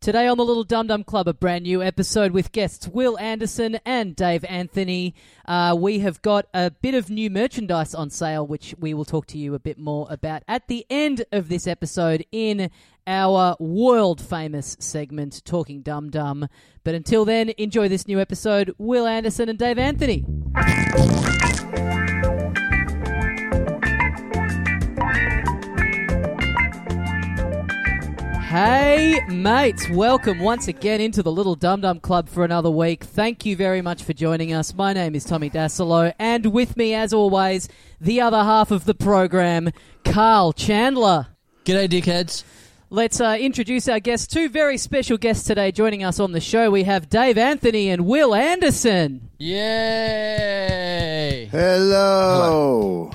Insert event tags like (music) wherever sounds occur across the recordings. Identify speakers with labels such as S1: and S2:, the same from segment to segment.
S1: Today on the Little Dum Dum Club, a brand new episode with guests Wil Anderson and Dave Anthony. Uh, we have got a bit of new merchandise on sale, which we will talk to you a bit more about at the end of this episode in our world famous segment, Talking Dum Dum. But until then, enjoy this new episode, Wil Anderson and Dave Anthony. Hey, mates, welcome once again into the Little Dum Dum Club for another week. Thank you very much for joining us. My name is Tommy Dassalo, and with me, as always, the other half of the program, Karl Chandler.
S2: G'day, dickheads.
S1: Let's uh, introduce our guests. Two very special guests today joining us on the show. We have Dave Anthony and Wil Anderson.
S2: Yay!
S3: Hello.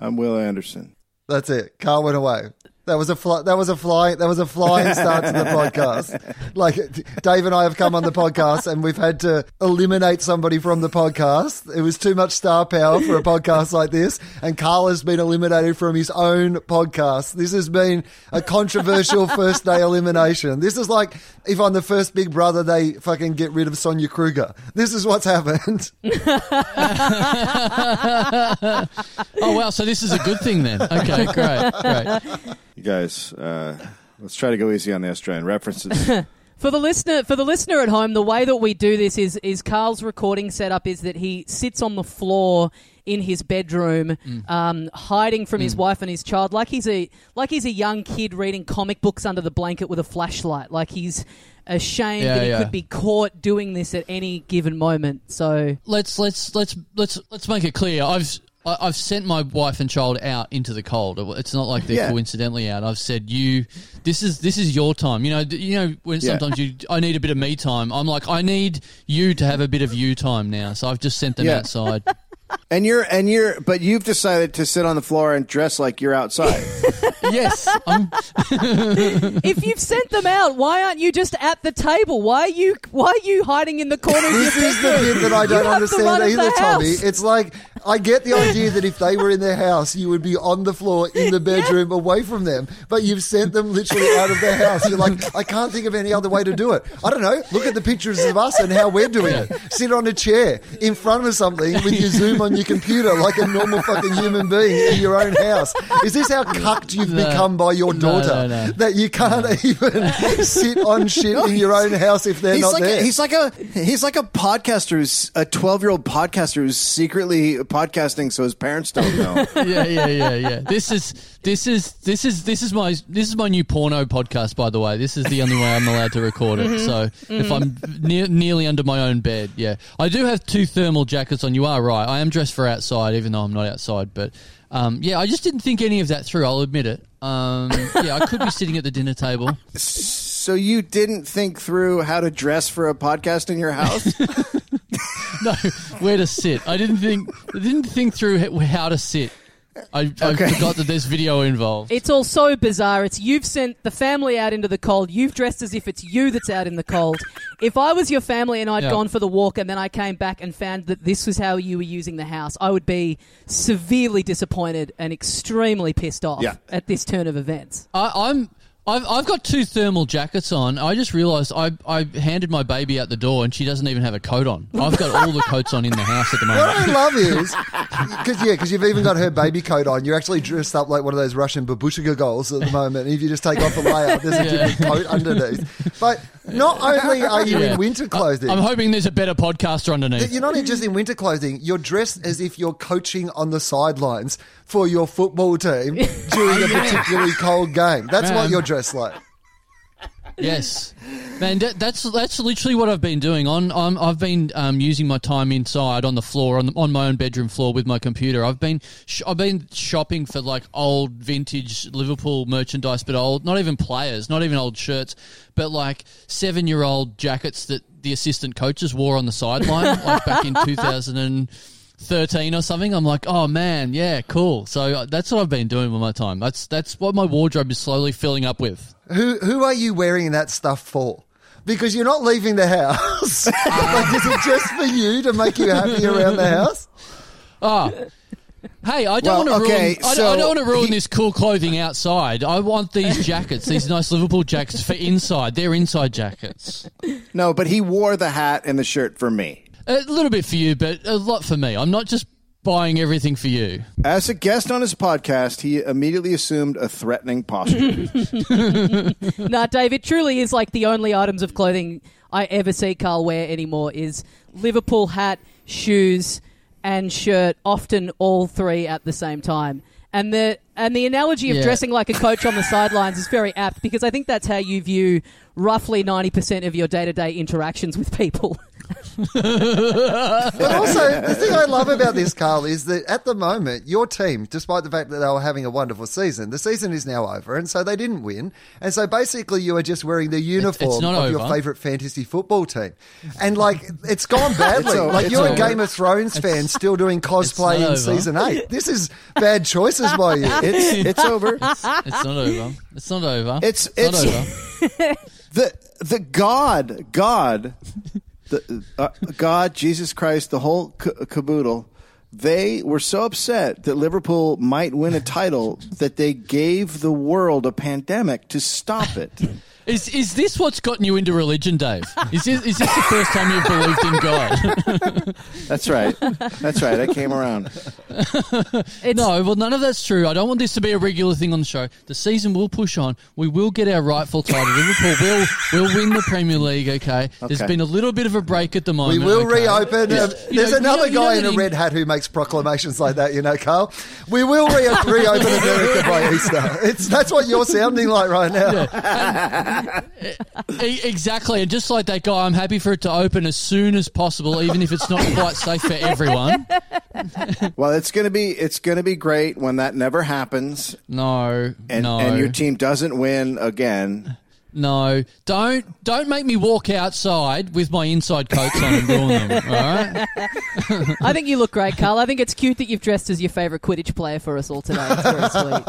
S3: I'm Wil Anderson.
S4: That's it. Karl went away. That was a fly, that was a flying that was a flying start to the podcast. (laughs) Like Dave and I have come on the podcast and we've had to eliminate somebody from the podcast. It was too much star power for a podcast like this, and Karl has been eliminated from his own podcast. This has been a controversial first day elimination. This is like if on the first Big Brother they fucking get rid of Sonia Kruger. This is what's happened. (laughs)
S2: Oh wow, so this is a good thing then. Okay, great, great.
S3: You guys, uh, let's try to go easy on the Australian references. (laughs)
S1: For the listener, for the listener at home, the way that we do this is is Karl's recording setup is that he sits on the floor in his bedroom, um, hiding from his wife and his child, like he's a like he's a young kid reading comic books under the blanket with a flashlight. Like he's ashamed
S2: Yeah,
S1: that he
S2: yeah.
S1: could be caught doing this at any given moment. So
S2: Let's let's let's let's let's make it clear. I've I- I've sent my wife and child out into the cold. It's not like they're
S3: Yeah.
S2: coincidentally out. I've said you, this is this is your time. You know, d- you know when
S3: Yeah.
S2: sometimes you, I need a bit of me time. I'm like, I need you to have a bit of you time now. So I've just sent them
S3: Yeah.
S2: outside. (laughs)
S3: and you're and you're but you've decided to sit on the floor and dress like you're outside. (laughs)
S2: yes, I'm, (laughs)
S1: if you've sent them out, why aren't you just at the table? Why are you why are you hiding in the corner of your
S4: This is the bit that I don't
S1: have the run
S4: understand
S1: of
S4: either,
S1: the
S4: Tommy.
S1: house.
S4: It's like I get the (laughs) idea that if they were in their house, you would be on the floor in the bedroom away from them. But you've sent them literally out of their house. You're like, I can't think of any other way to do it. I don't know. Look at the pictures of us and how we're doing it. Sit on a chair in front of something with your Zoom on your computer like a normal fucking human being in your own house. Is this how cucked you've
S2: No.
S4: become by your daughter?
S2: no, no.
S4: That you can't even (laughs) sit on shit in your own house if they're
S3: he's
S4: not
S3: like
S4: there.
S3: a, he's like a he's like a podcaster who's a 12 year old podcaster who's secretly podcasting so his parents don't know. (laughs)
S2: yeah, yeah, yeah, yeah. This is this is this is this is my this is my new porno podcast. By the way, this is the only way I'm allowed to record it. So if I'm near, nearly under my own bed, yeah, I do have two thermal jackets on. You are right. I am dressed for outside, even though I'm not outside. But um, yeah, I just didn't think any of that through. I'll admit it. Um, yeah, I could be sitting at the dinner table.
S3: so you didn't think through how to dress for a podcast in your house? (laughs) (laughs)
S2: No, where to sit. I didn't think I didn't think through how to sit. I, I forgot that there's video involved.
S1: It's all so bizarre. It's you've sent the family out into the cold. You've dressed as if it's you that's out in the cold. If I was your family and I'd
S2: Yeah.
S1: gone for the walk and then I came back and found that this was how you were using the house, I would be severely disappointed and extremely pissed off
S3: Yeah.
S1: at this turn of events.
S2: I, I'm. I've, I've got two thermal jackets on. I just realised I, I handed my baby out the door and she doesn't even have a coat on. I've got all the coats on in the house at the moment. What.
S4: I love is (laughs) because yeah, because you've even got her baby coat on. You're actually dressed up like one of those Russian babushka girls at the moment. And if you just take off a layer, there's a different coat underneath. But not only are you
S2: Yeah.
S4: in winter clothing,
S2: I'm hoping there's a better podcaster underneath.
S4: you're not just in winter clothing. You're dressed as if you're coaching on the sidelines for your football team (laughs) during a particularly cold game. That's what you're dressed like.
S2: Yes, man, that, that's that's literally what I've been doing. On, on I've been um, using my time inside on the floor on the, on my own bedroom floor with my computer. I've been sh- I've been shopping for like old vintage Liverpool merchandise, but old, not even players, not even old shirts, but like seven year old jackets that the assistant coaches wore on the sideline, like back in (laughs) two thousand and. 13 or something i'm like oh man yeah cool so uh, that's what i've been doing with my time that's that's what my wardrobe is slowly filling up with
S4: Who who are you wearing that stuff for? Because you're not leaving the house. (laughs) like, is it just for you to make you happy around the house? (laughs)
S2: Ah, Hey, I don't
S3: Well,
S2: want to
S3: okay,
S2: ruin. I, don't, I don't want to ruin
S3: he-
S2: this cool clothing outside. I want these (laughs) jackets, these nice Liverpool jackets for inside. They're inside jackets.
S3: No, but he wore the hat and the shirt for me.
S2: A little bit for you, but a lot for me. I'm not just buying everything for you.
S3: As a guest on his podcast, he immediately assumed a threatening posture. (laughs)
S1: nah, Dave, it truly is like the only items of clothing I ever see Karl wear anymore is Liverpool hat, shoes, and shirt, often all three at the same time. And the and the analogy of
S2: Yeah.
S1: dressing like a coach on the sidelines is very apt because I think that's how you view roughly ninety percent of your day to day interactions with people. (laughs)
S4: But also, the thing I love about this, Karl, is that at the moment, your team, despite the fact that they were having a wonderful season, the season is now over, and so they didn't win. And so basically, you are just wearing the uniform
S2: not
S4: of your favourite fantasy football team. And, like, it's gone (laughs) badly.
S3: It's o-
S4: like, you're a. Game of Thrones fan still doing (laughs) cosplay in
S2: over.
S4: season eight. This is bad choices by you. (laughs)
S3: It's it's over.
S2: It's not over. It's not over.
S3: It's
S2: not
S3: it's
S2: over.
S3: the the God God the uh, God Jesus Christ the whole ca- caboodle. They were so upset that Liverpool might win a title that they gave the world a pandemic to stop it.
S2: Is is this what's gotten you into religion, Dave? Is this is this the first time you've believed in God? (laughs)
S3: That's right. That's right. I came around.
S1: It's,
S2: no, well, none of that's true. I don't want this to be a regular thing on the show. The season will push on. We will get our rightful title. (laughs) Liverpool will will win the Premier League. Okay. There's
S3: Okay.
S2: been a little bit of a break at the moment.
S4: We will
S2: okay?
S4: reopen.
S2: Yeah.
S4: Um,
S2: You
S4: there's
S2: know-
S4: another
S2: you know- you
S4: guy
S2: know
S4: in a
S2: that
S4: red hat who makes proclamations like that, you know, Karl. We will re- reopen America by Easter. It's that's what you're sounding like right now.
S2: Exactly, and just like that guy, I'm happy for it to open as soon as possible, even if it's not quite safe for everyone. (laughs)
S3: Well, it's gonna be it's gonna be great when that never happens
S2: No,
S3: and
S2: no,
S3: and your team doesn't win again.
S2: No. Don't don't make me walk outside with my inside coats on and ruin them. All right? (laughs)
S1: I think you look great, Karl. I think it's cute that you've dressed as your favourite Quidditch player for us all today. It's very sweet.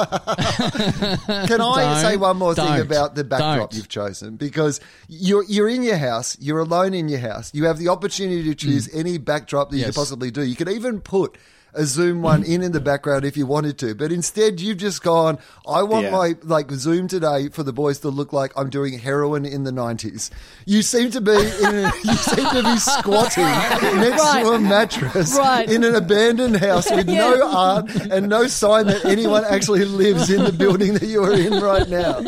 S4: Can I
S2: Don't,
S4: say one more thing
S2: don't,
S4: about the backdrop
S2: don't.
S4: you've chosen? Because you're you're in your house, you're alone in your house. You have the opportunity to choose any backdrop that you
S2: Mm. Yes.
S4: could possibly do. You could even put a zoom one in in the background if you wanted to, but instead you've just gone. I want
S3: Yeah.
S4: my like zoom today for the boys to look like I'm doing heroin in the '90s. You seem to be in, a, (laughs) you seem to be squatting next
S1: Right.
S4: to a mattress
S1: Right.
S4: in an abandoned house with no art and no sign that anyone actually lives in the building that you are in right now.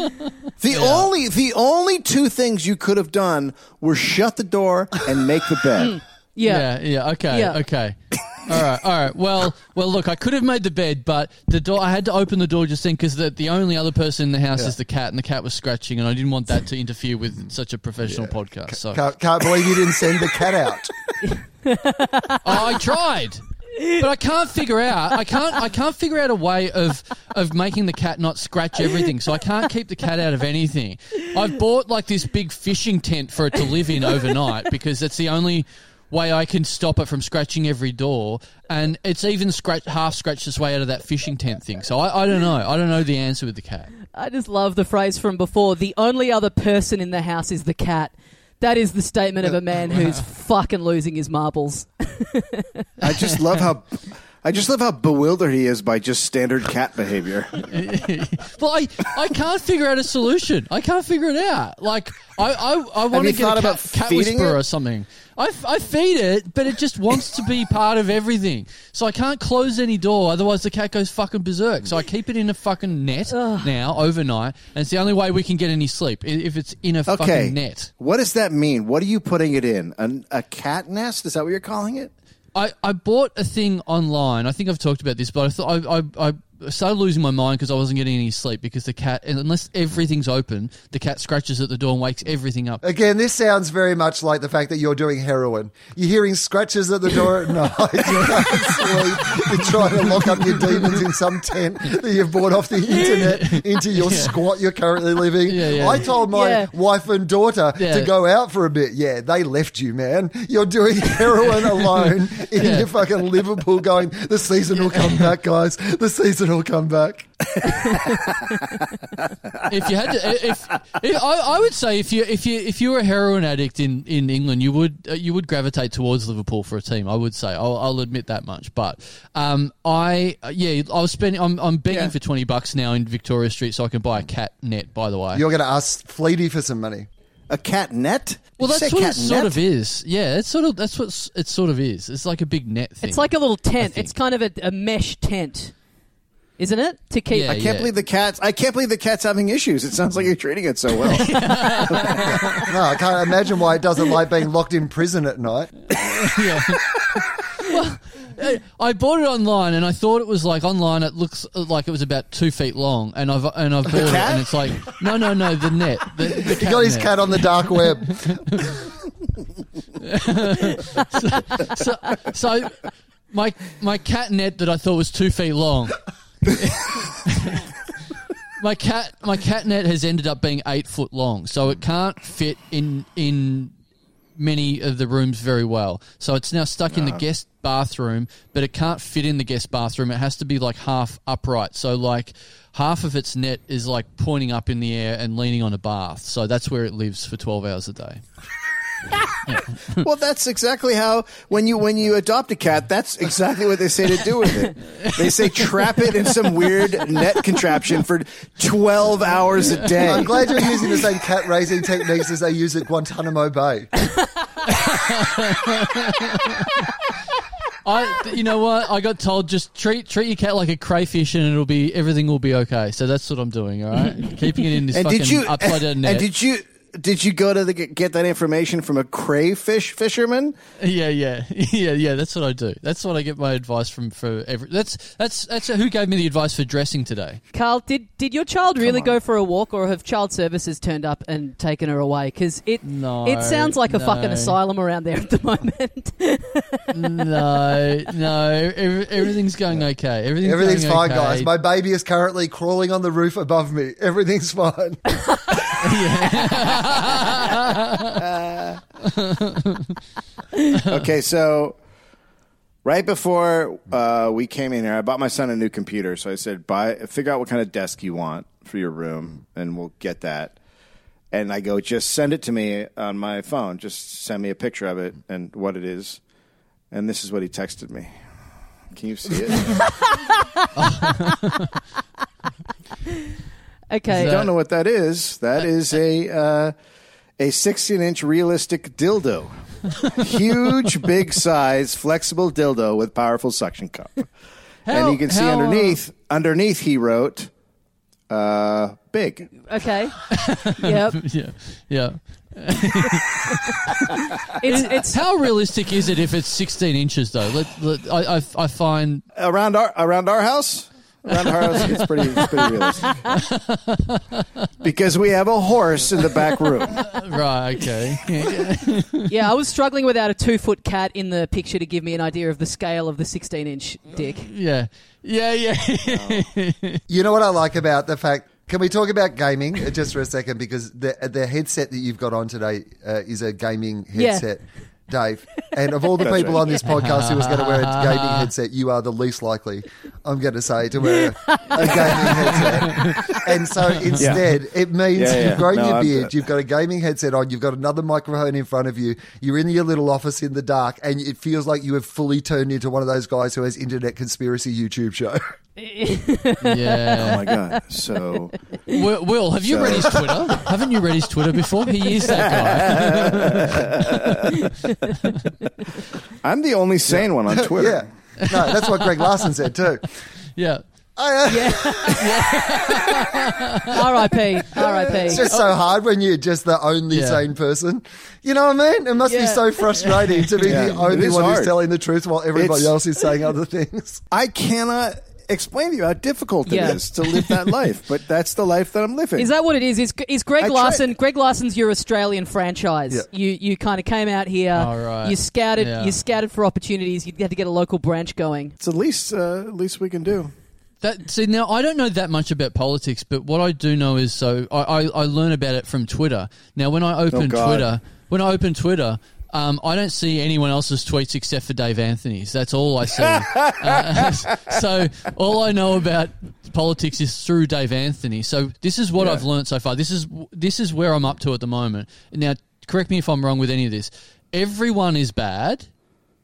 S3: The only the only two things you could have done were shut the door and make the bed. (laughs)
S1: Yeah.
S2: yeah, yeah. Okay,
S1: Yeah.
S2: okay. All right, all right. Well, well. Look, I could have made the bed, but the door. I had to open the door just then because the, the only other person in the house
S4: Yeah.
S2: is the cat, and the cat was scratching, and I didn't want that to interfere with such a professional podcast. So
S4: Can't, can't believe you didn't send the cat out. (laughs) (laughs)
S2: Oh, I tried, but I can't figure out. I can't. I can't figure out a way of of making the cat not scratch everything. So I can't keep the cat out of anything. I've bought like this big fishing tent for it to live in overnight because that's the only way I can stop it from scratching every door. And it's even scratch half scratched its way out of that fishing tent thing. So I, I don't know. I don't know the answer with the cat.
S1: I just love the phrase from before. The only other person in the house is the cat. That is the statement of a man who's (laughs) fucking losing his marbles.
S3: I just love how I just love how bewildered he is by just standard cat behavior. (laughs)
S2: Well, I, I can't figure out a solution. I can't figure it out. Like I I, I want to get a cat,
S3: about
S2: cat whisperer
S3: it?
S2: or something. I feed it, but it just wants to be part of everything. So I can't close any door, otherwise the cat goes fucking berserk. So I keep it in a fucking net now overnight, and it's the only way we can get any sleep if it's in a
S3: Okay.
S2: fucking net.
S3: What does that mean? What are you putting it in? An, a cat nest? Is that what you're calling it?
S2: I, I bought a thing online. I think I've talked about this, but I thought I, I, I started losing my mind because I wasn't getting any sleep because the cat, and unless everything's open, the cat scratches at the door and wakes everything up.
S4: Again, this sounds very much like the fact that you're doing heroin. You're hearing scratches at the door at (laughs) night. You can't sleep. You're trying to lock up your demons in some tent that you've bought off the internet (laughs) into your squat you're currently living.
S2: Yeah, yeah.
S4: I told my
S1: Yeah.
S4: wife and daughter
S2: Yeah.
S4: to go out for a bit. Yeah, they left you, man. You're doing heroin (laughs) alone in
S2: Yeah.
S4: your fucking Liverpool going, the season will come back, guys. The season will come back. (laughs)
S2: if you had to, if, if I, I would say if you if you if you were a heroin addict in, in England, you would uh, you would gravitate towards Liverpool for a team. I would say I'll, I'll admit that much. But um, I uh, yeah, I was spending. I'm, I'm begging
S3: Yeah.
S2: for twenty bucks now in Victoria Street so I can buy a cat net. By the way,
S4: You're going to ask Fleety for some money.
S3: A cat net?
S2: well,
S3: Did
S2: that's
S3: say
S2: what it
S3: cat
S2: sort
S3: net?
S2: of is. Yeah, it's sort of that's what it sort of is. It's like a big net thing.
S1: It's like a little tent. It's kind of a, a mesh tent, isn't it? To keep.
S2: Yeah.
S3: I can't believe the cat's. I can't believe the cat's having issues. It sounds like you're treating it so well. (laughs)
S4: No, I can't imagine why it doesn't like being locked in prison at night. (laughs)
S2: yeah. well, I bought it online and I thought it was like online. It looks uh, like it was about two feet long, and I've and I've bought it, and it's like no, no, no, the net. The, the
S4: He got his
S2: net.
S4: cat on the dark web. (laughs)
S2: So, so my my cat net that I thought was two feet long. (laughs) my cat my cat net has ended up being eight foot long, so it can't fit in in many of the rooms very well. So it's now stuck in the guest bathroom, but it can't fit in the guest bathroom. It has to be like half upright. So like half of its net is like pointing up in the air and leaning on a bath. So that's where it lives for twelve hours a day.
S3: Well, that's exactly how when you when you adopt a cat, that's exactly what they say to do with it. They say trap it in some weird net contraption for twelve hours a day.
S4: I'm glad you're using the same cat raising techniques as they use at Guantanamo Bay.
S2: I, you know what? I got told just treat treat your cat like a crayfish, and it'll be everything will be okay. So that's what I'm doing. All right, keeping it in this
S3: and
S2: fucking
S3: did you
S2: upside down net.
S3: and did you did you go to the, get that information from a crayfish fisherman?
S2: yeah, yeah, (laughs) yeah, yeah. That's what I do. That's what I get my advice from. For every that's that's that's who gave me the advice for dressing today.
S1: Karl, did did your child really go for a walk, or have child services turned up and taken her away? Because it
S2: No,
S1: it sounds like a fucking asylum around there at the moment. (laughs)
S2: no, no, ev- everything's going okay. Everything's,
S4: Everything's
S2: going
S4: fine,
S2: okay.
S4: guys. My baby is currently crawling on the roof above me. Everything's fine. (laughs) (laughs)
S3: okay, so right before uh, we came in here, I bought my son a new computer. So I said, "Buy, figure out what kind of desk you want for your room, and we'll get that." And I go, "Just send it to me on my phone. Just send me a picture of it and what it is." And this is what he texted me. Can you see it? (laughs)
S1: okay,
S3: you don't know what that is? That is a uh, a 16 inch realistic dildo. (laughs) Huge, big size, flexible dildo with powerful suction cup. and you can see
S2: how, uh,
S3: underneath, underneath he wrote, uh, big.
S1: okay, (laughs) yep.
S2: yeah, yeah. (laughs)
S1: It's it's
S2: How realistic is it if it's 16 inches though? Let, let, I, I, I find
S3: Around our, around our house? Around our house, it's pretty, it's pretty realistic. (laughs) because we have a horse in the back room. (laughs)
S2: right. Okay. (laughs)
S1: yeah. I was struggling without a two foot cat in the picture to give me an idea of the scale of the sixteen inch dick.
S2: yeah. Yeah. Yeah.
S4: You know what I like about the fact? Can we talk about gaming uh, just for a second? Because the the headset that you've got on today uh, is a gaming
S1: Yeah.
S4: Headset, Dave. And of all the
S3: That's
S4: people
S3: right.
S4: on this podcast who was going to wear a gaming headset, you are the least likely. I'm going to say to wear a, a gaming headset. And so instead, it means
S3: Yeah, yeah.
S4: you've grown
S3: No,
S4: your beard, you've got a gaming headset on, you've got another microphone in front of you, you're in your little office in the dark, and it feels like you have fully turned into one of those guys who has internet conspiracy YouTube show. (laughs) (laughs)
S2: yeah.
S3: Oh my God. So.
S2: Wil, Wil, have you
S3: So-
S2: read his Twitter? Haven't you read his Twitter before? He is that guy. (laughs)
S3: I'm the only sane one on Twitter.
S4: yeah. No, that's what Greg Larsen said too.
S2: Yeah.
S4: I, uh, (laughs)
S1: R.I.P. R.I.P.
S4: It's just so hard when you're just the only
S2: Yeah.
S4: sane person. You know what I mean? It must be so frustrating to be
S3: Yeah,
S4: the only
S3: is
S4: one who's telling the truth while everybody
S3: It's-
S4: else is saying other things.
S3: I cannot explain to you how difficult
S1: Yeah.
S3: it is to live that life, but that's the life that I'm living.
S1: Is that what it is? Is is Greg
S3: I tried-
S1: Larsen? Greg Larsen's your Australian franchise.
S4: Yeah.
S1: You you kind of came out here.
S2: Oh, right.
S1: You scouted.
S2: Yeah.
S1: You scouted for opportunities. You had to get a local branch going.
S3: it's the least uh, least we can do.
S2: That see now I don't know that much about politics, but what I do know is so I, I, I learn about it from Twitter. Now when I open
S3: Oh, God.
S2: Twitter, when I open Twitter, Um, I don't see anyone else's tweets except for Dave Anthony's. That's all I see. uh, (laughs) so all I know about politics is through Dave Anthony. So this is what
S3: Yeah.
S2: I've learned so far. This is this is where I'm up to at the moment. Now, correct me if I'm wrong with any of this. Everyone is bad,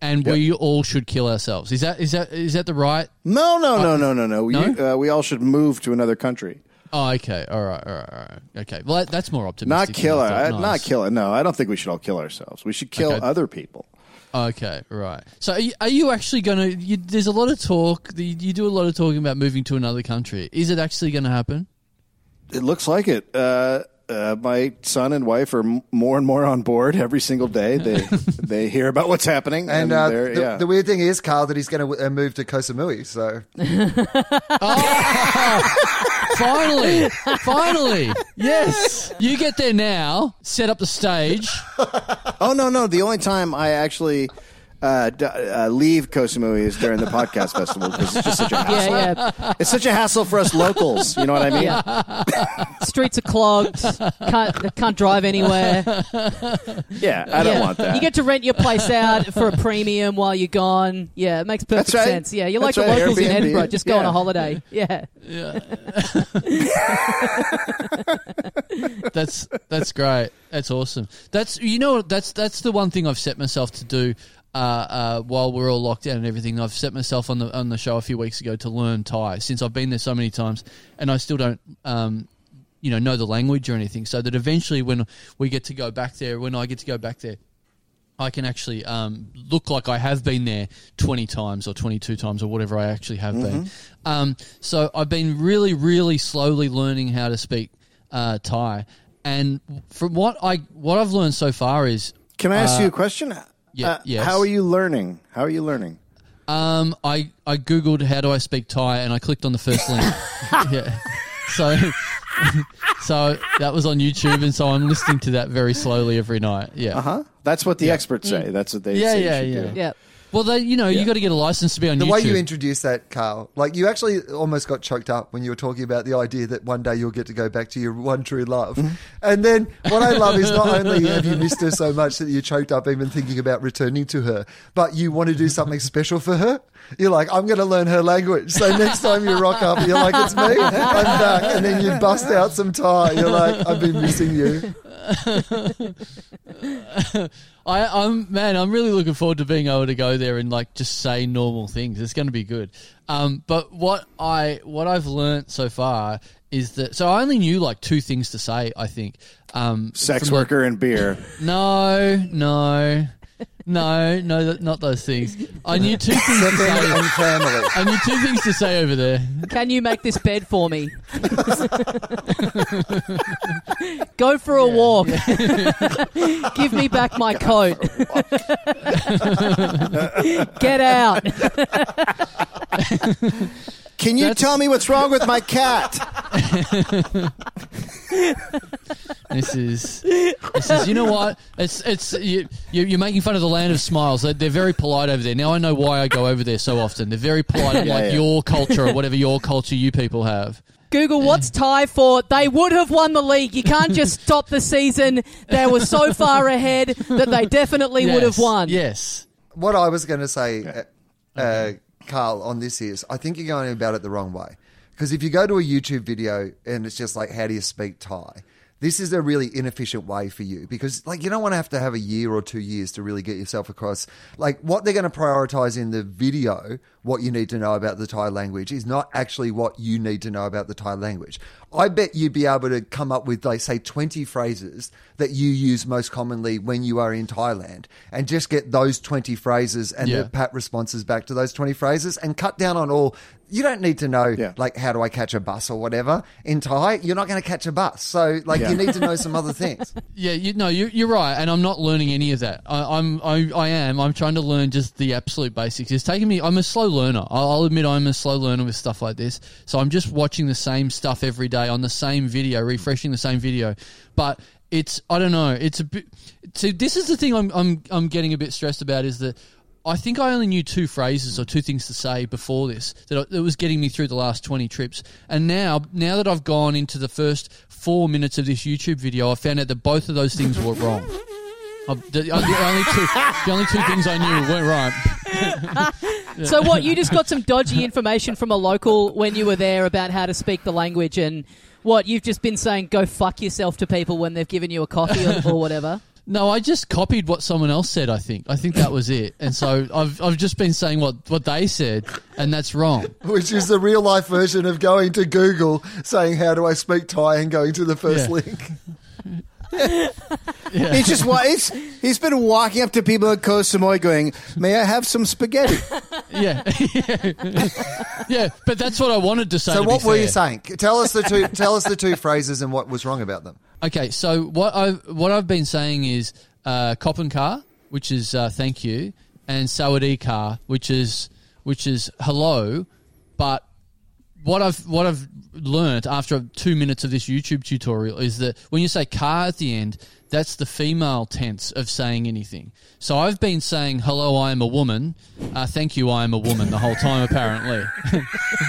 S2: and
S3: Yep.
S2: we all should kill ourselves. Is that is that is that the right?
S3: No, no, no, no, no, no. Uh, we all should move to another country.
S2: Oh, okay. All right. All right. All right. Okay. Well, that, that's more optimistic.
S3: Not
S2: than
S3: kill.
S2: I
S3: Uh,
S2: thought.
S3: Not
S2: Nice.
S3: kill. No, I don't think we should all kill ourselves. We should kill
S2: Okay.
S3: other people.
S2: Okay, right. So, are you, are you actually going to? You, there's a lot of talk. You, you do a lot of talking about moving to another country. Is it actually going to happen?
S3: It looks like it. Uh, uh, my son and wife are m- more and more on board every single day. They (laughs) they hear about what's happening,
S4: And
S3: and,
S4: uh, the,
S3: yeah.
S4: the weird thing is, Karl, that he's going to uh, move to Koh Samui. So (laughs) (laughs)
S2: Finally, finally, yes. You get there now. Set up the stage.
S3: oh no, no. The only time I actually uh, d- uh, leave Koh is during the podcast festival because it's just such a (laughs) hassle.
S1: Yeah, yeah.
S3: It's such a hassle for us locals. You know what I mean?
S1: Yeah. Streets are clogged. Can't can't drive anywhere. (laughs)
S3: Yeah, I don't
S1: Yeah.
S3: want that.
S1: You get to rent your place out for a premium while you're gone. Yeah, it makes perfect
S3: right.
S1: sense. Yeah, you're like
S3: That's
S1: the
S3: right,
S1: locals in Edinburgh. Just go on a holiday. Yeah. Yeah. (laughs)
S2: That's that's great. That's awesome. That's you know that's that's the one thing I've set myself to do. Uh, uh, while we're all locked down and everything, I've set myself on the on the show a few weeks ago to learn Thai. Since I've been there so many times, and I still don't, um, you know, know the language or anything. So that eventually, when we get to go back there, when I get to go back there, I can actually um, look like I have been there 20 times or 22 times or whatever I actually have been. Um, so I've been really, really slowly learning how to speak uh, Thai. And from what I what I've learned so far is
S3: Can I ask
S2: Uh,
S3: you a question?
S2: Yeah,
S3: Uh,
S2: yes.
S3: How are you learning? How are you learning?
S2: um, I I googled how do I speak Thai and I clicked on the first link. (laughs) yeah. So (laughs) so that was on YouTube and so I'm listening to that very slowly every night. Yeah.
S3: Uh huh. That's what the experts say. That's what they
S2: Yeah,
S3: say.
S2: yeah,
S3: should
S2: yeah.
S3: do.
S1: Yeah.
S2: Well, they, you know, you got to get a license to be on
S4: the
S2: YouTube.
S4: way you introduced that, Karl, like you actually almost got choked up when you were talking about the idea that one day you'll get to go back to your one true love.
S3: Mm-hmm.
S4: And then what I love is not only have you missed her so much that you choked up even thinking about returning to her, but you want to do something special for her. You're like, I'm going to learn her language. So next time you rock up, you're like, it's me, I'm back. And then you bust out some Thai. You're like, I've been missing you. (laughs)
S2: I, I'm man, I'm really looking forward to being able to go there and like just say normal things. It's going to be good. Um, but what I what I've learnt so far is that so I only knew like two things to say. I think um,
S3: Sex
S2: from, like,
S3: worker and beer. (laughs)
S2: no, no, no, no, th- not those things. I knew two things to
S4: And
S2: say.
S4: family.
S2: I knew two things to say over there.
S1: Can you make this bed for me? Go for a walk. (laughs) Give me back my coat. (laughs) Get out. (laughs)
S3: Can you
S2: That's-
S3: tell me what's wrong with my cat? (laughs)
S2: This is, this is. You know what? It's it's you, you- you're making fun of the land of smiles. They're, they're very polite over there. Now I know why I go over there so often. They're very polite,
S3: Yeah,
S2: like
S3: yeah.
S2: your culture or whatever your culture you people have.
S1: Google what's Thai for? They would have won the league. You can't just (laughs) stop the season. They were so far ahead that they definitely would have won.
S2: Yes.
S4: what I was going to say, uh, uh, Karl, on this is I think you're going about it the wrong way. Because if you go to a YouTube video and it's just like, how do you speak Thai? This is a really inefficient way for you because, like, you don't want to have to have a year or two years to really get yourself across. Like, what they're going to prioritize in the video, what you need to know about the Thai language, is not actually what you need to know about the Thai language. I bet you'd be able to come up with, like, say, 20 phrases that you use most commonly when you are in Thailand and just get those 20 phrases and
S2: Yeah.
S4: the pat responses back to those 20 phrases and cut down on all. You don't need to know,
S3: Yeah.
S4: like, how do I catch a bus or whatever. In Thai, you're not going to catch a bus. So, like,
S3: Yeah.
S4: you need to know some other things. (laughs)
S2: Yeah, you, no, you, you're right, and I'm not learning any of that. I, I'm, I, I am. I'm trying to learn just the absolute basics. It's taking me. I'm a slow learner. I'll, I'll admit I'm a slow learner with stuff like this. So I'm just watching the same stuff every day on the same video, refreshing the same video. But it's, I don't know. It's a bit. See, this is the thing I'm, I'm, I'm getting a bit stressed about is that. I think I only knew two phrases or two things to say before this that, that was getting me through the last 20 trips. And now, now that I've gone into the first four minutes of this YouTube video, I found out that both of those things were wrong. I've- the, the only two, the only two things I knew weren't right. (laughs)
S1: So what? You just got some dodgy information from a local when you were there about how to speak the language, and what you've just been saying, "Go fuck yourself" to people when they've given you a coffee or, or whatever.
S2: No, I just copied what someone else said. I think. I think that was it. And so (laughs) I've I've just been saying what what they said, and that's wrong.
S4: Which is the real life version of going to Google, saying, How do I speak Thai? and going to the first
S2: Yeah.
S4: link. (laughs)
S3: He's just wa- he's, he's been walking up to people at Koh Samui going, "May I have some spaghetti?"
S2: Yeah, (laughs) yeah. But that's what I wanted to say.
S4: So
S2: to
S4: what
S2: be
S4: were
S2: fair.
S4: you saying? Tell us the two tell us the two phrases and what was wrong about them.
S2: Okay, so what I've what I've been saying is uh, car," which is uh, thank you, and Sawadee car, which is which is hello. But what I've what I've learned after two minutes of this YouTube tutorial is that when you say car at the end, that's the female tense of saying anything. So I've been saying hello, I am a woman. Uh, thank you, I am a woman the whole time apparently, (laughs)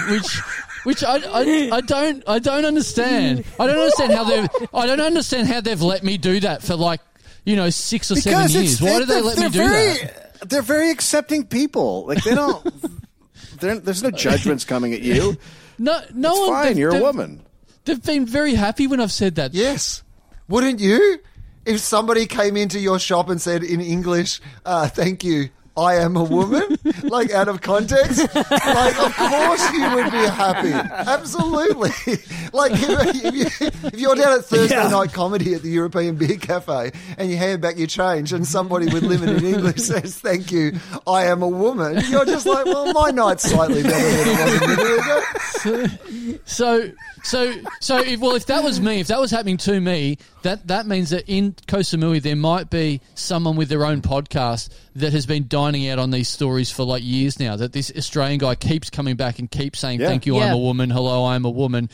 S2: which. Which I, I, I don't I don't understand. I don't understand how they I don't understand how they've let me do that for like you know six or seven years. Why do they
S3: they're-
S2: let me do
S3: very,
S2: that?
S3: They're very accepting people. Like they don't. (laughs) they're- there's no judgments coming at you.
S2: No, no
S3: It's
S2: one.
S3: fine. You're a woman.
S2: They've been very happy when I've said that.
S4: Yes. Wouldn't you? If somebody came into your shop and said in English, uh, thank you, I am a woman, like out of context, like of course you would be happy. Absolutely. (laughs) Like if, (laughs) if, you, if you're down at (laughs) Thursday
S3: Yeah.
S4: night comedy at the European Beer Cafe and you hand back your change and somebody with limited English says, thank you, I am a woman, you're just like, well, my night's slightly better than it was a minute ago.
S2: So, so, so, if, well, if that was me, if that was happening to me, that that means that in Koh Samui there might be someone with their own podcast that has been dining out on these stories for like years now. That this Australian guy keeps coming back and keeps saying,
S3: Yeah.
S2: "Thank you,
S1: Yeah.
S2: I'm a woman. Hello, I'm a woman,"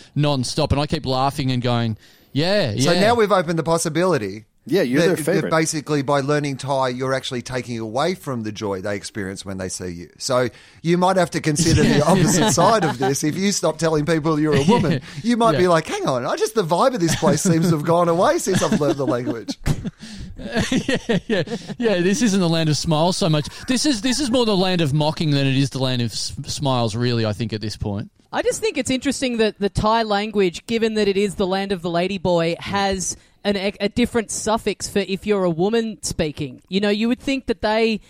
S2: non-stop, and I keep laughing and going, "Yeah, yeah."
S4: So now we've opened the possibility.
S3: Yeah, you're
S4: that-
S3: their
S4: that
S3: favorite.
S4: Basically, by learning Thai, you're actually taking away from the joy they experience when they see you. So you might have to consider the (laughs) opposite side of this. If you stop telling people you're a woman, (laughs) you might be like, "Hang on, I just the vibe of this place seems to have gone away since I've learned the language." (laughs)
S2: yeah, yeah, yeah. This isn't the land of smiles so much. This is this is more the land of mocking than it is the land of s- smiles. Really, I think at this point.
S1: I just think it's interesting that the Thai language, given that it is the land of the ladyboy, mm. has an, a, different suffix for if you're a woman speaking. You know, you would think that they,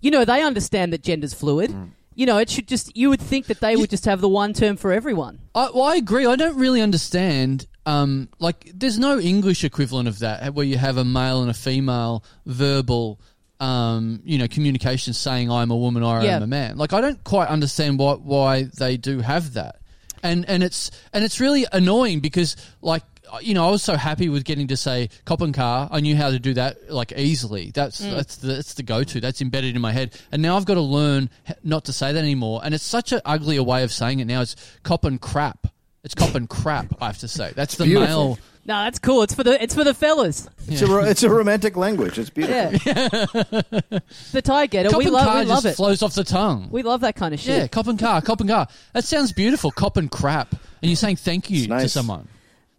S1: you know, they understand that gender's fluid. Mm. You know, it should just. You would think that they would just have the one term for everyone.
S2: I, well, I agree. I don't really understand. Um, like, there's no English equivalent of that eh, where you have a male and a female verbal, um, you know, communication saying "I'm a woman" or
S1: Yeah.
S2: "I'm a man." Like, I don't quite understand why why they do have that, and and it's and it's really annoying because like. You know, I was so happy with getting to say "cop and car." I knew how to do that like easily. That's that's the, that's the go-to. That's embedded in my head. And now I've got to learn not to say that anymore. And it's such an uglier way of saying it now. It's "cop and crap." It's cop and crap. I have to say that's the
S3: beautiful.
S2: male.
S1: No, that's cool. It's for the it's for the fellas.
S3: It's, a, ro- it's a romantic language. It's beautiful.
S1: Yeah, (laughs) the Thai get it.
S2: Cop
S1: We
S2: and
S1: love
S2: car
S1: we love
S2: just
S1: it.
S2: flows off the tongue.
S1: We love that kind of shit.
S2: yeah, cop and car, cop and car. That sounds beautiful. Cop and crap, and you're saying thank you
S3: nice.
S2: to someone.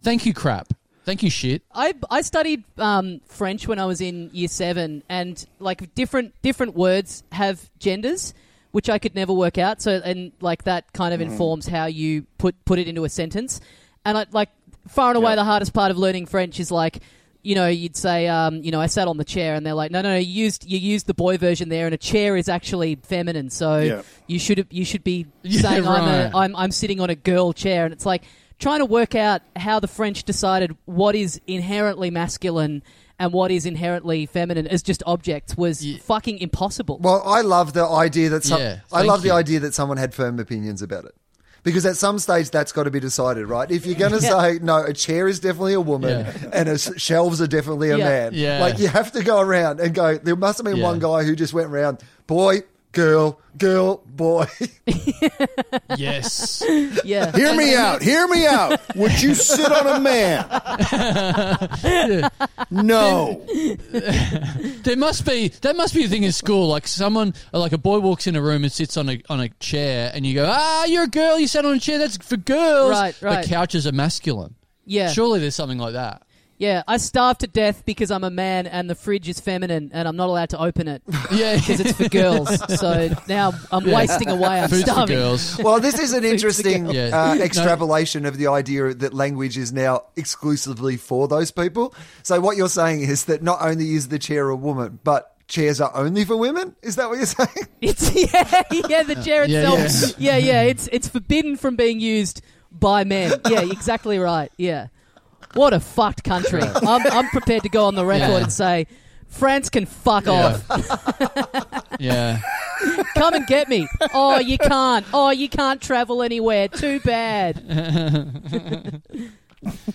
S2: Thank you, crap. Thank you, shit.
S1: I I studied um, French when I was in year seven, and like different different words have genders, which I could never work out. So and like that kind of informs how you put put it into a sentence. And I like far and away
S3: Yeah.
S1: the hardest part of learning French is like. You know, you'd say, um, you know, I sat on the chair, and they're like, no, no, no, you used you used the boy version there, and a chair is actually feminine, so
S3: Yeah.
S1: you should you should be (laughs)
S2: Yeah,
S1: saying I'm, a, I'm I'm sitting on a girl chair, and it's like trying to work out how the French decided what is inherently masculine and what is inherently feminine as just objects was
S2: Yeah.
S1: fucking impossible.
S4: Well, I love the idea that some,
S2: Yeah,
S4: I
S2: thank
S4: love the idea that someone had firm opinions about it. Because at some stage that's got to be decided, right? If you're going to
S1: Yeah.
S4: say no, a chair is definitely a woman
S2: Yeah.
S4: and a shelves are definitely a
S1: Yeah.
S4: man,
S2: Yeah.
S4: like you have to go around and go. There must have been one guy who just went around, boy, girl, girl, boy. (laughs)
S2: Yes.
S1: yeah,
S3: Hear me out. Hear me out. Would you sit on a man? (laughs) No.
S2: There must be that must be a thing in school. Like someone, like a boy walks in a room and sits on a on a chair, and you go, "Ah, you're a girl. You sat on a chair. That's for girls."
S1: Right, right.
S2: The couches are masculine.
S1: yeah.
S2: Surely there's something like that.
S1: Yeah, I starved to death because I'm a man and the fridge is feminine and I'm not allowed to open it (laughs)
S2: Yeah,
S1: because it's for girls. So now I'm wasting away. I'm
S2: Food's for girls. (laughs)
S4: Well, this is an interesting
S2: Yeah.
S4: uh,
S2: No.
S4: extrapolation of the idea that language is now exclusively for those people. So what you're saying is that not only is the chair a woman, but chairs are only for women. Is that what you're (laughs) saying?
S1: It's yeah, yeah. The chair
S2: Yeah,
S1: itself. Yeah, yeah. It's it's forbidden from being used by men. Yeah, exactly right. Yeah. What a fucked country. (laughs) I'm I'm prepared to go on the record
S2: Yeah.
S1: and say. France can fuck
S2: Yeah.
S1: off. (laughs)
S2: Yeah.
S1: Come and get me. Oh, you can't. Oh, you can't travel anywhere. Too bad. (laughs)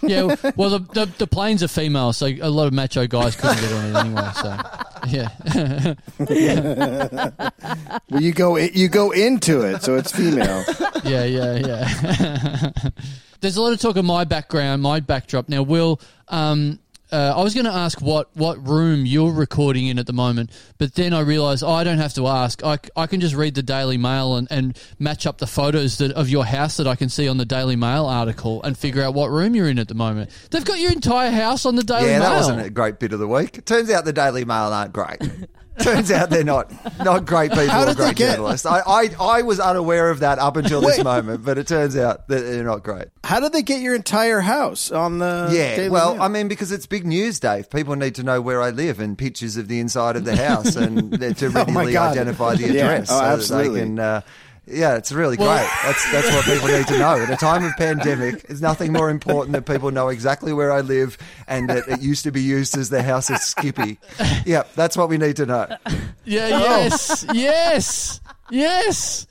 S2: Yeah, well, the, the the planes are female, so a lot of macho guys couldn't get on it anyway. So, yeah,
S3: Well, you go you go into it, so it's female.
S2: yeah, yeah, yeah. There's a lot of talk of my background, my backdrop. Now, Wil, um, uh, I was going to ask what, what room you're recording in at the moment, but then I realised oh, I don't have to ask. I, I can just read the Daily Mail and, and match up the photos that, of your house that I can see on the Daily Mail article and figure out what room you're in at the moment. They've got your entire house on the Daily
S4: yeah,
S2: Mail.
S4: that wasn't a great bit of the week. It turns out the Daily Mail aren't great. (laughs) Turns out they're not not great people
S3: How
S4: or great
S3: get-
S4: journalists. I, I I was unaware of that up until this moment, but it turns out that they're not great.
S3: How did they get your entire house on the?
S4: Yeah,
S3: Daily
S4: well,
S3: Mail?
S4: I mean, because it's big news, Dave. People need to know where I live and pictures of the inside of the house and to (laughs)
S3: Oh,
S4: readily
S3: God.
S4: identify the (laughs)
S3: Yeah.
S4: address.
S3: Oh,
S4: so that
S3: absolutely.
S4: They can, uh, yeah, it's really
S2: Well-
S4: great. That's that's what people need to know. At a time of pandemic, there's nothing more important that people know exactly where I live and that it used to be used as the house of Skippy. Yeah, that's what we need to know.
S2: Yeah, yes, yes, yes,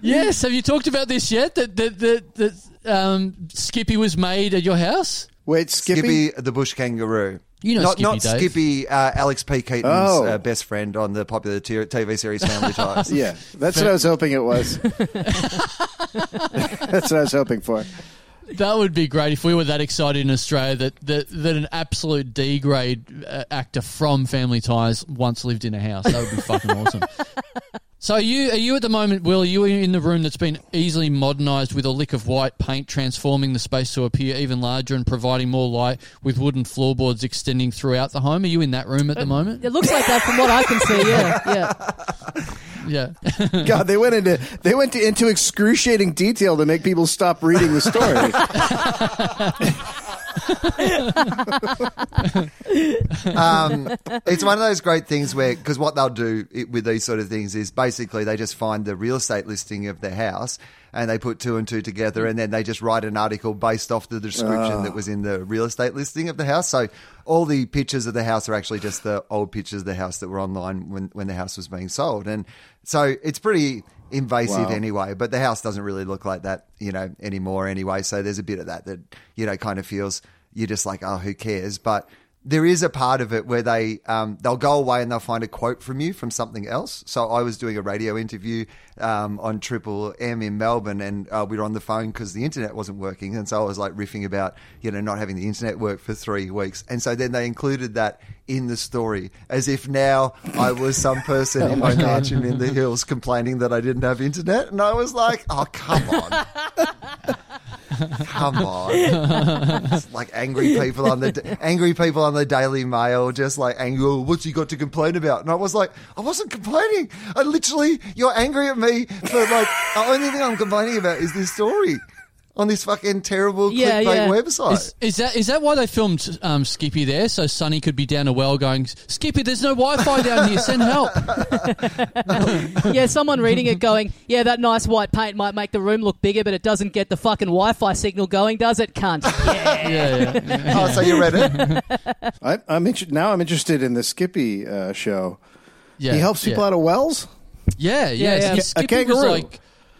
S2: yes. Have you talked about this yet? That that that, that um, Skippy was made at your house.
S3: wait, Skippy.
S4: Skippy the bush kangaroo.
S2: You know
S4: not,
S2: Skippy,
S4: not
S2: Dave.
S4: Skippy, uh, Alex P. Keaton's
S3: Oh.
S4: uh, best friend on the popular t- TV series Family (laughs) Ties.
S3: Yeah, that's what I was hoping it was. (laughs) that's what I was hoping for.
S2: That would be great if we were that excited in Australia that that, that an absolute D grade uh, actor from Family Ties once lived in a house. That would be fucking awesome. (laughs) So are you are you at the moment, Wil? Are you in the room that's been easily modernised with a lick of white paint, transforming the space to appear even larger and providing more light, with wooden floorboards extending throughout the home? Are you in that room at the moment?
S1: It looks like that from what I can see. Yeah, yeah.
S2: Yeah. (laughs)
S3: God, they went into they went to, into excruciating detail to make people stop reading the story. (laughs) (laughs)
S4: um, it's one of those great things where because what they'll do with these sort of things is basically they just find the real estate listing of the house and they put two and two together and then they just write an article based off the description that was in the real estate listing of the house. So all the pictures of the house are actually just the old pictures of the house that were online when when the house was being sold, and so it's pretty invasive
S3: Wow.
S4: anyway. But the house doesn't really look like that, you know, anymore anyway. So there's a bit of that that you know kind of feels you're just like, oh, who cares? But there is a part of it where they um, they'll go away and they'll find a quote from you from something else. So I was doing a radio interview um, on Triple M in Melbourne, and uh, we were on the phone because the internet wasn't working, and so I was like riffing about you know not having the internet work for three weeks, and so then they included that in the story as if now I was some person in my (laughs) mansion in the hills complaining that I didn't have internet, and I was like, oh come on. (laughs) (laughs) Come on, like angry people on the angry people on the Daily Mail, just like angry. "Oh, What's he got to complain about? And I was like, I wasn't complaining. I literally, you're angry at me for like the only thing I'm complaining about is this story on this fucking terrible
S1: Yeah,
S4: clickbait
S1: yeah.
S4: website.
S2: Is, is that is that why they filmed um, Skippy there? So Sonny could be down a well going, Skippy, there's no Wi-Fi down here. Send help. (laughs) (laughs)
S1: yeah, someone reading it going, yeah, that nice white paint might make the room look bigger, but it doesn't get the fucking Wi-Fi signal going, does it, cunt? (laughs) Yeah.
S2: Yeah, yeah.
S4: oh, so you read it?
S3: I, I'm inter- now I'm interested in the Skippy uh, show.
S2: yeah
S3: he helps people
S2: yeah.
S3: out of wells.
S2: Yeah, yeah.
S1: Yeah, yeah.
S2: Skippy
S3: A
S2: was
S3: kangaroo.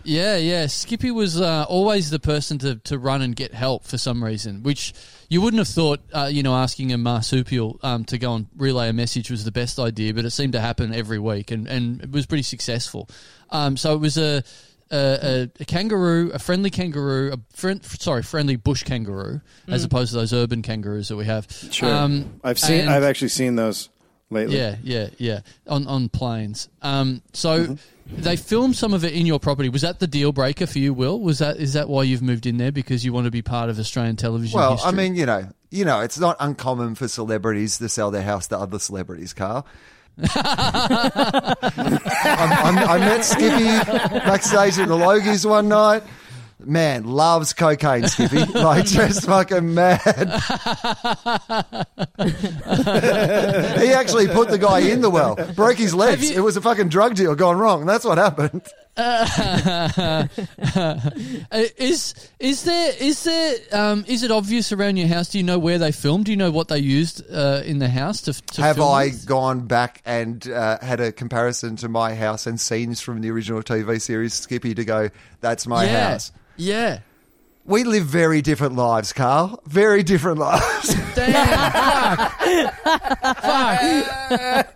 S2: Like, yeah, yeah. Skippy was uh, always the person to, to run and get help for some reason, which you wouldn't have thought. Uh, you know, asking a marsupial um, to go and relay a message was the best idea, but it seemed to happen every week, and, and it was pretty successful. Um, so it was a. A, a, a kangaroo, a friendly kangaroo, a friend, sorry, friendly bush kangaroo, as opposed to those urban kangaroos that we have.
S3: Sure,
S2: Um,
S3: I've seen.
S2: and-
S3: I've actually seen those lately.
S2: Yeah, yeah, yeah. On on planes. Um, so
S3: Mm-hmm.
S2: they filmed some of it in your property. Was that the deal breaker for you, Wil? Was that is that why you've moved in there because you want to be part of Australian television?
S4: Well,
S2: history?
S4: I mean, you know, you know, it's not uncommon for celebrities to sell their house to other celebrities, Karl. (laughs) I met Skippy backstage at the Logies one night. Man, loves cocaine, Skippy. (laughs) Like, just fucking mad. he actually put the guy in the well, broke his legs.
S2: you-
S4: It was a fucking drug deal gone wrong. That's what happened. (laughs)
S2: Uh, is is there is there um, is it obvious around your house? Do you know where they filmed? Do you know what they used uh, in the house to, to
S4: Have I
S2: this?
S4: gone back and uh, had a comparison to my house and scenes from the original TV series Skippy to go, that's my
S2: yeah,
S4: house?
S2: Yeah.
S4: We live very different lives, Karl. Very different lives. (laughs)
S2: Damn, fuck. fuck.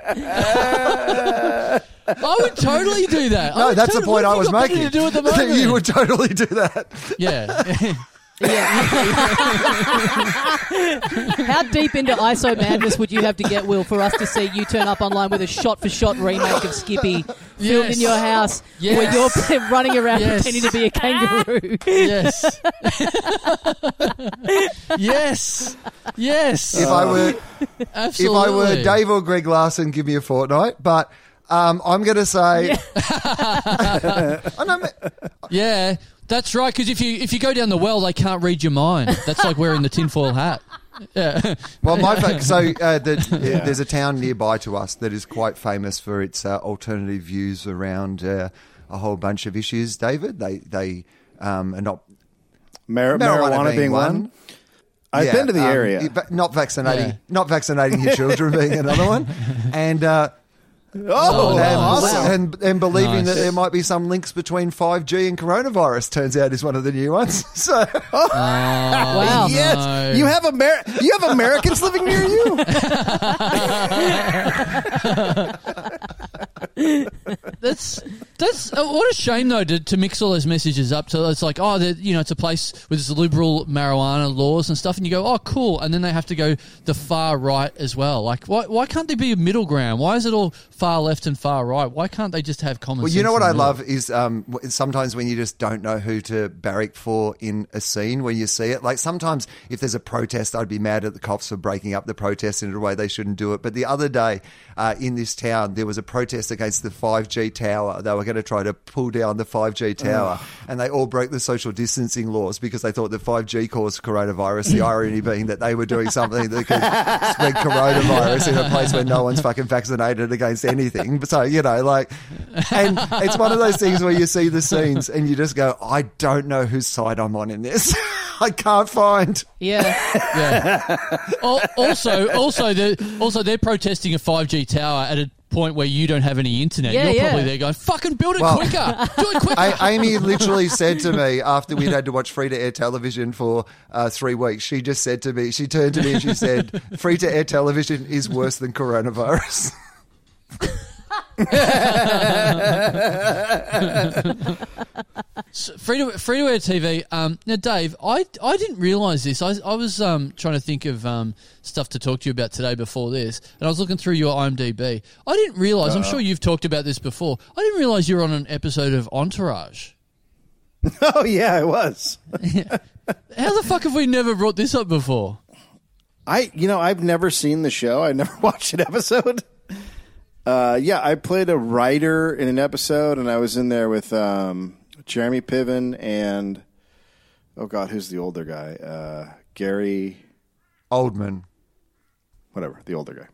S2: I would totally do that. I
S4: no,
S2: would
S4: that's the
S2: totally-
S4: point I
S2: what
S4: was
S2: have you got
S4: making.
S2: To do at the (laughs) moment?
S4: you would totally do that.
S2: yeah. (laughs)
S1: How deep into ISO madness would you have to get, Wil, for us to see you turn up online with a shot-for-shot remake of Skippy filmed
S2: Yes.
S1: in your house,
S2: Yes.
S1: where you're (laughs) running around
S2: Yes.
S1: pretending to be a kangaroo?
S2: yes. (laughs) yes. Yes.
S4: If I were
S2: Absolutely.
S4: if I were Dave or Greg Larsen, give me a fortnight. But um, I'm going to say, (laughs) I know,
S2: Yeah, that's right. Because if you if you go down the well, they can't read your mind. That's like wearing the tinfoil hat. (laughs) Yeah.
S4: Well, my fact, so uh, (laughs) the,
S3: Yeah.
S4: there's a town nearby to us that is quite famous for its uh, alternative views around uh, a whole bunch of issues. David, they they um, are not
S3: Mar-
S4: marijuana,
S3: marijuana, being one. I've
S4: Yeah,
S3: been to the
S4: um,
S3: area.
S4: va- not vaccinating,
S2: Yeah.
S4: not vaccinating your children being another one, (laughs) and. Uh,
S3: Oh,
S4: and,
S3: awesome.
S4: and, and believing
S2: Nice.
S4: that there might be some links between 5G and coronavirus turns out is one of the new ones. (laughs) So
S1: Wow.
S3: yes,
S2: no.
S3: you have Amer- you have Americans living near you. (laughs) (laughs) (laughs)
S2: That's that's uh, what a shame though to, to mix all those messages up. So it's like, oh, you know, it's a place with this liberal marijuana laws and stuff, and you go, oh, cool, and then they have to go the far right as well. Like, why why can't there be a middle ground? Why is it all far left and far right? Why can't they just have common?
S4: Well, you know what I
S2: middle?
S4: love is um, sometimes when you just don't know who to barrack for in a scene when you see it. Like sometimes if there's a protest, I'd be mad at the cops for breaking up the protest in a way they shouldn't do it. But the other day uh, in this town, there was a protest against the 5G tower. They were going to try to pull down the 5G tower, and they all broke the social distancing laws because they thought the 5G caused coronavirus. The irony (laughs) being that they were doing something that could spread coronavirus in a place where no one's fucking vaccinated against anything. So you know, like, and it's one of those things where you see the scenes and you just go, I don't know whose side I'm on in this. (laughs) I can't find.
S1: Yeah. (laughs)
S2: Yeah. Also, also, they're, also they're protesting a 5G tower at a point where you don't have any internet.
S1: Yeah,
S2: You're
S1: yeah.
S2: probably there going, fucking build it
S4: Well-
S2: quicker. (laughs) Do it quicker.
S4: I, Amy literally said to me after we'd had to watch free to air television for uh, three weeks, she just said to me, she turned to me and she said, free to air television is worse than coronavirus. (laughs) (laughs)
S2: Free to free to air TV. Um, now, Dave, I, I didn't realise this. I, I was um, trying to think of um, stuff to talk to you about today before this, and I was looking through your IMDb. I didn't realise. I'm sure you've talked about this before. I didn't realise you were on an episode of Entourage. (laughs)
S3: oh yeah, I was. (laughs)
S2: How the fuck have we never brought this up before?
S3: I you know I've never seen the show. I never watched an episode. Uh, yeah, I played a writer in an episode, and I was in there with um, Jeremy Piven and oh god, who's the older guy? Uh, Gary,
S4: Oldman.
S3: whatever, the older guy.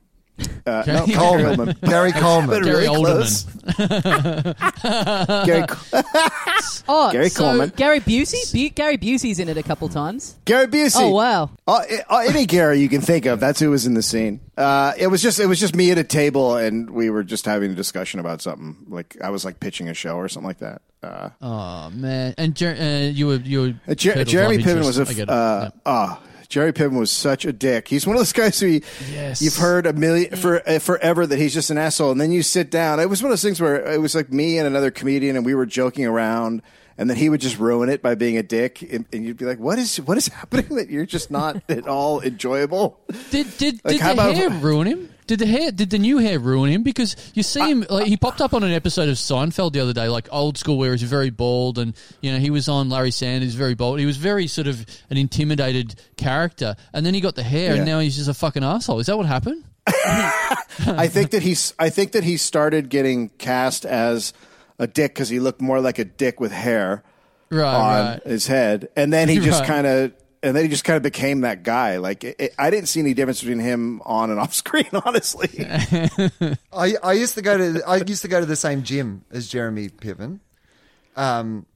S3: Uh,
S2: Gary-
S3: no, Gary
S4: Gary Coleman.
S2: Gary
S3: Really close. (laughs) Gary, (laughs)
S1: Oh,
S3: Gary
S1: so
S3: Coleman.
S1: Gary Busey? Bu- Gary Busey's in it a couple times.
S3: Gary Busey.
S1: Oh wow.
S3: Uh, uh, any Gary you can think of, that's who was in the scene. Uh, it was just it was just me at a table, and we were just having a discussion about something. Like I was like pitching a show or something like that. Uh,
S2: Oh man! And Jer- uh, you were you were
S3: uh, Jer- Jeremy
S2: love
S3: Piven was a
S2: I
S3: f-
S2: get it.
S3: uh, ah, Jerry Piven was such a dick. He's one of those guys who
S2: Yes.
S3: you've heard a million for uh, forever that he's just an asshole, and then you sit down. It was one of those things where it was like me and another comedian, and we were joking around. And then he would just ruin it by being a dick, and, and you'd be like, "What is what is happening that you're just not (laughs) at all enjoyable?"
S2: Did did
S3: Like,
S2: did the
S3: about-
S2: hair ruin him? Did the hair? Did the new hair ruin him? Because you see him, like he popped up on an episode of Seinfeld the other day, like old school, where he's very bald, and you know he was on Larry Sanders, very bald. He was very sort of an intimidated character, and then he got the hair,
S3: Yeah.
S2: and now he's just a fucking asshole. Is that what happened? (laughs) (laughs)
S3: I think that he's. I think that he started getting cast as a dick because he looked more like a dick with hair
S2: Right,
S3: on
S2: right.
S3: his head, and then he just
S2: Right.
S3: kind of. And then he just kind of became that guy. Like it, it- I didn't see any difference between him on and (laughs) off screen, honestly. (laughs)
S4: I, I used to go to I used to go to the same gym as Jeremy Piven. Um,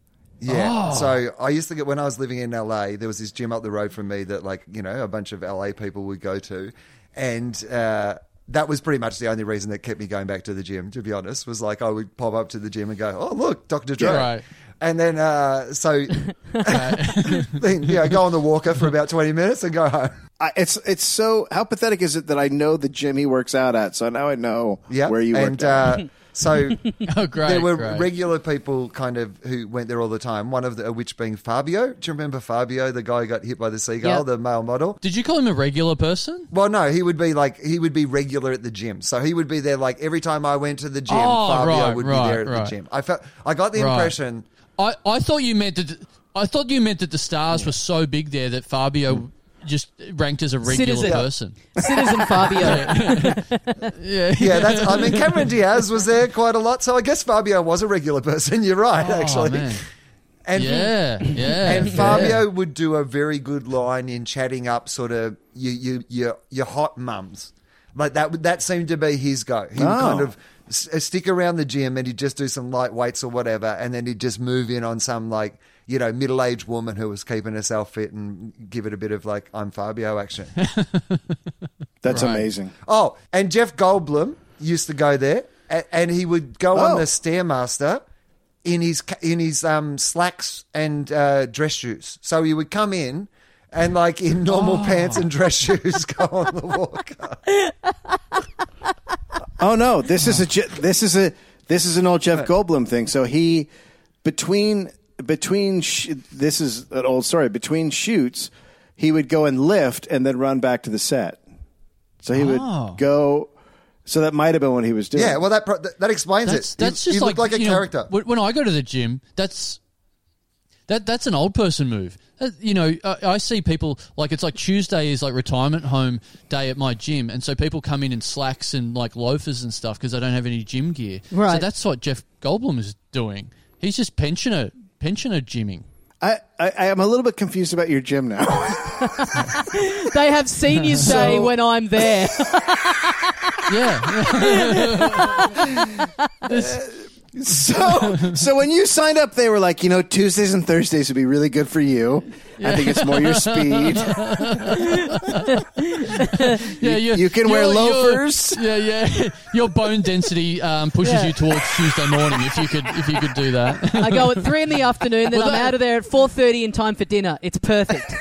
S4: yeah.
S2: Oh.
S4: So I used to get when I was living in LA. There was this gym up the road from me that like you know a bunch of LA people would go to, and uh, that was pretty much the only reason that kept me going back to the gym. To be honest, was like I would pop up to the gym and go, oh look, Dr. Dre.
S2: Right.
S4: And then, uh, so, (laughs) (laughs) then, you know, go on the walker for about 20 minutes and go home.
S3: I, it's it's so how pathetic is it that I know the gym he works out at, so now I know
S4: Yeah.
S3: where you
S4: and,
S3: worked out.
S4: uh, (laughs) so
S2: Oh, great.
S4: there were
S2: great.
S4: regular people kind of who went there all the time. One of the, which being Fabio. Do you remember Fabio, the guy who got hit by the seagull,
S1: Yep.
S4: the male model?
S2: Did you call him a regular person?
S4: Well, no, he would be like he would be regular at the gym. So he would be there like every time I went to the gym,
S2: Oh,
S4: Fabio
S2: right,
S4: would
S2: right,
S4: be there at
S2: right.
S4: the gym. I felt I got the
S2: Right.
S4: impression.
S2: I, I thought you meant that. I thought you meant that the stars were so big there that Fabio just ranked as a regular
S1: Citizen.
S2: person.
S1: Citizen Fabio. (laughs) (laughs)
S2: Yeah,
S4: Yeah, that's. I mean, Cameron Diaz was there quite a lot, so I guess Fabio was a regular person. (laughs) You're right,
S2: Oh,
S4: actually.
S2: man.
S4: And
S2: Yeah, yeah.
S4: And
S2: yeah.
S4: Fabio would do a very good line in chatting up sort of you you your your hot mums. Like that would- that seemed to be his go. He would
S3: Oh.
S4: kind of s- stick around the gym and he'd just do some light weights or whatever and then he'd just move in on some like you know middle-aged woman who was keeping herself fit and give it a bit of like I'm Fabio action. (laughs)
S3: That's
S2: Right.
S3: amazing.
S4: Oh, and Jeff Goldblum used to go there, and, and he would go on
S3: Oh.
S4: the stairmaster in his in his um, slacks and uh, dress shoes. So he would come in and like in normal pants and dress shoes (laughs) go on the walker. (laughs)
S3: Oh no, this is a this is a this is an old Jeff Goldblum thing. So he between between sh- this is an old story. Between shoots, he would go and lift and then run back to the set. So he
S2: Oh.
S3: would go. So that might have been what he was doing.
S4: Yeah, well that pro- that, that explains
S2: That's
S4: it.
S2: that's
S4: he,
S2: just
S4: he
S2: like,
S4: looked like a
S2: you know,
S4: character.
S2: when- when I go to the gym, that's that that's an old person move. That- You know, I, I see people like it's like Tuesday is like retirement home day at my gym, and so people come in in slacks and like loafers and stuff because they don't have any gym gear.
S1: Right.
S2: So that's what Jeff Goldblum is doing. He's just pensioner pensioner gymming.
S3: I, I I am a little bit confused about your gym now. (laughs)
S1: they have seniors day
S3: So-
S1: when I'm there. (laughs)
S2: Yeah, (laughs)
S3: so so when you signed up, they were like, you know, Tuesdays and Thursdays would be really good for you. I think it's more your speed. (laughs)
S2: yeah. You,
S3: you can wear loafers.
S2: yeah, yeah. (laughs) Your bone density um, pushes
S1: Yeah.
S2: you towards Tuesday morning. If you could, if you could do that.
S1: I go at three in the afternoon, then
S2: Well,
S1: I'm out of there at four thirty in time for dinner. It's perfect.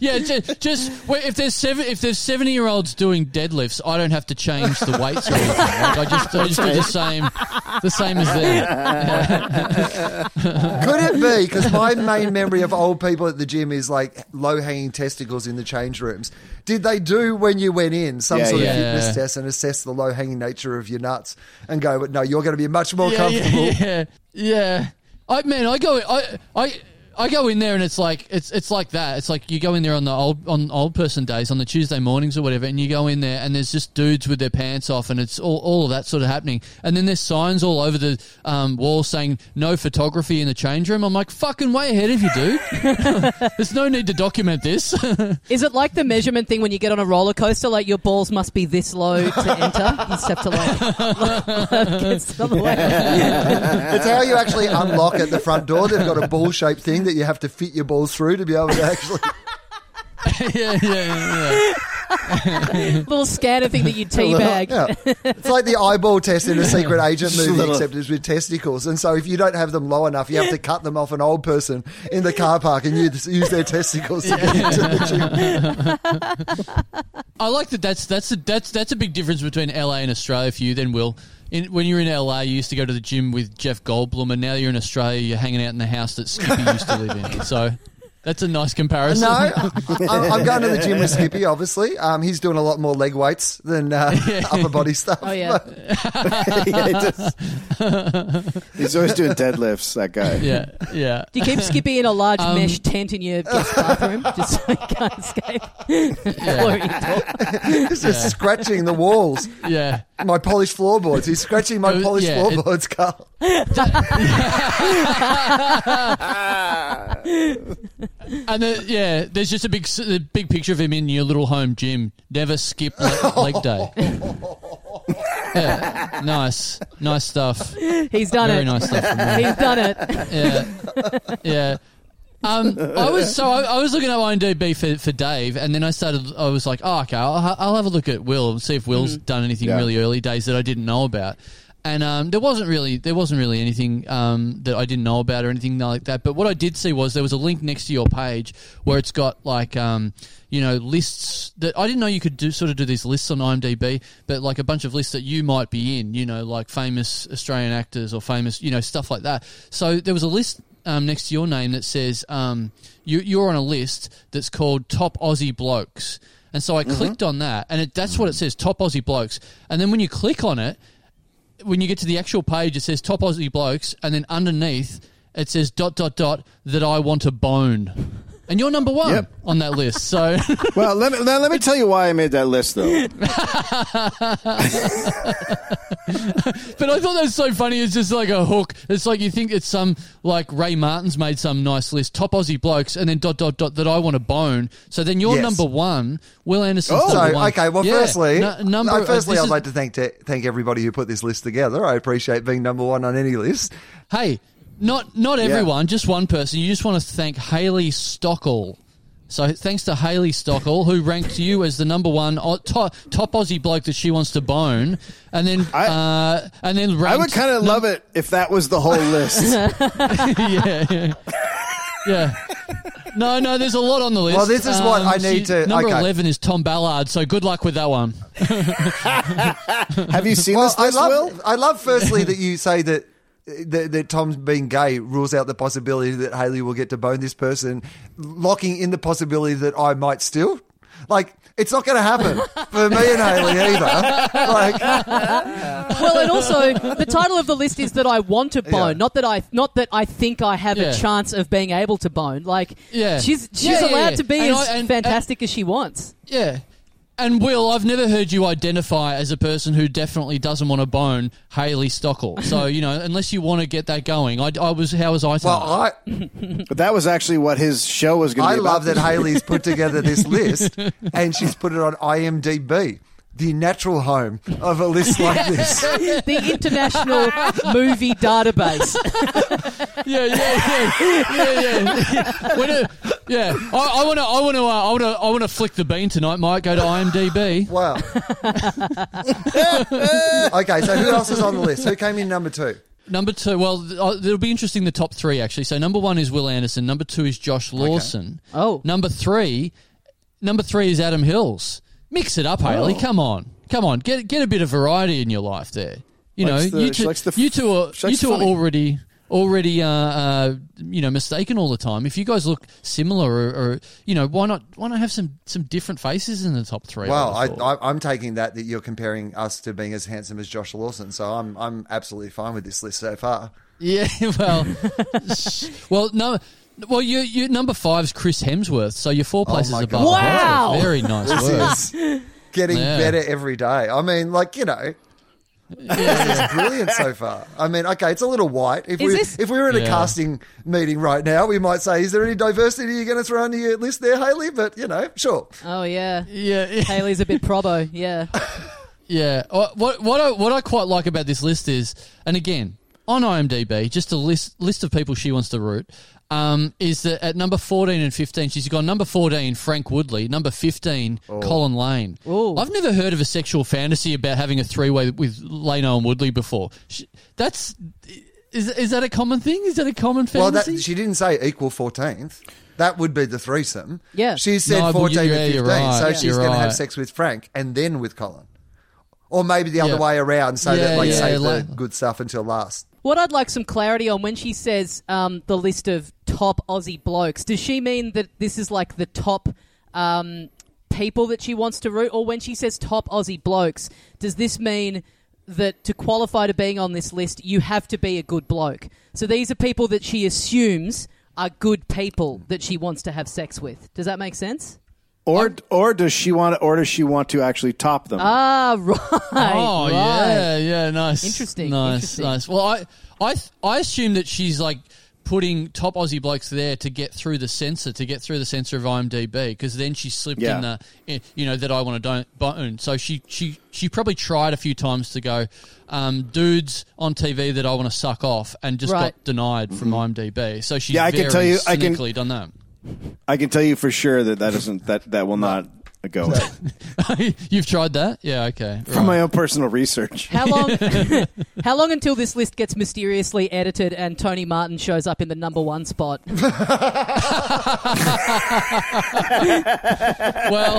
S2: Yeah, just, just well, if there's seven, if there's seventy year olds doing deadlifts, I don't have to change the weights or anything. Like I just, I just do the same, the same as them. (laughs)
S4: Could it be? Because my main memory of old people at the gym is like low hanging testicles in the change rooms. Did they do when you went in some
S3: Yeah,
S4: sort
S2: yeah.
S4: of fitness test and assess the low hanging nature of your nuts and go, no, you're going to be much more
S2: Yeah,
S4: comfortable?
S2: yeah, yeah, yeah. I man, I go, I, I. I go in there and it's like it's it's like that. It's like you go in there on the old on old person days on the Tuesday mornings or whatever, and you go in there and there's just dudes with their pants off, and it's all, all of that sort of happening. And then there's signs all over the um, wall saying no photography in the change room. I'm like fucking way ahead of you, dude. (laughs) there's no need to document this. (laughs)
S1: Is it like the measurement thing when you get on a roller coaster? Like your balls must be this low to (laughs) enter. You just have to like get some way.
S4: It's how you actually unlock at the front door. They've got a ball shaped thing that you have to fit your balls through to be able to actually. (laughs)
S2: yeah, yeah, yeah. (laughs)
S1: little scanner thing that you teabag.
S4: Yeah. It's like the eyeball test in a (laughs) secret agent movie,
S3: little-
S4: except it's with testicles. And so if you don't have them low enough, you have to cut them off an old person in the car park and use, use their testicles to get into the gym.
S2: I like that. That's that's a, that's that's a big difference between LA and Australia for you. Then, Wil, in, when you were in LA, you used to go to the gym with Jeff Goldblum, and now you're in Australia, you're hanging out in the house that Skippy used to live in. So, That's a nice comparison.
S4: No, (laughs) I, I'm, I'm going to the gym with Skippy. Obviously, um, he's doing a lot more leg weights than uh, (laughs) upper body stuff.
S1: Oh yeah. (laughs)
S3: Yeah, he does. He's always doing deadlifts. That guy.
S2: yeah, yeah.
S1: Do you keep Skippy in a large
S2: Um,
S1: mesh tent in your guest bathroom just so he can't escape? While you talk?
S4: He's just scratching the walls.
S2: Yeah.
S4: My polished floorboards. He's scratching my
S2: Uh,
S4: polished
S2: yeah, it-
S4: floorboards, Karl. (laughs)
S2: And the, yeah, there's just a big, s- a big picture of him in your little home gym. Never skip le- leg day. (laughs) Yeah, nice, nice stuff.
S1: He's done it.
S2: Very
S1: it.
S2: nice stuff. From him.
S1: He's done it.
S2: Yeah, yeah. Um, I was so I, I was looking at IMDb for, for Dave, and then I started. I was like, oh, okay, I'll, I'll have a look at Wil and see if Wil's done anything
S3: Yeah.
S2: really early days that I didn't know about. And um, there wasn't really there wasn't really anything um, that I didn't know about or anything like that. But what I did see was there was a link next to your page where it's got like um, you know lists that I didn't know you could do sort of do these lists on IMDb, but like a bunch of lists that you might be in. You know, like famous Australian actors or famous you know stuff like that. So there was a list um, next to your name that says um, you, you're on a list that's called Top Aussie Blokes. And so I clicked on that, and it, that's what it says, Top Aussie Blokes. And then when you click on it, when you get to the actual page, it says Top Aussie Blokes, and then underneath it says dot dot dot that I want to bone. And you're number one
S3: Yep.
S2: on that list. So (laughs)
S3: Well, let me now, let me tell you why I made that list, though. (laughs)
S2: But I thought that was so funny. It's just like a hook. It's like you think it's some like Ray Martin's made some nice list, top Aussie blokes, and then dot dot dot that I want to bone. So then you're
S4: Yes.
S2: number one. Wil Anderson's
S3: Oh.
S2: number
S4: So
S2: one.
S4: okay, well,
S2: Yeah.
S4: firstly,
S2: No- number.
S4: no, uh, firstly,
S2: this
S4: I'd
S2: is-
S4: like to thank to thank everybody who put this list together. I appreciate being number one on any list.
S2: Hey, not not everyone, just one person. You just want to thank Haley Stockel. So thanks to Haley Stockel, who ranked you as the number one o- top, top Aussie bloke that she wants to bone, and then
S3: I-
S2: uh, and then ranked
S3: I would kind of love it if that was the whole list. (laughs) (laughs)
S2: yeah, yeah, yeah. No, no, there's a lot on the list. Um,
S4: Well, this is what I need to-
S2: Number
S4: okay.
S2: eleven is Tom Ballard. So good luck with that one. (laughs)
S3: Have you seen
S4: Well,
S3: this
S4: I
S3: list, Wil?
S4: love, I love firstly that you say that, that that Tom's being gay rules out the possibility that Haley will get to bone this person, locking in the possibility that I might still. Like, it's not going to happen for me and Haley either. Like, (laughs)
S1: Well, and also the title of the list is that I want to bone,
S4: Yeah.
S1: not that I not that I think I have
S2: Yeah.
S1: a chance of being able to bone. Like,
S2: Yeah.
S1: she's she's
S2: Yeah, yeah,
S1: allowed
S2: yeah.
S1: to be
S2: And
S1: as
S2: I- and-
S1: fantastic as she wants.
S2: Yeah. And Wil, I've never heard you identify as a person who definitely doesn't want to bone Haley Stockel. So (laughs) you know, unless you want to get that going, I, I was how was I?
S4: well. I,
S3: But that was actually what his show was going to
S4: I
S3: be
S4: love
S3: about.
S4: that Haley's put together this (laughs) list and she's put it on IMDb, the natural home of a list like this. (laughs)
S1: The international movie database.
S2: yeah, yeah, yeah, yeah, yeah. When it- yeah, I want to, I want to, uh, I want to, I want to flick the bean tonight. Mike, go to IMDb. (laughs)
S4: Wow. (laughs) okay, so who else is on the list? Who came in number two?
S2: Number two, well, uh, it'll be interesting. The top three actually. So number one is Wil Anderson. Number two is Josh Lawson.
S1: Oh.
S2: Number three, number three is Adam Hills. Mix it up, Haley. Come on, come on. Get get a bit of variety in your life there. You
S3: Likes
S2: know,
S3: the-
S2: you two,
S3: the
S2: you two are you
S3: likes
S2: two are already already uh, uh, you know mistaken all the time. If you guys look similar, or, or you know, why not why not have some some different faces in the top three?
S4: Well,
S2: I
S4: I,
S2: would've thought.
S4: I, I'm taking that that you're comparing us to being as handsome as Josh Lawson, so I'm I'm absolutely fine with this list so far.
S2: Yeah, (laughs) well, (laughs) well, no, well, you you number five's Chris Hemsworth, so you're four places
S4: Oh
S2: above.
S4: God.
S1: Wow.
S2: very nice
S4: This
S2: work.
S4: is getting
S2: Yeah.
S4: better every day. I mean, like you know. It's brilliant so far. I mean, okay, it's a little white. If
S1: Is
S4: we
S1: this-
S4: if we were in a
S2: Yeah.
S4: casting meeting right now, we might say, "Is there any diversity you're going to throw into your list there, Haley?" But you know, sure.
S1: Oh yeah.
S2: Yeah, yeah,
S1: Haley's a bit probo, yeah. (laughs)
S2: yeah. Uh, What what I, what I quite like about this list is, and again on IMDb, just a list list of people she wants to root. Um, is that at number 14 and 15, she's got number 14, Frank Woodley, number 15, Colin Lane.
S1: Ooh.
S2: I've never heard of a sexual fantasy about having a three way with Lano and Woodley before. Sh- That's. Is, is that a common thing? Is that a common
S4: Well,
S2: fantasy?
S4: that, she didn't say equal fourteenth. That would be the threesome.
S1: Yeah.
S4: she said
S2: No, but
S4: fourteen
S2: you-
S4: and fifteen,
S2: right.
S4: so
S2: Yeah.
S4: she's
S2: You're
S4: going to have sex with Frank and then with Colin, or maybe the other
S2: Yeah.
S4: way around, so that
S2: Yeah,
S4: like
S2: yeah,
S4: save
S2: la-
S4: the good stuff until last.
S1: What I'd like some clarity on when she says um, the list of top Aussie blokes, does she mean that this is like the top um, people that she wants to root? Or when she says top Aussie blokes, does this mean that to qualify to being on this list, you have to be a good bloke? So these are people that she assumes are good people that she wants to have sex with. Does that make sense?
S3: Or or does she want or does she want to actually top them?
S1: Ah, (laughs) right.
S2: Oh
S1: right.
S2: yeah, yeah, nice,
S1: Interesting,
S2: nice,
S1: interesting.
S2: nice. Well, I, I, I assume that she's like putting top Aussie blokes there to get through the censor, to get through the censor of IMDb, because then she slipped
S3: Yeah.
S2: in the, in- you know, that I want to don't bone. So she, she, she probably tried a few times to go, um, dudes on TV that I want to suck off, and just
S1: Right.
S2: got denied from IMDb. So she's
S3: Yeah, I can tell you- I can-
S2: cynically done that.
S3: I can tell you for sure that that isn't that that will not go (laughs)
S2: You've tried that, yeah? Okay,
S3: from my own personal research.
S1: How long? (laughs) how long until this list gets mysteriously edited and Tony Martin shows up in the number one spot? (laughs)
S2: well,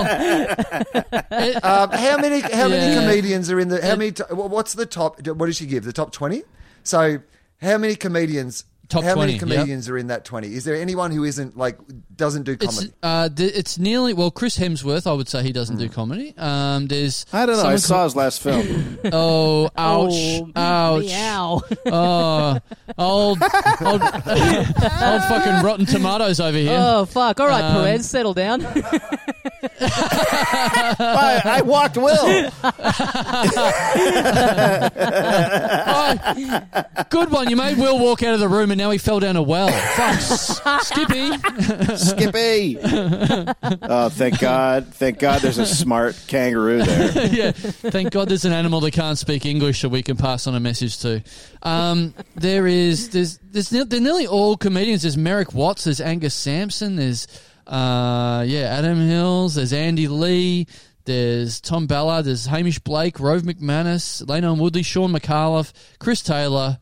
S4: Um, how many how many
S2: Yeah.
S4: comedians are in the? How many? t- wha- What's the top? What did she give? The top twenty. So how many comedians?
S2: Top
S4: how
S2: 20,
S4: many
S2: yep.
S4: comedians are in that twenty? Is there anyone who isn't like doesn't do
S2: It's
S4: comedy?
S2: uh, th- it's nearly well. Chris Hemsworth, I would say he doesn't do comedy. Um, there's
S3: I don't know. I
S2: someone
S3: saw his last film. (laughs)
S2: oh, ouch,
S1: Oh,
S2: ouch,
S1: Meow. (laughs)
S2: oh, old, old, (laughs) old fucking rotten tomatoes over here.
S1: Oh fuck! All right,
S2: Um,
S1: Perez, settle down.
S3: I, I walked Wil.
S2: Oh, good one. You made Wil walk out of the room, and now he fell down a well. (laughs) Skippy.
S3: Skippy. oh, thank God! Thank God, there's a smart kangaroo there. (laughs)
S2: yeah. Thank God there's an animal that can't speak English that we can pass on a message to. Um, there is, there's, there's, they're nearly all comedians. There's Merrick Watts, there's Angus Sampson, there's, uh, yeah, Adam Hills, there's Andy Lee, there's Tom Ballard, there's Hamish Blake, Rove McManus, Lano Woodley, Shaun Micallef, Chris Taylor,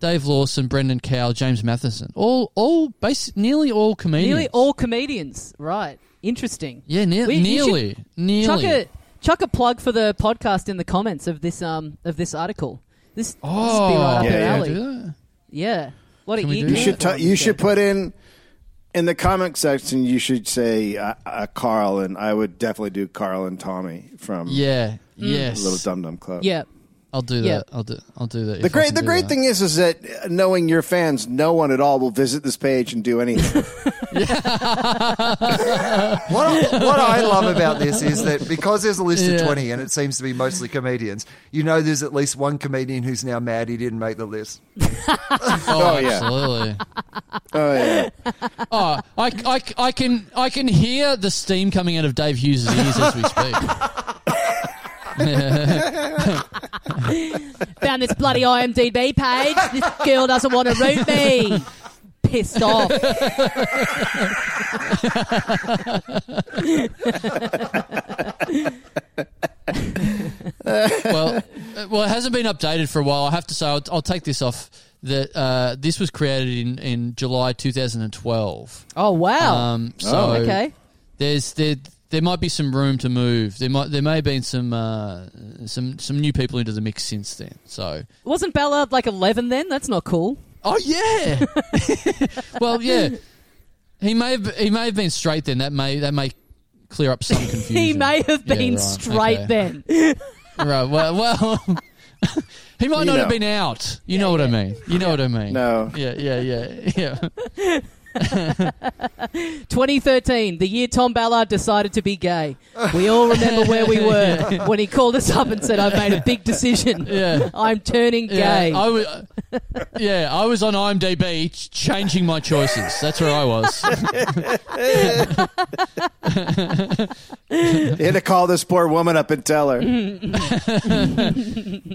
S2: Dave Lawson, Brendan Cowell, James Mathison. All, all, basi- nearly all comedians.
S1: Nearly all comedians. Right. Interesting.
S2: Yeah, ne-
S1: We-
S2: nearly, nearly.
S1: Chuck a chuck a plug for the podcast in the comments of this um of this article. This, this would be right up
S3: Yeah,
S1: your
S3: yeah.
S1: alley.
S2: Do that?
S1: Yeah. What
S2: Can
S1: a
S2: do
S3: You should t- you should put in in the comic section. You should say uh, uh, Karl, and I would definitely do Karl and Tommy from
S2: Yeah, yes.
S3: Little Dum Dum Club.
S1: Mm. Yeah.
S2: I'll do
S1: Yeah.
S2: that. I'll do. I'll do that.
S3: The great the great
S2: that.
S3: thing is is that uh, knowing your fans, no one at all will visit this page and do anything. (laughs) (laughs)
S4: What I, what I love about this is that because there's a list
S2: Yeah.
S4: of 20 and it seems to be mostly comedians, you know there's at least one comedian who's now mad he didn't make the list. (laughs)
S2: Oh,
S3: Oh, yeah.
S2: absolutely.
S3: oh yeah,
S2: Oh, I, I, I can I can hear the steam coming out of Dave Hughes' ears as we speak. (laughs)
S1: Found this bloody IMDb page. This girl doesn't want to root me. Pissed off.
S2: well, uh, well, it hasn't been updated for a while. I have to say, I'll, I'll take this off. That uh, this was created in, in July 2012.
S1: Oh wow.
S2: Um, so
S3: Oh,
S1: okay.
S2: there's there there might be some room to move. There might there may have been some uh, some some new people into the mix since then. So
S1: Wasn't Ballard like eleven then? That's not cool.
S2: oh yeah, (laughs) well yeah, he may have he may have been straight then. That may that may clear up some (laughs) confusion.
S1: He may have
S2: Yeah,
S1: been
S2: right,
S1: straight
S2: okay.
S1: then. (laughs)
S2: Right. Well, well he might
S3: You
S2: not have been out. You know what I mean. You know what I mean.
S3: no.
S2: Yeah, yeah, yeah, yeah.
S1: 2013, the year Tom Ballard decided to be gay. We all remember where we were (laughs) when he called us up and said, "I've made a big decision.
S2: Yeah.
S1: I'm turning
S2: Yeah,
S1: gay."
S2: I was, yeah, I was on IMDb ch- changing my choices. That's where I was. (laughs)
S3: You had to call this poor woman up and tell her. (laughs)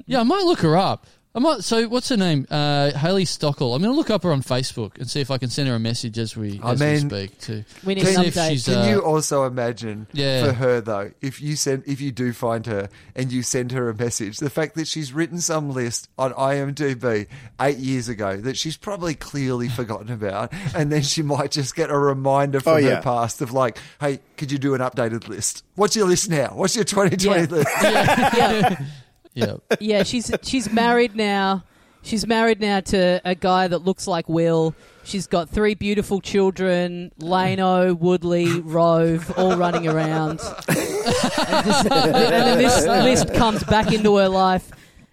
S2: Yeah, I might look her up. I might. So, what's her name? Uh, Haley Stockel. I'm going to look up her on Facebook and see if I can send her a message as we
S4: I
S2: as we
S4: mean-
S2: speak. To
S1: we need
S4: Can
S1: an update.
S2: she's,
S4: Can
S2: uh,
S4: you also imagine
S2: Yeah.
S4: for her though, if you send if you do find her and you send her a message, the fact that she's written some list on IMDb eight years ago that she's probably clearly (laughs) forgotten about, and then she might just get a reminder from
S3: Oh, yeah.
S4: her past of like, hey, could you do an updated list? What's your list now? What's your 2020
S1: Yeah.
S4: list? (laughs)
S1: yeah, (laughs)
S2: yeah, (laughs)
S1: yeah. She's she's married now. She's married now to a guy that looks like Wil. She's got three beautiful children: Lano, Woodley, Rove, all running around. (laughs) and, this, and then this list comes back into her life.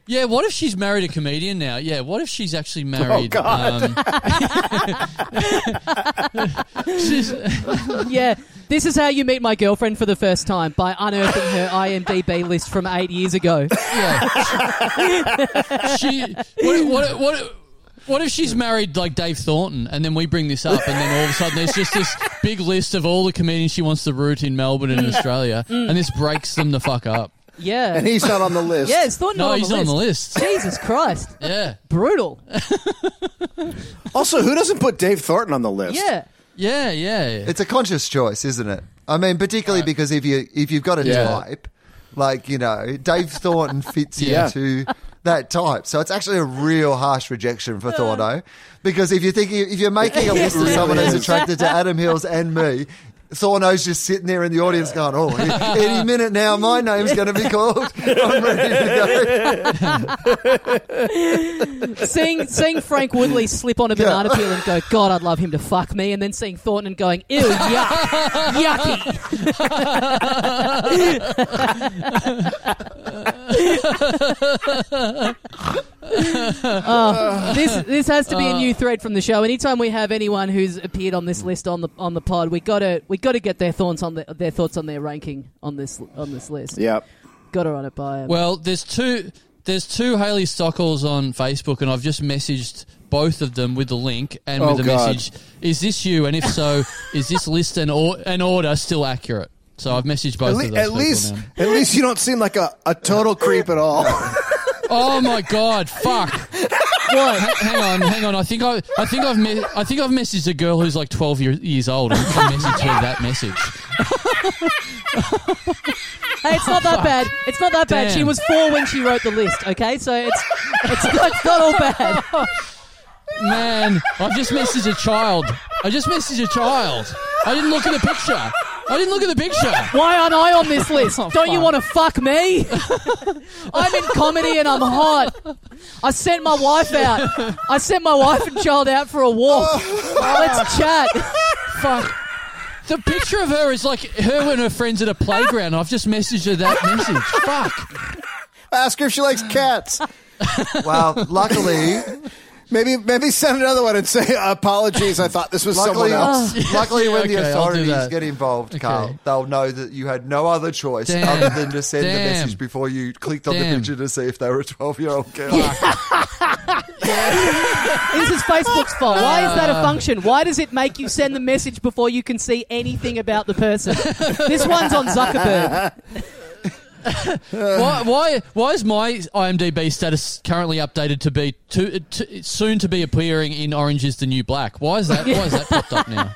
S2: Yeah, what if she's married a comedian now? Yeah, what if she's actually married?
S3: Oh God.
S2: Um, (laughs) she's,
S1: Yeah, this is how you meet my girlfriend for the first time by unearthing her IMDb list from eight years ago.
S2: yeah. she. What, what, what, what if she's married like Dave Thornton, and then we bring this up, and then all of a sudden there's just this big list of all the comedians she wants to root in Melbourne and Australia, and this breaks them the fuck up.
S1: Yeah,
S3: and he's not on the list.
S1: yeah, it's Thornton
S2: No,
S1: on
S2: he's
S1: the
S2: not on the list.
S1: Jesus Christ, (laughs)
S2: Yeah,
S1: brutal. (laughs)
S3: Also, who doesn't put Dave Thornton on the list?
S1: Yeah.
S2: yeah, yeah.
S4: It's a conscious choice, isn't it? I mean, particularly because if you if you've got a
S3: Yeah.
S4: type, like you know, Dave Thornton fits (laughs)
S3: Yeah.
S4: into that type. So it's actually a real harsh rejection for Thorno, because if you're thinking if you're making a list of someone who's attracted to Adam Hills and me. Thorno's just sitting there in the audience going, "Oh, any minute now, my (laughs) name's going to be called. I'm ready to go." (laughs)
S1: seeing seeing Frank Woodley slip on a banana peel and go, God, I'd love him to fuck me, and then seeing Thornton and going, Ew, yuck, (laughs) yucky. (laughs) Oh, this this has to be a new uh. thread from the show. Anytime we have anyone who's appeared on this list on the on the pod, we gotta we gotta get their thoughts on the, their thoughts on their ranking on this on this list.
S3: Yep.
S1: Gotta run it by. by 'em.
S2: Well, there's two. There's two Haley Stockles on Facebook, and I've just messaged both of them with the link and
S3: Oh,
S2: with the
S3: God.
S2: message: "Is this you? And if so, (laughs) is this list and or- an order still accurate?" So I've messaged both
S3: At, le-
S2: of those
S3: at
S2: people
S3: least,
S2: now.
S3: at least you don't seem like a, a total (laughs) creep at all.
S2: Oh my god! Fuck!
S1: what?
S2: hang on, hang on. I think I, I think I've, me- I think I've messaged a girl who's like 12 year- years old and I messaged her that message.
S1: Hey, it's not that bad. It's not that bad.
S2: Damn.
S1: She was four when she wrote the list. Okay, so it's it's not, it's not all bad.
S2: Man, I've just messaged a child. I just messaged a child. I didn't look at the picture. I didn't look at the picture.
S1: Why aren't I on this (laughs) list?
S2: Oh,
S1: Don't you want to fuck me? (laughs) I'm in comedy and I'm hot. I sent my wife out. I sent my wife and child out for a walk. (laughs) Let's chat.
S2: Fuck. The picture of her is like her and her friends at a playground. I've just messaged her that message. Fuck.
S3: Ask her if she likes cats.
S4: Well, luckily,
S3: Maybe, maybe send another one and say apologies. I thought this was
S4: Luckily,
S3: someone else. (laughs)
S4: luckily when
S2: Okay,
S4: the authorities get involved,
S2: Okay.
S4: Karl, they'll know that you had no other choice
S2: Damn.
S4: other than to send the message before you clicked on
S2: Damn.
S4: the picture to see if they were a 12 year old girl. (laughs)
S1: This is Facebook's fault. Why is that a uh. function? Why does it make you send the message before you can see anything about the person? This one's on Zuckerberg. (laughs) (laughs)
S2: Why, why, why is my IMDb status currently updated to be to, to soon to be appearing in Orange is the New Black? Why is that? Why is that popped up now?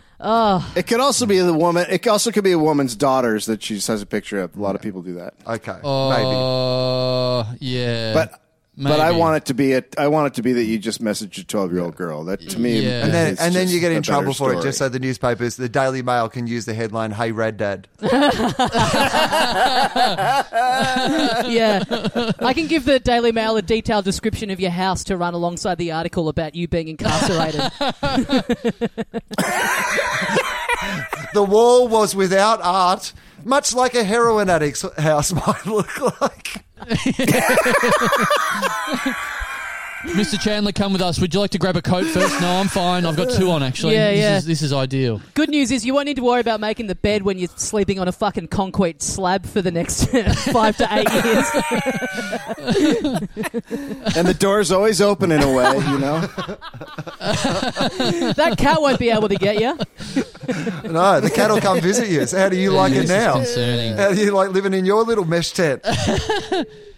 S2: (laughs) oh.
S3: It could also be the woman. It also could be a woman's daughters that she just has a picture of. A lot of people do that.
S4: Okay, uh, maybe.
S2: Oh, yeah.
S3: But but I want it to be a, I want it to be that you just messaged a twelve year old girl. That to me,
S2: Yeah.
S4: And then,
S3: is
S4: and then
S3: just
S4: you get
S3: a
S4: in
S3: better
S4: trouble for it
S3: story.
S4: just so the newspapers, the Daily Mail can use the headline, Hey Red Dad. (laughs)
S1: Yeah. I can give the Daily Mail a detailed description of your house to run alongside the article about you being incarcerated. (laughs)
S4: The wall was without art, much like a heroin addict's house (laughs) might look like. (laughs)
S2: Mr. Chandler, come with us. Would you like to grab a coat first? No, I'm fine. I've got two on actually.
S1: Yeah,
S2: this
S1: yeah.
S2: Is, this is ideal.
S1: Good news is you won't need to worry about making the bed when you're sleeping on a fucking concrete slab for the next (laughs) five to eight years.
S3: and the door's always open in a way, you know.
S1: That cat won't be able to get you.
S4: No, the cat will come visit you. So how do you like it now?
S2: concerning.
S4: How do you like living in your little mesh tent? (laughs)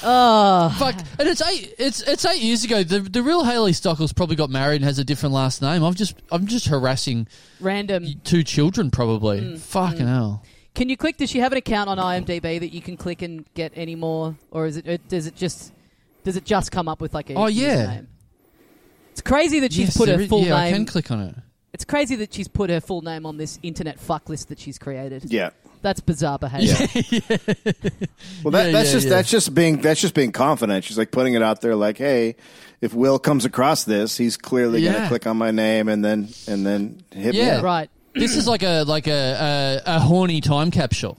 S1: Oh,
S2: Fuck, and it's eight. It's it's eight years ago. The the real Haley Stockles probably got married and has a different last name. I'm just I'm just harassing
S1: random.
S2: two children probably.
S1: Mm,
S2: Fucking hell.
S1: Can you click? Does she have an account on IMDb that you can click and get any more, or is it? Does it just? Does it just come up with like a?
S2: Oh, yeah.
S1: username? It's crazy that she's
S2: Yes,
S1: put
S2: there
S1: her
S2: is-
S1: full
S2: yeah, I
S1: name.
S2: can click on it.
S1: It's crazy that she's put her full name on this internet fuck list that she's created.
S3: Yeah.
S1: That's bizarre behavior. (laughs)
S3: Well, that,
S2: Yeah,
S3: that's
S2: yeah,
S3: just
S2: yeah.
S3: that's just being that's just being confident. She's like putting it out there, like, hey, if Wil comes across this, he's clearly going to click on my name and then and then hit me
S2: Yeah.
S1: Right.
S2: This is like a like a, a a horny time capsule.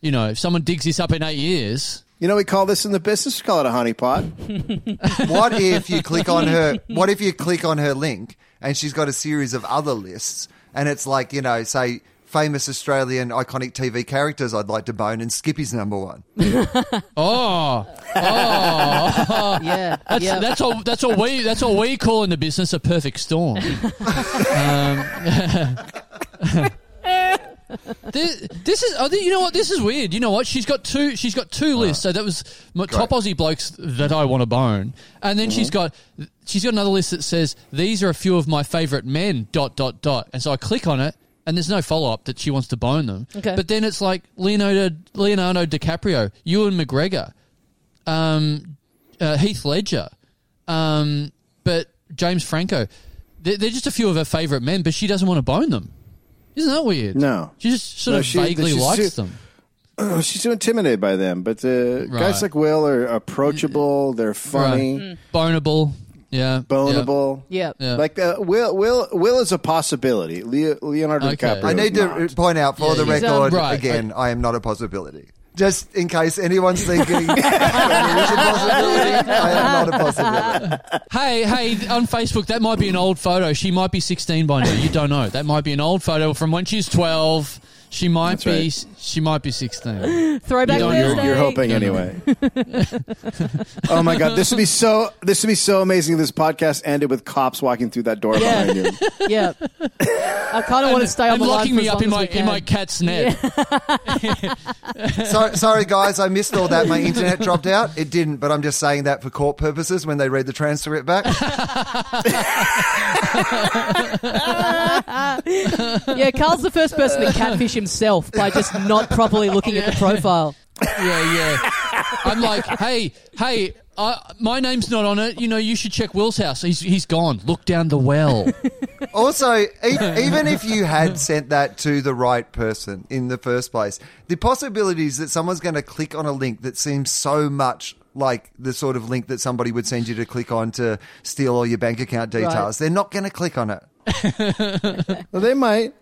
S2: You know, if someone digs this up in eight years,
S3: You know, we call this in the business, we call it a honeypot. (laughs)
S4: What if you click on her? What if you click on her link and she's got a series of other lists, and it's like you know, say famous Australian iconic TV characters I'd like to bone, and Skippy's number one. (laughs)
S2: oh,
S1: Yeah.
S2: that's
S1: yeah.
S2: that's all that's all we that's all we call in the business a perfect storm. (laughs) um, (laughs) (laughs) this, this is, I you know what? This is weird. You know what? She's got two. She's got two lists. So that was my top Aussie blokes that I want to bone, and then she's got she's got another list that says these are a few of my favourite men. Dot dot dot. And so I click on it, and there's no follow up that she wants to bone them.
S1: Okay.
S2: But then it's like Leonardo Leonardo DiCaprio, Ewan McGregor, um, uh, Heath Ledger, um, but James Franco. They're, they're just a few of her favourite men, but she doesn't want to bone them. Isn't that weird?
S3: No.
S2: She just sort
S3: No,
S2: of
S3: she-
S2: vaguely
S3: she's
S2: likes
S3: too-
S2: them.
S3: Oh, (clears throat) she's too intimidated by them. But uh, guys
S2: Right.
S3: like Wil are approachable. They're funny,
S2: Right. Boneable. Yeah.
S3: boneable.
S1: yeah.
S2: Yeah.
S3: Like uh, Wil, Wil, Wil is a possibility. Leo, Leonardo
S2: Okay.
S3: DiCaprio.
S4: I need
S3: is
S4: to
S3: not.
S4: point out for
S2: Yeah,
S4: the
S2: he's,
S1: um,
S4: record
S2: right,
S4: again, I am not a possibility. Just in case anyone's thinking there is a possibility, I am not a possibility.
S2: Hey, hey, on Facebook, that might be an old photo. She might be 16 by now. You don't know. That might be an old photo from when she's 12. She might
S3: That's
S2: be.
S3: right.
S2: She might be 16. (gasps)
S1: Throwback
S2: You don't-
S3: You're, you're hoping anyway. (laughs) oh my god, this would be so. This would be so amazing. if This podcast ended with cops walking through that door
S1: Yeah.
S3: behind you. (laughs)
S1: Yeah. I kind of want to stay on
S2: and
S1: the line
S2: locking
S1: for
S2: me
S1: as
S2: up in my in my cat's net.
S4: So, sorry, guys, I missed all that. My internet dropped out. It didn't, but I'm just saying that for court purposes when they read the transcript back. (laughs)
S1: Yeah, Karl's the first person to catfish himself by just not properly looking at the profile.
S2: Yeah, yeah. I'm like, hey, hey, uh, my name's not on it. You know, you should check Wil's house. He's he's gone. Look down the well. (laughs)
S4: Also, e- even if you had sent that to the right person in the first place, the possibilities that someone's going to click on a link that seems so much like the sort of link that somebody would send you to click on to steal all your bank account details, they're not going to click on it. (laughs)
S3: Well, they might.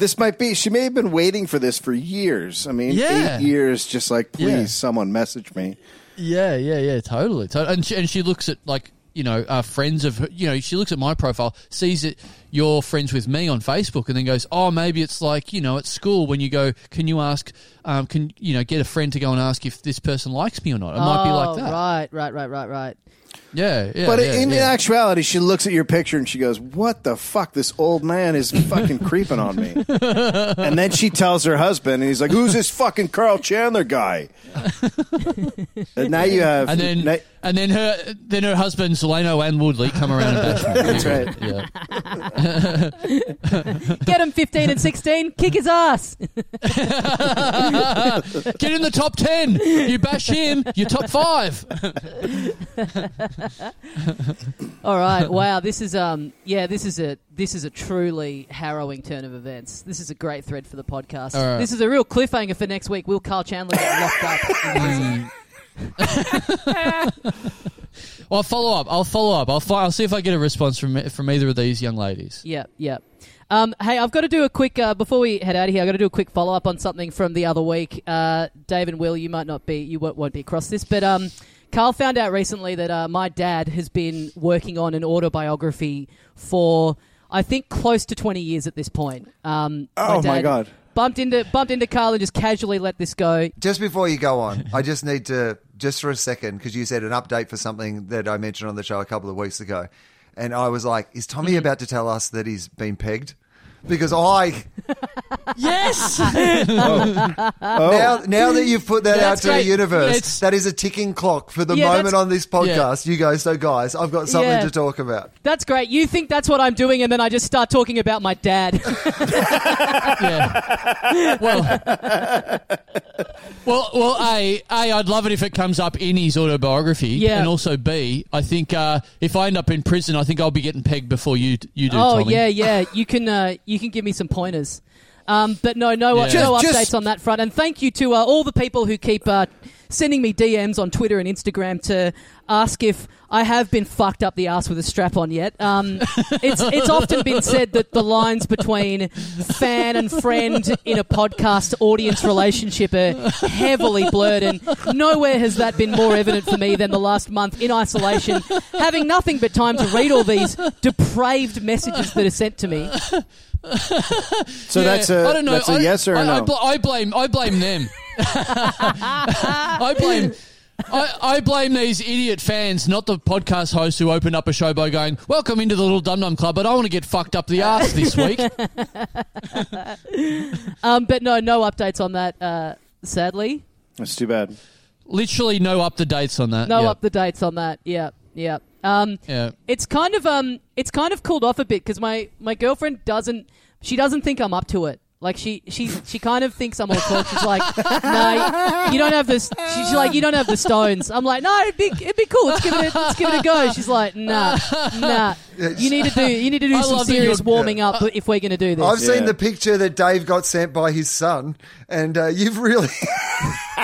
S3: This might be. She may have been waiting for this for years. I mean,
S2: Yeah.
S3: eight years. Just like, please,
S2: Yeah.
S3: someone message me.
S2: Yeah, yeah, yeah, totally. totally. And she, and she looks at like you know uh, friends of her, you know she looks at my profile, sees that you're friends with me on Facebook, and then goes, oh, maybe it's like you know at school when you go, can you ask, um, can you know get a friend to go and ask if this person likes me or not? It might be
S1: Oh,
S2: like that.
S1: Right, right, right, right, right.
S2: Yeah, yeah.
S3: But
S2: yeah,
S3: in, in
S2: yeah.
S3: actuality, she looks at your picture and she goes, "What the fuck? This old man is fucking creeping on me." (laughs) And then she tells her husband, and he's like, "Who's this fucking Karl Chandler guy?" and now you have,
S2: and then
S3: now-
S2: and then her then her husbands Lano and Woodley come around and bash me.
S3: That's right.
S2: Yeah. (laughs)
S1: Get him 15 and 16, kick his ass. (laughs)
S2: Get in the top ten. You bash him, you're top five. (laughs)
S1: All right. Wow. This is um. Yeah. This is a this is a truly harrowing turn of events. This is a great thread for the podcast.
S2: All right.
S1: This is a real cliffhanger for next week. Will Karl Chandler get locked up? in (laughs) prison?
S2: Well, I'll follow up. I'll follow up. I'll, fi- I'll see if I get a response from from either of these young ladies.
S1: yeah. Yeah. Um, hey, I've got to do a quick uh, before we head out of here. I've got to do a quick follow up on something from the other week. Uh, Dave and Wil, you might not be, you won't, won't be across this, but um, Karl found out recently that uh, my dad has been working on an autobiography for I think close to twenty years at this point. Um,
S3: Oh, my
S1: dad
S3: God.
S1: Bumped into bumped into Karl and just casually let this go.
S4: Just before you go on, (laughs) I just need to, just for a second, because you said an update for something that I mentioned on the show a couple of weeks ago. And I was like, is Tommy about to tell us that he's been pegged? Because I, (laughs)
S2: Yes.
S3: oh,
S4: now, now that you've put that out
S2: That's
S4: to the universe,
S2: It's-
S4: that is a ticking clock for the
S1: Yeah,
S4: moment
S1: that's-
S4: on this podcast. You go, so guys, I've got something
S1: Yeah.
S4: to talk about.
S1: That's great. You think that's what I'm doing, and then I just start talking about my dad. (laughs)
S2: yeah. (laughs) Well, Well, well, a, a, I'd love it if it comes up in his autobiography.
S1: Yeah.
S2: and also b, I think uh, if I end up in prison, I think I'll be getting pegged before you you do.
S1: oh
S2: Tommy.
S1: yeah, yeah. You can uh, you can give me some pointers. Um, but no, no,
S2: Yeah.
S1: no updates
S3: just-
S1: on that front. And thank you to uh, all the people who keep uh, sending me DMs on Twitter and Instagram to ask if I have been fucked up the ass with a strap on yet. Um, it's it's often been said that the lines between fan and friend in a podcast audience relationship are heavily blurred, and nowhere has that been more evident for me than the last month in isolation, having nothing but time to read all these depraved messages that are sent to me.
S3: So
S2: Yeah,
S3: that's a
S2: I don't know.
S3: that's a
S2: I-
S3: yes or a
S2: I,
S3: no.
S2: I, bl- I blame I blame them. (laughs) I blame. I, I blame these idiot fans, not the podcast hosts who opened up a show by going, "Welcome into the Little Dum Dum Club," but I want to get fucked up the ass this week. (laughs)
S1: Um, but no, no updates on that. Uh, sadly,
S3: that's too bad.
S2: Literally no up to dates on that.
S1: no
S2: yeah.
S1: up the dates on that. Yeah, yeah. Um,
S2: Yeah.
S1: it's kind of um, it's kind of cooled off a bit because my my girlfriend doesn't she doesn't think I'm up to it. Like she she she kind of thinks I'm all cool. She's like, no, you don't have this. She's like, you don't have the stones. I'm like, no, it'd be it'd be cool. Let's give it a, let's give it a go. She's like, nah, nah. You need to do you need to do (laughs)
S2: I
S1: some serious
S2: you're-
S1: warming up if we're going to do this.
S4: I've
S3: Yeah.
S4: seen the picture that Dave got sent by his son, and uh, you've really. (laughs)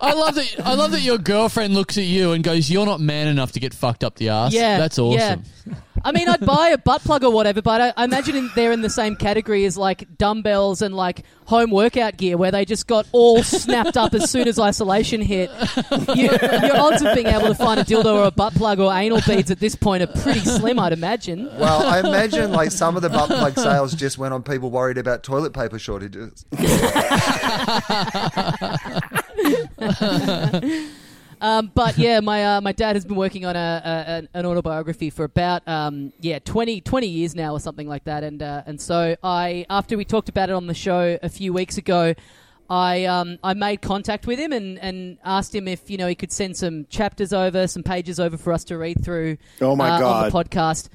S2: I love that. I love that your girlfriend looks at you and goes, "You're not man enough to get fucked up the ass."
S1: Yeah,
S2: that's awesome.
S1: yeah. I mean, I'd buy a butt plug or whatever, but I, I imagine in, they're in the same category as like dumbbells and like home workout gear, where they just got all (laughs) snapped up as soon as isolation hit. You, your odds of being able to find a dildo or a butt plug or anal beads at this point are pretty slim, I'd imagine.
S4: Well, I (laughs) imagine like some of the butt plug sales just went on people worried about toilet paper shortages. (laughs)
S1: Um, but yeah, my uh, my dad has been working on a, a an- autobiography for about um, yeah 20, 20 years now or something like that, and uh, and so I after we talked about it on the show a few weeks ago. I um, I made contact with him and, and asked him if you know he could send some chapters over, some pages over for us to read through.
S3: Oh, my
S1: uh,
S3: God.
S1: On the podcast.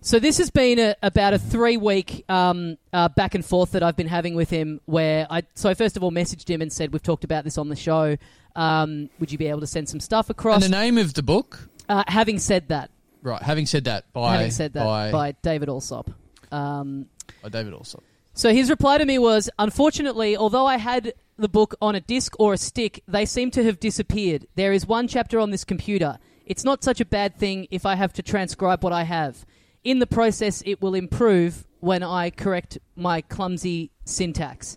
S1: So this has been a, about a three week um, uh, back and forth that I've been having with him. Where I so first of all messaged him and said we've talked about this on the show. Um, would you be able to send some stuff
S2: And
S1: across?
S2: the name of the book,
S1: Uh, having said that,
S2: right? Having said that, by
S1: having said that,
S2: by,
S1: by, David Alsop. Um,
S2: by David also.
S1: so his reply to me was, unfortunately, although I had the book on a disc or a stick, they seem to have disappeared. There is one chapter on this computer. It's not such a bad thing if I have to transcribe what I have. In the process, it will improve when I correct my clumsy syntax.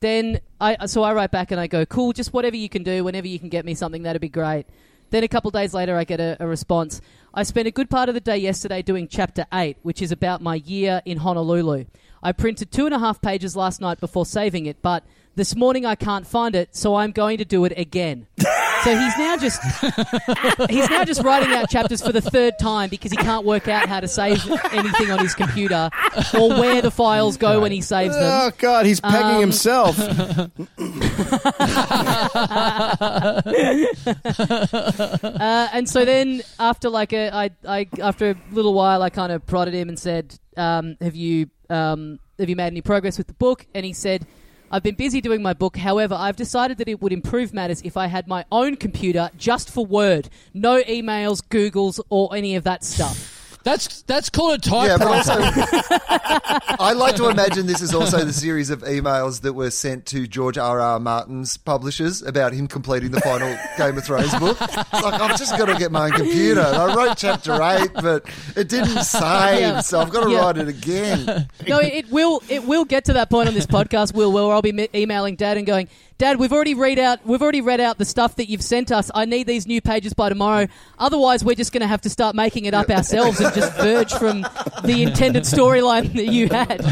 S1: Then I so I write back and I go, cool, just whatever you can do, whenever you can get me something, that'd be great. Then a couple days later, I get a, a response. I spent a good part of the day yesterday doing chapter 8, which is about my year in Honolulu. I printed two and a half pages last night before saving it, but this morning I can't find it, so I'm going to do it again. so he's now just (laughs) he's now just writing out chapters for the third time because he can't work out how to save anything on his computer or where the files go when he saves them.
S3: Oh God, he's pegging
S1: Um,
S3: himself. (laughs)
S1: Uh, and so then after like a, I, I, after a little while, I kind of prodded him and said, um, "Have you, um, have you made any progress with the book?" And he said, "I've been busy doing my book. However, I've decided that it would improve matters if I had my own computer just for Word, no emails, Googles, or any of that stuff."
S2: That's that's called a
S4: Yeah, but also, (laughs) I like to imagine this is also the series of emails that were sent to George R. R. Martin's publishers about him completing the final Game of Thrones book. Like I've just got to get my own computer. And I wrote chapter eight, but it didn't save,
S1: Yeah.
S4: so I've got to
S1: Yeah.
S4: write it again.
S1: no, it, it will. It will get to that point on this podcast, Wil, where I'll be emailing Dad and going, "Dad, we've already read out. We've already read out the stuff that you've sent us. I need these new pages by tomorrow. Otherwise, we're just going to have to start making it up ourselves and just verge from the intended storyline that you had."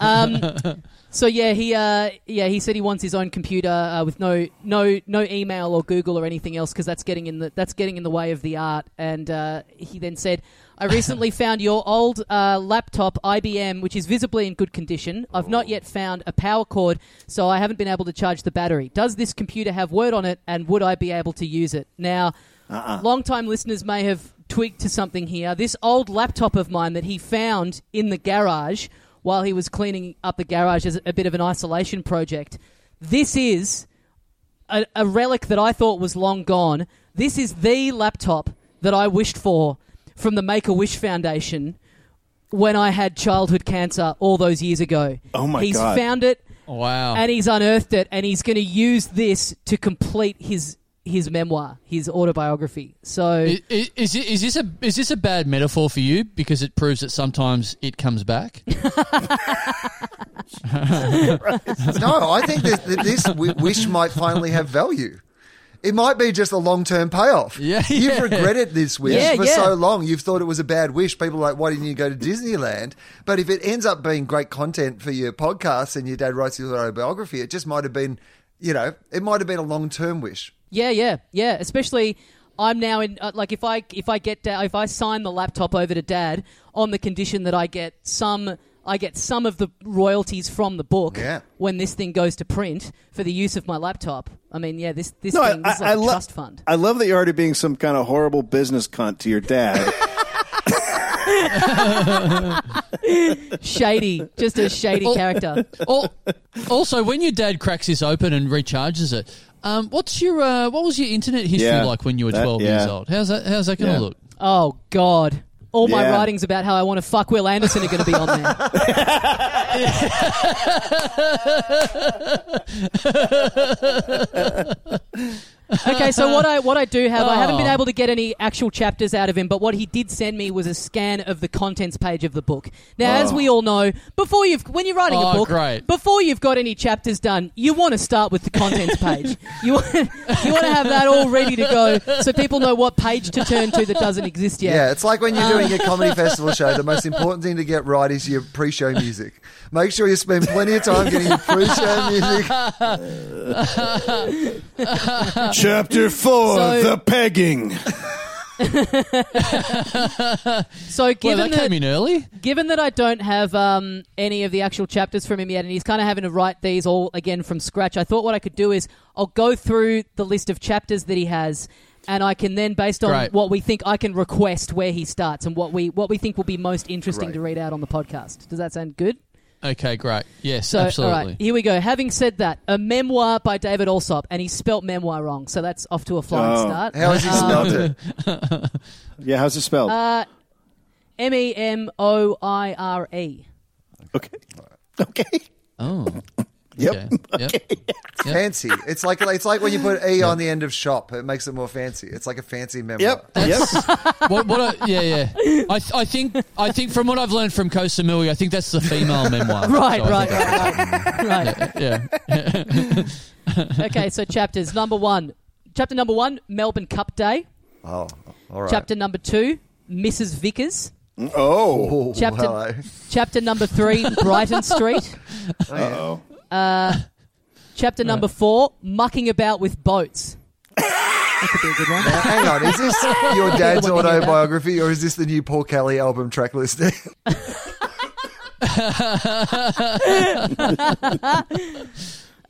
S1: (laughs) um, so yeah, he uh, yeah he said he wants his own computer uh, with no no no email or Google or anything else because that's getting in the that's getting in the way of the art. And uh, he then said, "I recently (laughs) found your old uh, laptop IBM, which is visibly in good condition. I've not yet found a power cord, so I haven't been able to charge the battery. Does this computer have Word on it, and would I be able to use it now?" Long-time listeners may have twigged to something here. This old laptop of mine that he found in the garage while he was cleaning up the garage as a bit of an isolation project. This is a, a relic that I thought was long gone. This is the laptop that I wished for from the Make a Wish Foundation when I had childhood cancer all those years ago.
S3: Oh my god.
S1: he's
S3: God.
S1: found it
S2: Wow.
S1: and he's unearthed it, and he's going to use this to complete his his memoir, his autobiography. So
S2: I- i- Is, this a is this a bad metaphor for you because it proves that sometimes it comes back? (laughs) (laughs)
S4: No, I think this, that this wish might finally have value. It might be just a long term payoff.
S2: Yeah,
S4: You've regretted this wish
S1: Yeah,
S4: for
S1: yeah.
S4: so long. You've thought it was a bad wish. People are like, why didn't you go to Disneyland? But if it ends up being great content for your podcast and your dad writes your autobiography, it just might have been, you know, it might have been a long term wish.
S1: yeah, yeah, yeah. Especially, I'm now in uh, like if I if I get if I sign the laptop over to Dad on the condition that I get some. I get some of the royalties from the book
S4: Yeah.
S1: when this thing goes to print for the use of my laptop. I mean, yeah, this this
S3: No,
S1: thing this is
S3: I,
S1: like
S3: I
S1: a
S3: lo-
S1: trust fund.
S3: I love that you're already being some kind of horrible business cunt to your dad. (laughs) (laughs)
S1: Shady, just a shady character.
S2: Al- also, when your dad cracks this open and recharges it, um, what's your uh, what was your internet history
S3: Yeah,
S2: like when you were
S3: that-
S2: twelve
S3: yeah.
S2: years old? How's that? How's that going to
S3: Yeah.
S2: look?
S1: Oh God! All my
S3: Yeah.
S1: writings about how I want to fuck Wil Anderson are going to be on there. (laughs) (laughs) (laughs) okay, so what I what I do have, I haven't been
S2: Oh.
S1: able to get any actual chapters out of him, but what he did send me was a scan of the contents page of the book. Now, as oh. we all know, before you've when you're writing a
S2: Oh,
S1: book,
S2: great.
S1: before you've got any chapters done, you want to start with the contents page. You want, you want to have that all ready to go, so people know what page to turn to that doesn't exist yet.
S4: Yeah, it's like when you're doing a um, comedy (laughs) festival show, the most important thing to get right is your pre show music. Make sure you spend plenty of time getting your pre show music. (laughs)
S3: Chapter four:
S1: So-
S3: The pegging. (laughs)
S1: So
S2: Well,
S1: given
S2: that
S1: that,
S2: came in early.
S1: given that I don't have um, any of the actual chapters from him yet, and he's kind of having to write these all again from scratch, I thought what I could do is I'll go through the list of chapters that he has, and I can then, based on
S2: Great.
S1: what we think, I can request where he starts and what we what we think will be most interesting
S4: Great.
S1: to read out on the podcast. Does that sound good?
S2: Okay, great. Yes,
S1: So,
S2: absolutely.
S1: all right, here we go. Having said that, a memoir by David Alsop, and he spelt memoir wrong, so that's off to a flying
S3: Oh.
S1: start.
S4: How has he spelled it? (laughs)
S3: Yeah, how's it spelled?
S1: Uh, M E M O I R E.
S3: okay. (laughs) Okay.
S2: Oh.
S3: Yep.
S2: Okay. Yep.
S4: Fancy. It's like it's like when you put E on the end of shop. It makes it more fancy. It's like a fancy memoir.
S3: Yep. Yep. (laughs)
S2: what, what I, yeah, yeah. I, I think I think from what I've learned from Koh Samui, I think that's the female memoir. (laughs)
S1: Right,
S2: So
S1: right, right, right.
S2: Yeah. (laughs)
S1: Okay, so chapters number one. Chapter number one, Melbourne Cup Day.
S4: Oh, all right.
S1: Chapter number two, Mrs. Vickers.
S3: Oh.
S4: Oh,
S1: Chapter-
S4: hello.
S1: Chapter number three, Brighton Street.
S3: Oh. (laughs)
S1: Chapter number four, Mucking About with Boats. That could be a good one.
S4: Now, hang on, is this your (laughs) dad's
S1: When you hear that.
S4: autobiography or is this the new Paul Kelly album track listing? (laughs)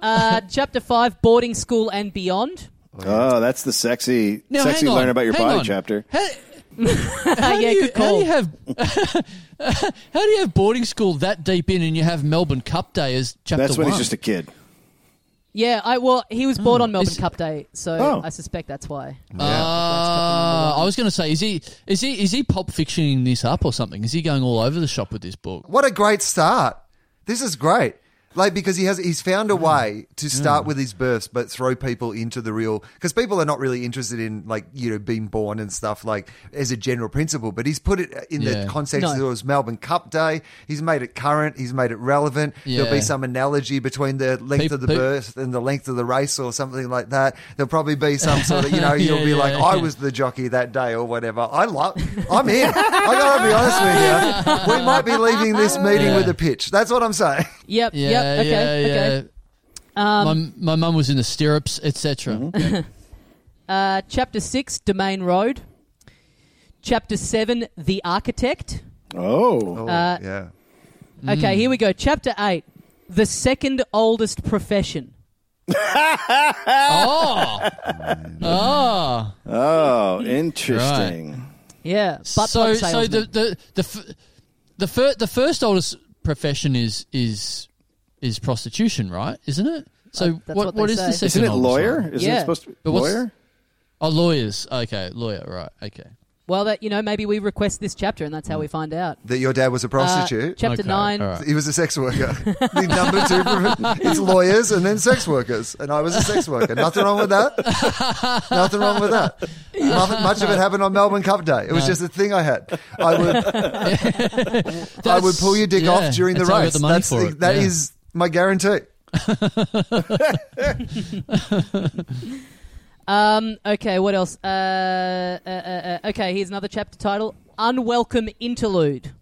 S1: Uh, chapter five, Boarding School and Beyond.
S3: Oh, that's the sexy,
S2: Now,
S3: sexy
S2: hang on,
S3: learn about your
S2: hang
S3: body
S2: on.
S3: chapter. (laughs)
S2: How,
S1: yeah,
S2: do you,
S1: good
S2: How do you have (laughs) how do you have boarding school that deep in, and you have Melbourne Cup Day as chapter
S3: That's when
S2: one?
S3: he's just a kid.
S1: Yeah, I well, he was born on Melbourne
S2: Is-
S1: Cup Day, so
S3: Oh.
S1: I suspect that's why.
S2: Uh, I was going to say, is he is he is he pop fictioning this up or something? Is he going all over the shop with this book?
S4: What a great start. This is great. Like because he has he's found a mm. way to start mm. with his births but throw people into the real because people are not really interested in like you know being born and stuff like as a general principle but he's put it in
S2: Yeah.
S4: the context
S1: No.
S4: that it was Melbourne Cup Day. He's made it current he's made it relevant. There'll be some analogy between the length
S2: Peop-
S4: of the
S2: peop-
S4: birth and the length of the race or something like that. There'll probably be some sort of you know (laughs) you'll
S2: Yeah,
S4: be
S2: yeah,
S4: like I
S2: yeah.
S4: was the jockey that day or whatever. I love I'm in (laughs) I gotta be honest with you. We might be leaving this meeting
S2: Yeah.
S4: with a pitch. That's what I'm saying.
S1: Yep,
S2: Yeah,
S1: yep, okay,
S2: yeah,
S1: okay.
S2: yeah. my my mum was in the stirrups, etc.
S3: Mm-hmm. (laughs)
S1: Uh, chapter six, Domain Road. Chapter seven, The Architect.
S3: Oh.
S4: Oh,
S1: Uh,
S4: yeah.
S1: Okay, here we go. Chapter eight, The Second Oldest Profession. (laughs)
S2: Oh, oh.
S3: oh, interesting.
S1: Yeah, butt
S2: so so the the the f- the, fir- the first oldest profession is is is prostitution, right? Isn't it? So
S1: Uh, that's
S2: what
S1: what
S2: what
S1: they
S2: is the second
S3: Isn't it
S2: oldest
S3: lawyer?
S2: one?
S3: Isn't
S1: Yeah.
S3: it supposed to be
S2: But what's-
S3: lawyer?
S2: Oh, lawyers. Okay, lawyer. Right. Okay.
S1: Well, that you know, maybe we request this chapter, and that's how we find out.
S4: That your dad was a
S1: Uh,
S4: prostitute.
S1: chapter
S2: Okay,
S1: nine.
S2: all right.
S4: he was a sex worker. (laughs) the number two, prof- it's lawyers and then sex workers, and I was a sex worker. Nothing wrong with that. Nothing wrong with that. Nothing, much of it happened on Melbourne Cup Day. It was just a thing I had. I would, (laughs) I would pull your dick
S2: yeah,
S4: off during the
S2: that's how I got
S4: race.
S2: the
S4: That's the-
S2: it,
S4: that
S2: yeah.
S4: is my guarantee.
S1: Um. Okay. What else? Uh, uh, uh, uh. Okay. Here's another chapter title: Unwelcome Interlude.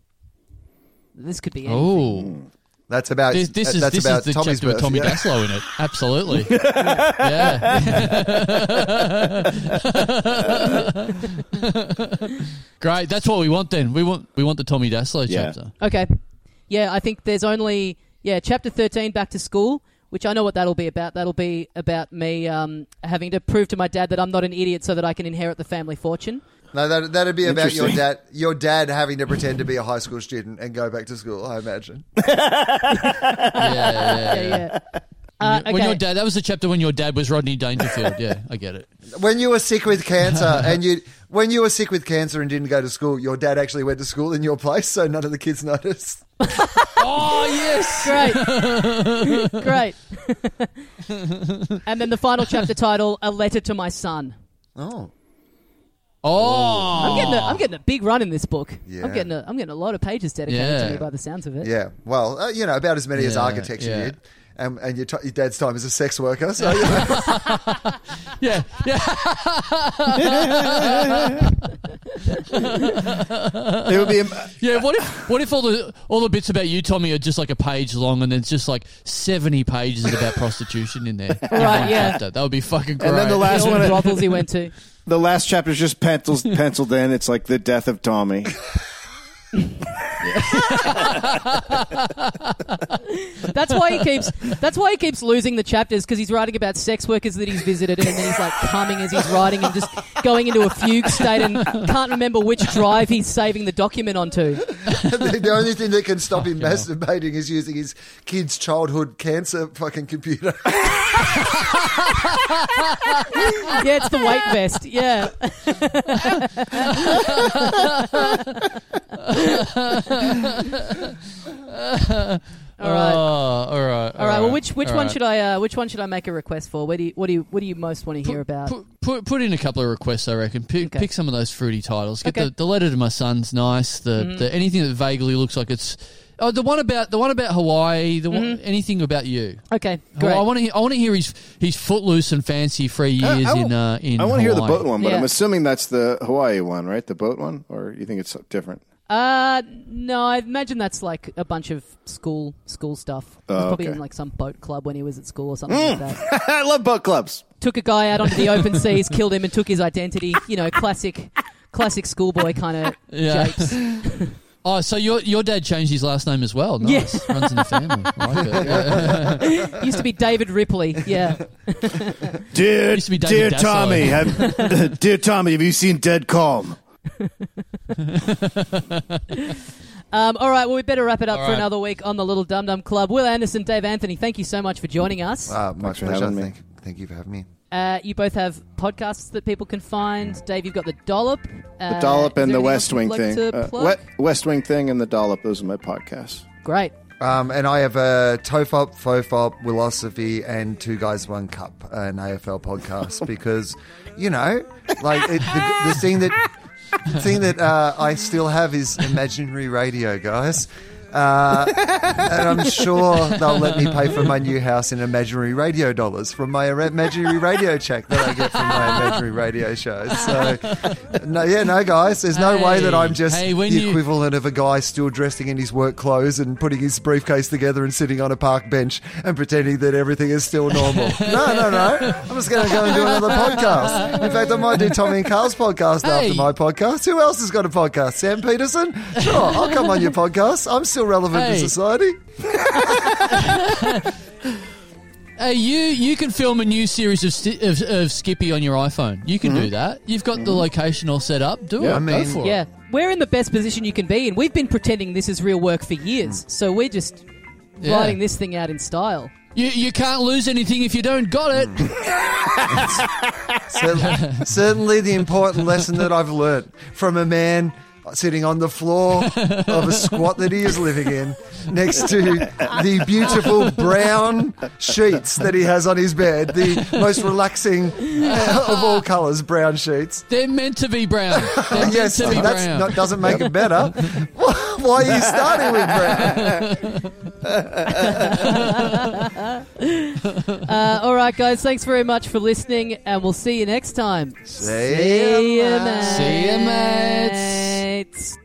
S1: This could be. Anything.
S2: Oh,
S4: That's about
S2: this, this is
S4: that's
S2: this
S4: about
S2: is the
S4: Tommy's
S2: chapter with. Tommy
S4: yeah.
S2: Dassalo in it. (laughs) Absolutely. yeah. (laughs) Great. That's what we want. Then we want we want the Tommy Dassalo
S3: Yeah.
S2: chapter.
S1: Okay. Yeah, I think there's only yeah chapter thirteen back to school, which I know what that'll be about. That'll be about me um, having to prove to my dad that I'm not an idiot, so that I can inherit the family fortune.
S4: No, that, that'd be about your dad. Your dad having to pretend to be a high school student and go back to school. I imagine. (laughs)
S2: Yeah, yeah,
S1: Yeah,
S2: yeah.
S1: yeah. Uh,
S2: When your dad, that was the chapter when your dad was Rodney Dangerfield. Yeah, I get it.
S4: When you were sick with cancer (laughs) and you, when you were sick with cancer and didn't go to school, your dad actually went to school in your place, so none of the kids (laughs) noticed.
S2: Oh yes.
S1: Great. Great. (laughs) and then the final chapter title, A Letter to My Son.
S4: Oh,
S2: Oh,
S1: I'm getting a, I'm getting a big run in this book.
S4: Yeah.
S1: I'm getting a, I'm getting a lot of pages dedicated
S2: Yeah.
S1: to me by the sounds of it.
S4: yeah. Well, uh, you know, about as many as architecture
S2: yeah.
S4: did. And, and your, t- your dad's time as a sex worker. So, you (laughs) know,
S2: yeah, yeah.
S3: It would be.
S2: Yeah, what if what if all the all the bits about you, Tommy, are just like a page long, and it's just like seventy pages about prostitution in there?
S1: Right, yeah.
S2: Chapter. That would be fucking great.
S3: And then the last
S1: All the
S3: one,
S1: brothels he went to.
S3: the last chapter is just pencils, (laughs) penciled in. It's like the death of Tommy.
S1: That's why he keeps. That's why he keeps losing the chapters because he's writing about sex workers that he's visited, and then he's like coming as he's writing and just going into a fugue state and can't remember which drive he's saving the document onto.
S4: the, (laughs) the only thing that can stop him masturbating is using his kid's childhood cancer fucking computer. (laughs)
S1: Yeah, it's the weight vest. Yeah. (laughs) All right.
S2: Oh, all right.
S1: All right. Well, which which
S2: all
S1: one
S2: right.
S1: should I uh, which one should I make a request for? What do you what do you what do you most want to hear about?
S2: Put, put put in a couple of requests, I reckon. Pick,
S1: Okay.
S2: pick some of those fruity titles. Get
S1: Okay.
S2: the, the letter to my son's nice. The,
S1: Mm-hmm.
S2: the anything that vaguely looks like it's oh the one about the one about Hawaii. The one, anything about you.
S1: Okay,
S2: Oh,
S1: great.
S2: I want to. I want to hear his his footloose and fancy free years
S3: I, I,
S2: in uh, in.
S3: I want to hear the boat one, but I'm assuming that's the Hawaii one, right? The boat one, or you think it's different?
S1: Uh, no, I imagine that's like a bunch of school school stuff. He was
S3: Oh,
S1: probably
S3: okay.
S1: in like some boat club when he was at school or something like that. (laughs)
S3: I love boat clubs.
S1: Took a guy out onto the open seas, killed him, and took his identity. You know, classic, classic schoolboy kind of
S2: Yeah.
S1: japes. (laughs)
S2: Oh, so your your dad changed his last name as well. Nice. Runs in the family. I like it. (laughs) Yeah.
S1: Used to be David Ripley. Yeah.
S3: Dear,
S2: Used to be David
S3: dear
S2: Dassalo.
S3: Tommy, have, dear Tommy, have you seen Dead Calm? (laughs)
S1: Um, all right. Well, we better wrap it up
S2: All
S1: for
S2: right.
S1: another week on the Little Dum Dum Club. Wil Anderson, Dave Anthony, thank you so much for joining us.
S4: My
S3: Thanks for
S4: pleasure.
S3: having me.
S4: Thank, thank you for having me.
S1: Uh, you both have podcasts that people can find. Dave, you've got the Dollop. Uh,
S3: The Dollop and the West Wing
S1: like
S3: thing.
S1: to
S3: Uh,
S1: plug?
S3: West Wing thing and the Dollop. Those are my podcasts.
S1: Great.
S4: Um, and I have a Tofop, Fofop, Wilosophy, and Two Guys One Cup, an AFL podcast (laughs) because, you know, like it, the, the thing that the thing that uh, I still have is imaginary radio, guys. Uh, and I'm sure they'll let me pay for my new house in imaginary radio dollars from my imaginary radio check that I get from my imaginary radio shows. So, no, yeah, no, guys, there's no way that I'm just
S2: hey,
S4: the
S2: you-
S4: equivalent of a guy still dressing in his work clothes and putting his briefcase together and sitting on a park bench and pretending that everything is still normal. no, no, no. I'm just going to go and do another podcast. In fact, I might do Tommy and Karl's podcast
S2: Hey.
S4: after my podcast. Who else has got a podcast? Sam Peterson? Sure, I'll come on your podcast. I'm still relevant
S2: Hey.
S4: to society. (laughs)
S2: Hey, you you can film a new series of, sti- of, of Skippy on your iPhone. You can do mm-hmm. that. You've got the mm-hmm. location all set up. Do
S3: Yeah,
S2: it.
S3: I
S4: mean-
S2: Go for
S1: Yeah,
S2: it.
S1: we're in the best position you can be in. We've been pretending this is real work for years, mm. so we're just
S2: Yeah.
S1: writing this thing out in style.
S2: You you can't lose anything if you don't got it. Mm. (laughs)
S4: Cer- certainly the important lesson that I've learnt from a man sitting on the floor of a squat that he is living in next to the beautiful brown sheets that he has on his bed, the most relaxing uh, of all colours brown sheets.
S2: They're meant to be brown. They're meant
S4: Yes,
S2: to be
S4: that
S2: brown.
S4: doesn't make it better. (laughs) Why are you starting with brown? (laughs)
S1: Uh, all right, guys, thanks very much for listening, and we'll see you next time.
S4: See
S1: ya,
S4: ya,
S1: mates.
S2: See ya, mates.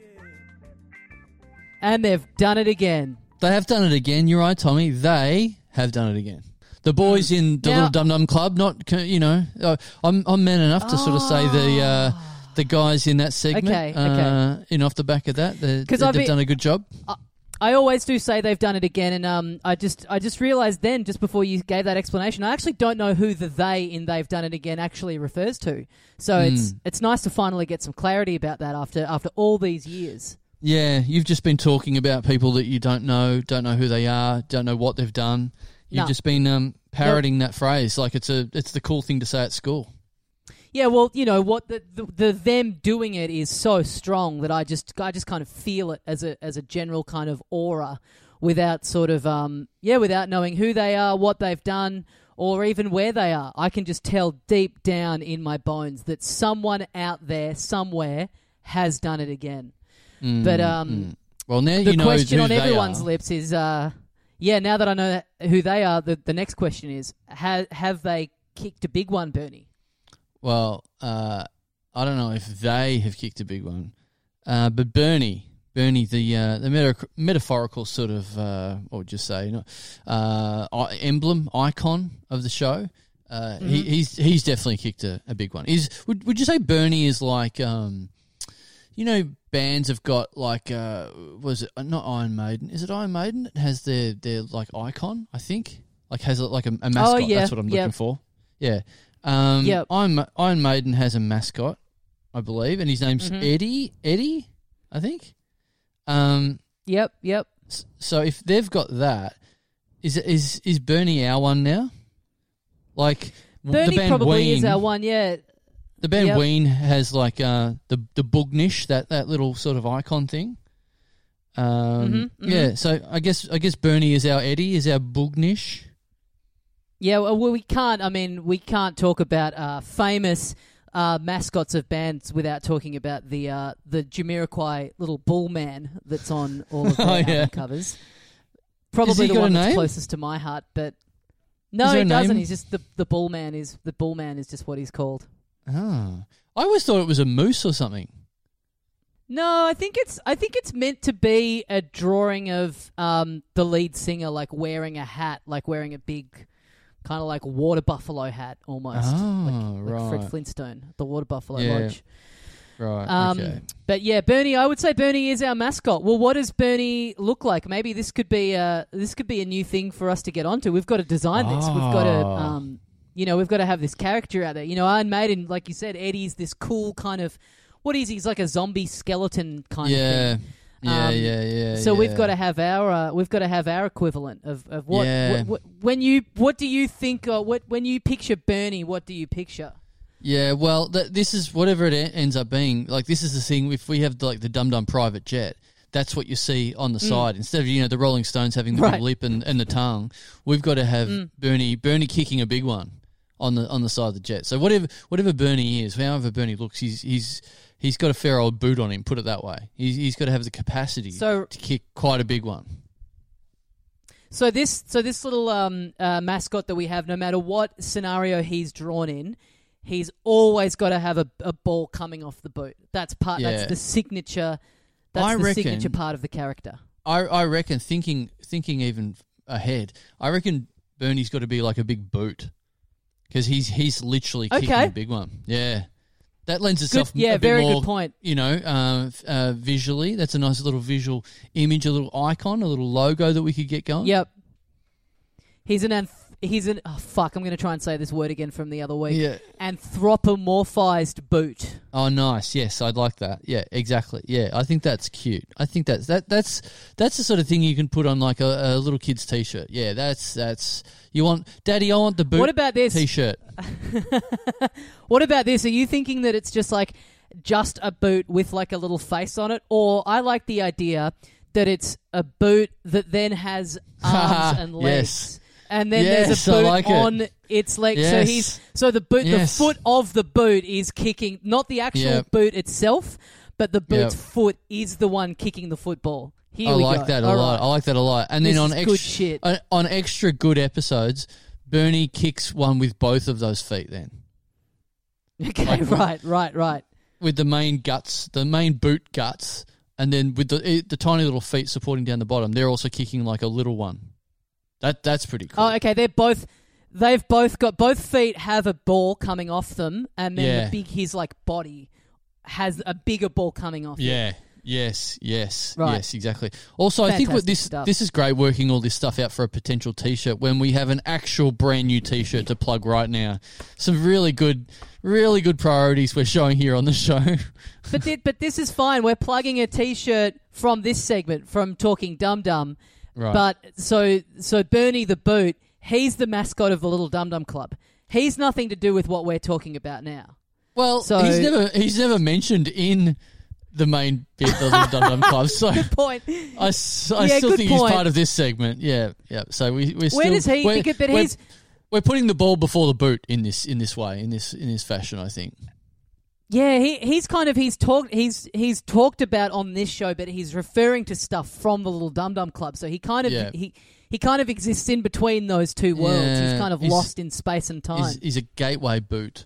S1: And they've done it again.
S2: They have done it again. You're right, Tommy. They have done it again. The boys in the
S1: Now-
S2: little dum dum club. Not you know. Uh, I'm I'm man enough to sort of say the uh, the guys in that segment.
S1: Okay, okay.
S2: Uh, know, off the back of that, they,
S1: 'Cause
S2: they've
S1: I've been-
S2: done a good job.
S1: I always do say they've done it again, and um, I just I just realised then, just before you gave that explanation, I actually don't know who the they in they've done it again actually refers to. So it's it's nice to finally get some clarity about that after after all these years.
S2: Yeah, you've just been talking about people that you don't know, don't know who they are, don't know what they've done. You've
S1: No.
S2: just been um, parroting that phrase like it's a it's the cool thing to say at school.
S1: Yeah, well, you know what the, the the them doing it is so strong that I just I just kind of feel it as a as a general kind of aura, without sort of um yeah without knowing who they are, what they've done, or even where they are. I can just tell deep down in my bones that someone out there somewhere has done it again. But um,
S2: Well, now
S1: the
S2: you know
S1: question on everyone's
S2: are.
S1: lips is uh yeah now that I know who they are, the the next question is ha- have they kicked a big one, Bernie?
S2: Well, uh, I don't know if they have kicked a big one, uh, but Bernie, Bernie, the uh, the meta- metaphorical sort of, uh, what would you say, you know, uh, emblem icon of the show. Uh, he, he's he's definitely kicked a, a big one. Is would would you say Bernie is like, um, you know, bands have got like, uh, was it not Iron Maiden? Is it Iron Maiden It has their their like icon? I think like has like a, a mascot.
S1: yeah,
S2: That's what I'm
S1: yeah.
S2: looking for. Yeah. Um,
S1: Yep.
S2: Iron, Iron Maiden has a mascot, I believe, and his name's
S1: Mhm.
S2: Eddie. Eddie, I think. Um,
S1: Yep, yep.
S2: so if they've got that, is it- is is Bernie our one now? Like
S1: Bernie
S2: the band
S1: probably
S2: Ween,
S1: is our one. Yeah,
S2: the band
S1: Yep.
S2: Ween has like uh, the the Boognish that that little sort of icon thing. Um,
S1: Mhm, mhm.
S2: Yeah, so I guess I guess Bernie is our Eddie, is our Boognish.
S1: Yeah. Well, we can't. I mean, we can't talk about uh, famous uh, mascots of bands without talking about the uh, the Jamiroquai little bull man that's on all of (laughs) their
S2: Oh,
S1: album
S2: yeah.
S1: covers. Probably the one that's closest to my heart, but no, he doesn't.
S2: name?
S1: He's just the the bull man is the bull man is just what he's called.
S2: Ah, I always thought it was a moose or something.
S1: No, I think it's I think it's meant to be a drawing of um, the lead singer like wearing a hat, like wearing a big kind of like water buffalo hat almost.
S2: Oh,
S1: like, like Fred. Flintstone, the water buffalo
S2: Yeah.
S1: lodge.
S2: Right.
S1: Um,
S2: okay.
S1: But yeah, Bernie, I would say Bernie is our mascot. Well, what does Bernie look like? Maybe this could be a this could be a new thing for us to get onto. We've got to design this. We've got to,
S2: Ah.
S1: um, you know, we've got to have this character out there. You know, Iron Maiden, like you said, Eddie's this cool kind of what is he? He's like a zombie skeleton kind of
S2: Yeah.
S1: thing.
S2: Yeah,
S1: Um,
S2: yeah, yeah.
S1: So we've got to have our uh, we've got to have our equivalent of, of what,
S2: Yeah.
S1: what, what when you what do you think uh, what when you picture Bernie what do you picture
S2: Yeah, well, th- this is whatever it ends up being. Like, this is the thing. If we have like the dum dum private jet, that's what you see on the side instead of you know the Rolling Stones having the
S1: Mm. Right.
S2: big lip and, and the tongue. We've got to have
S1: Mm.
S2: Bernie Bernie kicking a big one on the on the side of the jet. So whatever whatever Bernie is, however Bernie looks, he's he's he's got a fair old boot on him. Put it that way. He's he's got to have the capacity
S1: So-
S2: to kick quite a big one.
S1: So this, so this little um, uh, mascot that we have, no matter what scenario he's drawn in, he's always got to have a, a ball coming off the boot. That's part.
S2: Yeah.
S1: That's the signature. That's
S2: I
S1: the
S2: reckon-
S1: signature part of the character.
S2: I I reckon thinking thinking even ahead. I reckon Bernie's got to be like a big boot because he's he's literally kicking
S1: Okay.
S2: a big one. Yeah, that lends itself.
S1: yeah,
S2: a bit
S1: very
S2: more,
S1: good point.
S2: You know, uh, uh, visually, that's a nice little visual image, a little icon, a little logo that we could get going.
S1: Yep. He's an anth- he's an oh, fuck. I'm going to try and say this word again from the other week.
S2: Yeah.
S1: Anthropomorphized boot.
S2: Oh, nice. Yes, I'd like that. Yeah, exactly. Yeah, I think that's cute. I think that's that. That's that's the sort of thing you can put on like a, a little kid's t-shirt. Yeah, that's that's you want, Daddy. I want the boot.
S1: What about this?
S2: t-shirt? (laughs)
S1: What about this? Are you thinking that it's just like just a boot with like a little face on it, or I like the idea that it's a boot that then has (laughs) arms and legs.
S2: Yes.
S1: And then
S2: Yes,
S1: there's a
S2: I
S1: boot
S2: like it.
S1: on its leg. So
S2: Yes.
S1: he's so the boot,
S2: Yes.
S1: the foot of the boot is kicking, not the actual
S2: Yep.
S1: boot itself, but the boot's
S2: Yep.
S1: foot is the one kicking the football. Here
S2: I
S1: we
S2: like
S1: go.
S2: that a
S1: All
S2: lot.
S1: right.
S2: I like that a lot. And then on
S1: is
S2: extra
S1: good shit.
S2: on, on extra good episodes, Bernie kicks one with both of those feet. Then
S1: Okay,
S2: Like- (laughs)
S1: right, right, right.
S2: with the main guts, the main boot guts, and then with the eh, the tiny little feet supporting down the bottom, they're also kicking like a little one. That that's pretty cool.
S1: Oh, okay. They're both. They've both got both feet have a ball coming off them, and then
S2: Yeah.
S1: the big his like body has a bigger ball coming off. it.
S2: Yeah. Yes. Yes.
S1: Right.
S2: Yes. Exactly. Also, I think what
S1: Fantastic
S2: this
S1: stuff.
S2: this is great working all this stuff out for a potential T-shirt when we have an actual brand new T-shirt to plug right now. Some really good, really good priorities we're showing here on the show.
S1: But thi- but this is fine. We're plugging a T-shirt from this segment from Talking Dum Dum.
S2: Right.
S1: But so so Bernie the Boot, he's the mascot of the Little Dum Dum Club. He's nothing to do with what we're talking about now.
S2: Well,
S1: So-
S2: he's never he's never mentioned in the main bit of the Dum Dum Club. So (laughs) good
S1: Point. (laughs)
S2: I
S1: Yeah,
S2: still think
S1: point.
S2: he's part of this segment. Yeah, yeah. So we we're still
S1: Where does he?
S2: we're,
S1: But
S2: we're-
S1: he's
S2: we're putting the ball before the boot in this in this way in this in this fashion. I think.
S1: Yeah, he he's kind of he's talked he's he's talked about on this show, but he's referring to stuff from the little Dum Dum Club. So he kind of
S2: Yeah.
S1: he he kind of exists in between those two worlds.
S2: Yeah,
S1: he's kind of
S2: he's-
S1: lost in space and time.
S2: He's, he's a gateway boot.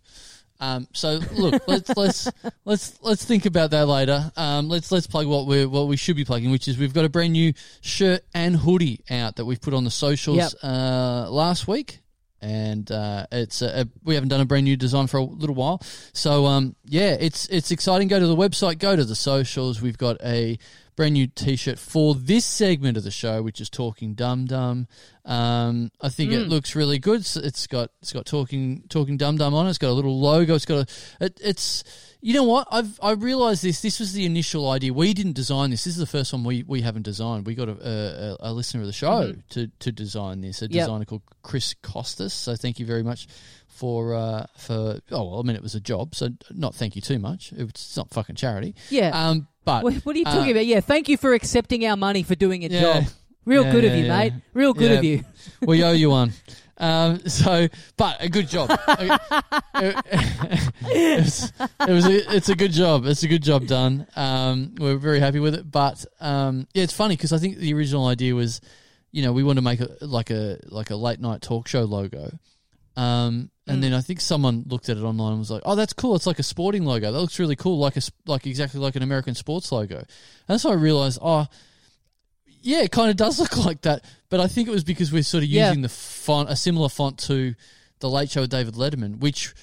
S2: Um, so look, let's let's let's let's think about that later. Um, let's let's plug what we what we should be plugging, which is we've got a brand new shirt and hoodie out that we've put on the socials
S1: Yep.
S2: uh, last week, and uh, it's a, a, we haven't done a brand new design for a little while. So um, yeah, it's it's exciting. Go to the website, go to the socials. We've got a brand new T-shirt for this segment of the show, which is talking dum dum. Um, I think it looks really good. It's- got it's got talking talking dum dum on it. It's got a little logo. It's got a it, it's you know what I've I realized this. This was the initial idea. We didn't design this. This is the first one we, we haven't designed. We got a, a, a listener of the show to, to design this. A
S1: Yep.
S2: designer called Chris Costas. So thank you very much for uh, for oh well I mean it was a job so not thank you too much. It's not fucking charity.
S1: yeah.
S2: Um, but
S1: what, what are you
S2: uh,
S1: talking about? Yeah, thank you for accepting our money for doing a
S2: Yeah.
S1: job. Real
S2: Yeah,
S1: good of you,
S2: yeah.
S1: mate. Real good
S2: Yeah.
S1: of you. (laughs)
S2: we owe you one. Um, so, but a good job. (laughs) it's, (laughs) it was a, it's a good job. It's a good job done. Um, we're very happy with it. But um, yeah, it's funny because I think the original idea was, you know, we want to make a like a like a late night talk show logo. Um, and
S1: Mm.
S2: then I think someone looked at it online and was like, "Oh, that's cool. It's like a sporting logo. That looks really cool, like a like exactly like an American sports logo." And that's why I realized, oh, yeah, it kind of does (laughs) look like that. But I think it was because we're sort of
S1: Yeah.
S2: using the font, a similar font to the Late Show with David Letterman, which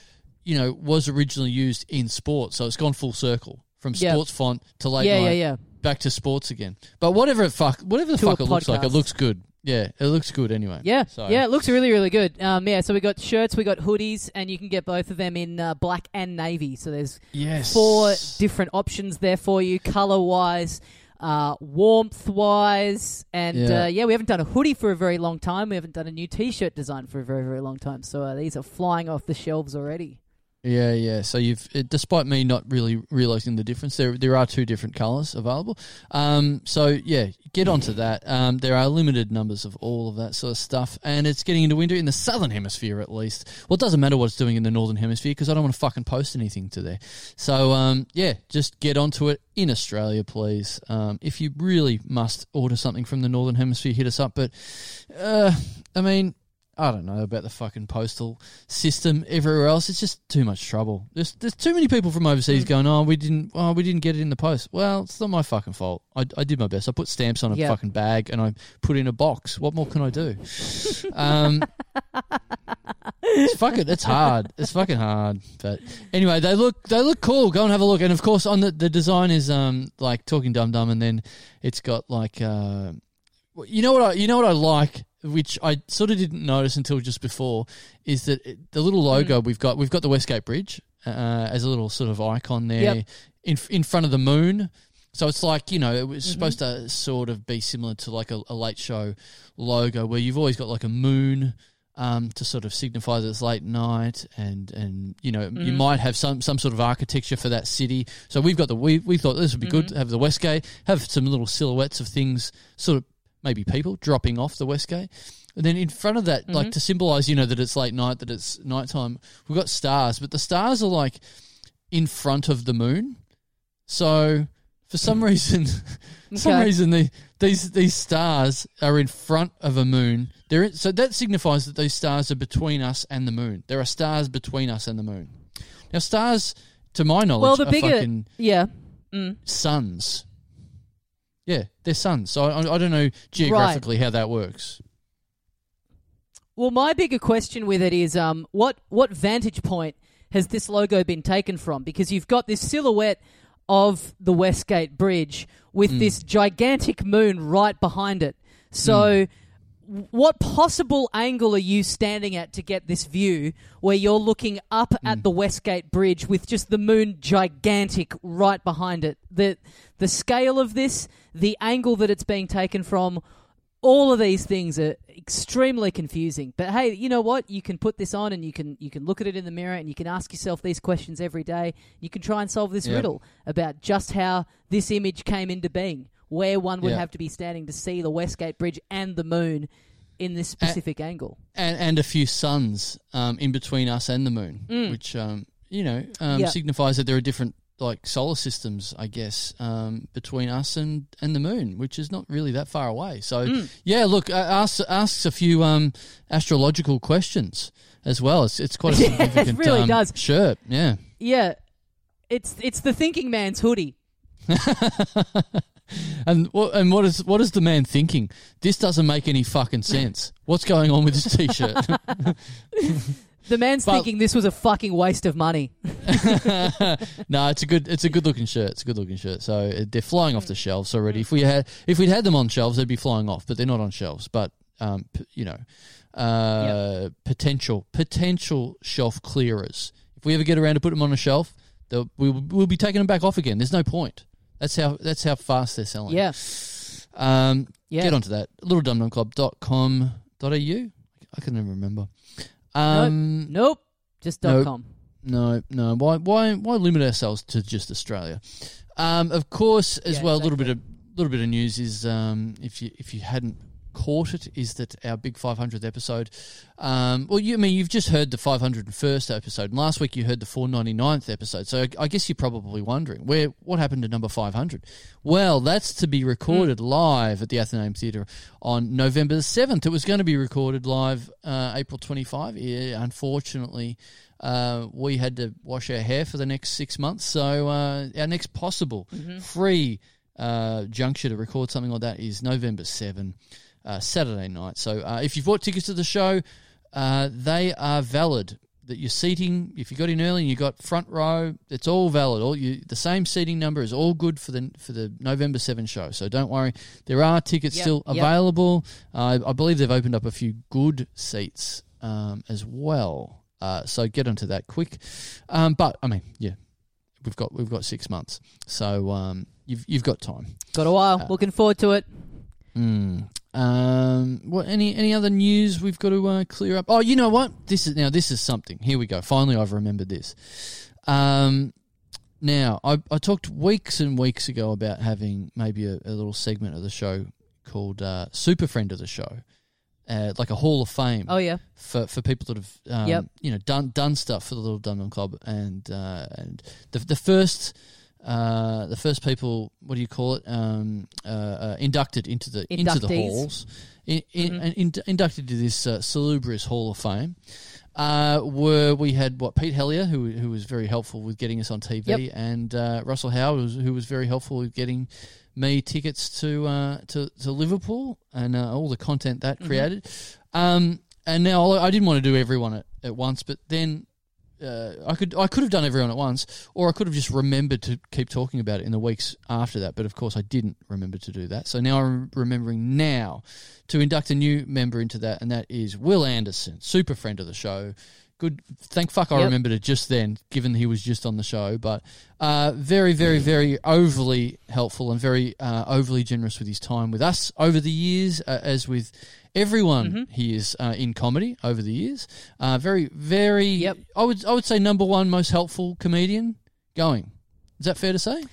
S2: you know was originally used in sports. So it's gone full circle from
S1: Yeah.
S2: sports font to late
S1: yeah,
S2: night
S1: yeah, yeah.
S2: back to sports again. But whatever it fuck, whatever the
S1: To a
S2: fuck it looks like, it
S1: podcast.
S2: looks good. Yeah, it looks good anyway.
S1: Yeah,
S2: So-
S1: yeah, it looks really, really good. Um, yeah, so we got shirts, we got hoodies, and you can get both of them in uh, black and navy. So there's
S2: Yes.
S1: four different options there for you, color wise, uh, warmth wise, and
S2: Yeah.
S1: uh, yeah, we haven't done a hoodie for a very long time. We haven't done a new T-shirt design for a very, very long time. So uh, these are flying off the shelves already.
S2: Yeah, yeah. So you've, it, despite me not really realizing the difference, there there are two different colors available. Um, so yeah, get onto that. Um, there are limited numbers of all of that sort of stuff, and it's getting into winter in the southern hemisphere at least. Well, it doesn't matter what it's doing in the northern hemisphere because I don't want to fucking post anything to there. So um, yeah, just get onto it in Australia, please. Um, if you really must order something from the northern hemisphere, hit us up. But uh, I mean. I don't know about the fucking postal system everywhere else. It's just too much trouble. There's there's too many people from overseas
S1: Mm.
S2: going, oh, we didn't, oh, we didn't get it in the post. Well, it's not my fucking fault. I, I did my best. I put stamps on a
S1: Yeah.
S2: fucking bag and I put it in a box. What more can I do? um, it's fucking, it's hard. It's fucking hard. But anyway, they look they look cool. Go and have a look. And of course, on the the design is um like talking dum dum, and then it's got like. Uh, You know what I you know what I like, which I sort of didn't notice until just before, is that it, the little
S1: Mm.
S2: logo we've got we've got the Westgate Bridge uh, as a little sort of icon there
S1: Yep.
S2: in in front of the moon. So it's like you know it was
S1: Mm-hmm.
S2: supposed to sort of be similar to like a, a late show logo where you've always got like a moon. Um, to sort of signify that it's late night, and and you know you
S1: Mhm.
S2: might have some some sort of architecture for that city. So we've got the we we thought this would be good
S1: Mm-hmm.
S2: to have the Westgate, have some little silhouettes of things, sort of maybe people dropping off the Westgate. And then in front of that,
S1: Mm-hmm.
S2: like to symbolize, you know, that it's late night, that it's nighttime, we've got stars, but the stars are like in front of the moon. So for some reason, (laughs) for some reason, the, these these stars are in front of a moon. They're in, so that signifies that these stars are between us and the moon. There are stars between us and the moon. Now, stars, to my knowledge,
S1: Well, the
S2: are
S1: bigger,
S2: fucking
S1: yeah, mm.
S2: suns. Yeah, they're suns. So I, I don't know geographically how that works.
S1: Well, my bigger question with it is, um, what what vantage point has this logo been taken from? Because you've got this silhouette of the Westgate Bridge with
S2: Mm.
S1: this gigantic moon right behind it. So, w- what possible angle are you standing at to get this view where you're looking up
S2: Mm.
S1: at the Westgate Bridge with just the moon gigantic right behind it? The the scale of this, the angle that it's being taken from, all of these things are extremely confusing. But hey, you know what? You can put this on and you can you can look at it in the mirror and you can ask yourself these questions every day. You can try and solve this
S2: Yeah.
S1: riddle about just how this image came into being, where one would
S2: Yeah.
S1: have to be standing to see the Westgate Bridge and the moon in this specific angle.
S2: And, and a few suns um, in between us and the moon, which, um, you know, um,
S1: Yeah.
S2: signifies that there are different like solar systems, I guess, um, between us and, and the moon, which is not really that far away. So, yeah, look, uh, asks, asks a few um, astrological questions as well. It's, it's quite a
S1: Yeah, (laughs) it really
S2: um,
S1: does.
S2: shirt. Yeah.
S1: Yeah. It's it's the thinking man's hoodie. (laughs)
S2: And what and what is what is the man thinking? This doesn't make any fucking (laughs) sense. What's going on with this t-shirt? (laughs) (laughs)
S1: The man's
S2: But-
S1: thinking this was a fucking waste of money.
S2: no, it's a good it's a good looking shirt. It's a good looking shirt. So uh, they're flying off the shelves already. If we had if we'd had them on shelves, they'd be flying off. But they're not on shelves. But um, p- you know, uh, potential potential shelf clearers. If we ever get around to put them on a shelf, they'll, we'll we'll be taking them back off again. There's no point. That's how that's how fast they're selling.
S1: Yeah.
S2: Um,
S1: Yeah.
S2: Get onto that. littledumdumclub.com.au. I can never remember. Um,
S1: Nope. Just dot
S2: Nope.
S1: com.
S2: no, no. Why, why, why limit ourselves to just Australia? Um, of course, as
S1: Yeah,
S2: well, a little bit of little bit of news is um, if you if you hadn't caught it, is that our big 500th episode. Um, well, you I mean you've just heard the 501st episode, and last week you heard the 499th episode. So I guess you're probably wondering where what happened to number 500. Well, that's to be recorded live at the Athenaeum Theatre on November the 7th. It was going to be recorded live uh, April 25. Yeah, unfortunately, uh, we had to wash our hair for the next six months. So uh, our next possible free uh, juncture to record something like that is November 7, uh, Saturday night. So uh, if you've bought tickets to the show, uh, they are valid. That your seating, if you got in early and you got front row, it's all valid. All you, the same seating number is all good for the for the November seven show. So don't worry, there are tickets
S1: Yep,
S2: still
S1: yep.
S2: available. Uh, I believe they've opened up a few good seats um, as well. Uh, so get onto that quick. Um, but I mean, yeah, we've got we've got six months, so um, you've you've got time.
S1: Got a while. Looking forward to it.
S2: Mm. Um, what any any other news we've got to uh, clear up? Oh, you know what? This is now this is something. Here we go. Finally, I've remembered this. Um, now I I talked weeks and weeks ago about having maybe a, a little segment of the show called uh, Super Friend of the Show, uh, like a Hall of Fame
S1: Oh yeah.
S2: for for people that have um,
S1: Yep.
S2: you know done done stuff for the Little Dum Dum Club and uh, and the the first uh, the first people what do you call it um, uh, uh, inducted into the into the halls in, in,
S1: Mhm.
S2: and in, inducted to this uh, salubrious Hall of Fame. Uh, were we had what Pete Helliar who who was very helpful with getting us on TV
S1: Yep.
S2: and uh, Russell Howard was, who was very helpful with getting me tickets to uh, to to Liverpool and uh, all the content that
S1: Mhm.
S2: created. Um, and now I I didn't want to do everyone at, at once, but then uh, I could I could have done everyone at once, or I could have just remembered to keep talking about it in the weeks after that. But of course, I didn't remember to do that. So now I'm remembering now to induct a new member into that, and that is Wil Anderson, super friend of the show. Good, thank fuck I
S1: Yep.
S2: remembered it just then, given he was just on the show. But uh, very, very, very overly helpful and very uh, overly generous with his time with us over the years, uh, as with everyone
S1: Mm-hmm.
S2: he is uh, in comedy over the years. Uh, very, very.
S1: Yep.
S2: I would, I would say number one most helpful comedian going. Is that fair to say?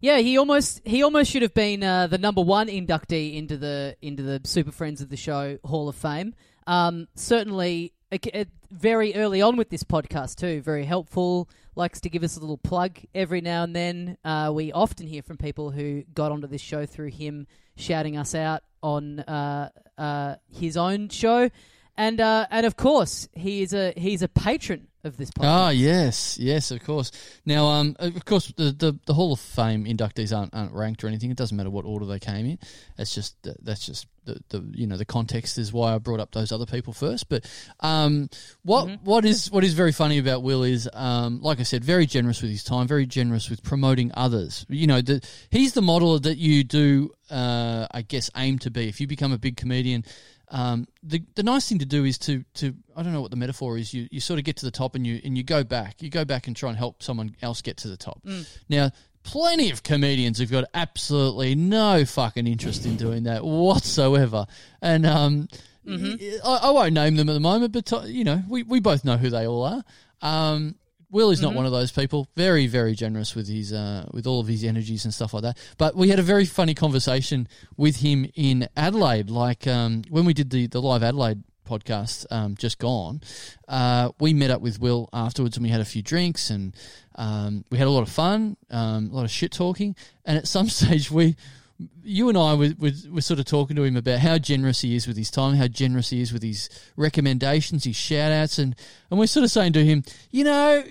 S1: Yeah, he almost he almost should have been uh, the number one inductee into the into the Super Friends of the Show Hall of Fame. Um, certainly, uh, uh, very early on with this podcast too, very helpful. Likes to give us a little plug every now and then. Uh, we often hear from people who got onto this show through him shouting us out on uh, uh, his own show, and uh, and of course he is a he's a patron of this podcast.
S2: Ah, yes, yes, of course. Now, um, of course, the, the, the Hall of Fame inductees aren't, aren't ranked or anything. It doesn't matter what order they came in. That's just that's just the, the you know the context is why I brought up those other people first. But um, what what is what is very funny about Wil is um, like I said, very generous with his time, very generous with promoting others. You know, the, he's the model that you do, uh, I guess, aim to be. If you become a big comedian, um, the the nice thing to do is to to I don't know what the metaphor is. You you sort of get to the top and you and you go back. You go back and try and help someone else get to the top. Now, plenty of comedians have got absolutely no fucking interest in doing that whatsoever, and um. I, I won't name them at the moment, but uh, you know, we, we both know who they all are. Um, Wil is not one of those people. Very, very generous with his uh, with all of his energies and stuff like that. But we had a very funny conversation with him in Adelaide, like um, when we did the the live Adelaide podcast um, just gone. Uh, we met up with Wil afterwards, and we had a few drinks, and um, we had a lot of fun, um, a lot of shit talking. And at some (laughs) stage, we you and I were, were, were sort of talking to him about how generous he is with his time, how generous he is with his recommendations, his shout outs, and, and we're sort of saying to him, you know,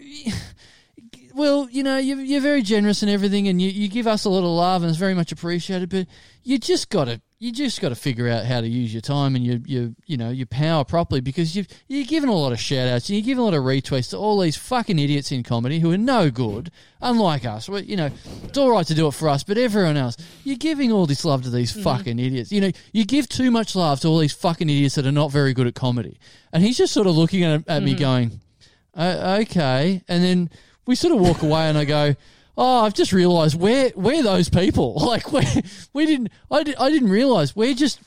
S2: well, you know, you're, you're very generous and everything, and you, you give us a lot of love, and it's very much appreciated. But you just got to you just got to figure out how to use your time and your your you know your power properly because you've you're giving a lot of shout outs and you're giving a lot of retweets to all these fucking idiots in comedy who are no good, unlike us. We, you know, it's all right to do it for us, but everyone else, you're giving all this love to these fucking idiots. You know, you give too much love to all these fucking idiots that are not very good at comedy, and he's just sort of looking at, at me going, "Uh, okay, and then we sort of walk away, and I go, "Oh, I've just realised we're we're those people. (laughs) Like we we didn't I, di- I didn't realise we're just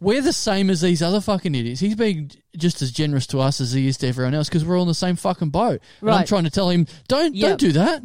S2: we're the same as these other fucking idiots. He's being just as generous to us as he is to everyone else because we're all in the same fucking boat. And I'm
S1: Right.
S2: trying to tell him, don't
S1: Yep.
S2: don't do that.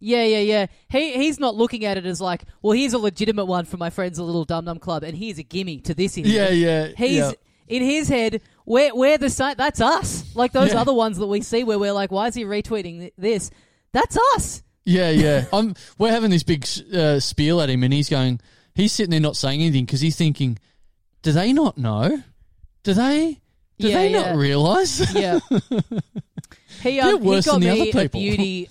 S1: Yeah, yeah, yeah. He he's not looking at it as like, well, here's a legitimate one for my friends, a little dum dum club, and here's a gimme to this idiot.
S2: yeah, yeah.
S1: He's
S2: yeah.
S1: in his head. We're we're the same. That's us. Like those
S2: Yeah.
S1: other ones that we see where we're like, why is he retweeting th- this? That's us.
S2: Yeah, yeah. (laughs) I'm. We're having this big uh, spiel at him, and he's going. He's sitting there not saying anything because he's thinking, "Do they not know? Do they? Do
S1: Yeah,
S2: they
S1: yeah.
S2: not realise?"
S1: Yeah. (laughs) he
S2: They're
S1: um, he
S2: worse
S1: got
S2: than the
S1: me
S2: other
S1: a
S2: people.
S1: beauty.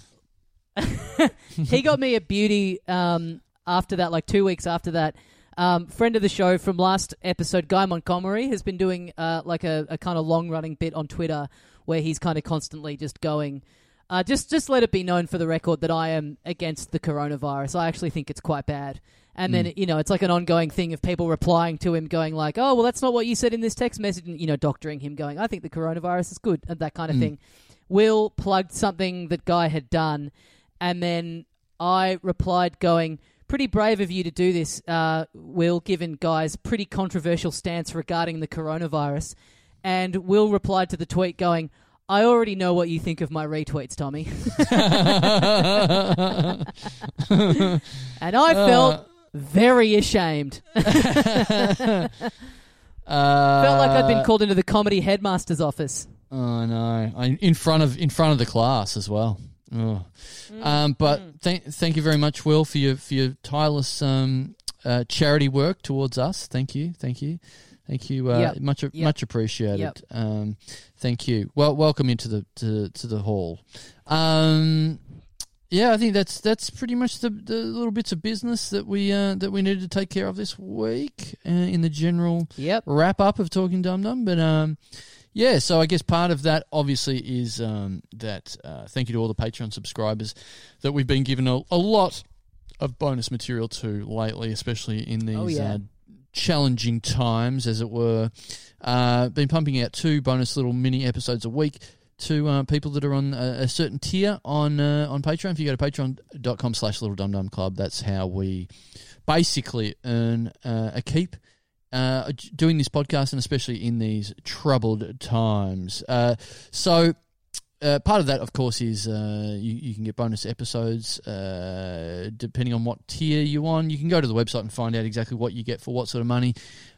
S1: (laughs) he got me a beauty um, after that, like two weeks after that. Um, friend of the show from last episode, Guy Montgomery, has been doing uh, like a, a kind of long running bit on Twitter where he's kind of constantly just going, uh, just just let it be known for the record that I am against the coronavirus. I actually think it's quite bad. And then you know it's like an ongoing thing of people replying to him, going like, "Oh, well, that's not what you said in this text message," and you know, doctoring him, going, "I think the coronavirus is good," and that kind of thing. Wil plugged something that Guy had done, and then I replied, going, "Pretty brave of you to do this, uh, Wil, given Guy's pretty controversial stance regarding the coronavirus." And Wil replied to the tweet, going, "I already know what you think of my retweets, Tommy," (laughs) and I felt very ashamed.
S2: Uh, (laughs)
S1: Felt like I'd been called into the comedy headmaster's office.
S2: Oh no! I, in front of in front of the class as well. Oh.
S1: Mm,
S2: Um, but thank thank you very much, Wil, for your for your tireless um, uh, charity work towards us. Thank you, thank you, thank you. Uh,
S1: Yep.
S2: Much
S1: Yep.
S2: much appreciated.
S1: Yep.
S2: Um, thank you. Well, welcome into the to, to the hall. Um, yeah, I think that's that's pretty much the, the little bits of business that we uh, that we needed to take care of this week uh, in the general wrap up of talking dum dum. But um, yeah, so I guess part of that obviously is um, that uh, thank you to all the Patreon subscribers that we've been given a, a lot of bonus material to lately, especially in these
S1: Oh, yeah.
S2: uh, challenging times, as it were. Uh, been pumping out two bonus little mini episodes a week to uh, people that are on a, a certain tier on uh, on Patreon. If you go to patreon.com slash little dum dum club, that's how we basically earn uh, a keep uh, doing this podcast and especially in these troubled times. Uh, so. Uh, part of that, of course, is uh, you, you can get bonus episodes uh, depending on what tier you're on. You can go to the website and find out exactly what you get for what sort of money.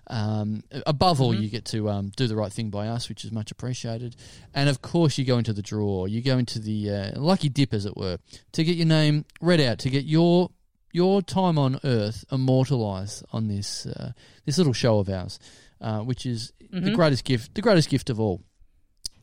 S2: Um, above all,
S1: Mhm.
S2: you get to um, do the right thing by us, which is much appreciated. And of course, you go into the draw. You go into the uh, lucky dip, as it were, to get your name read out, to get your your time on Earth immortalised on this uh, this little show of ours, uh, which is the
S1: Mhm.
S2: greatest gift, the greatest gift of all.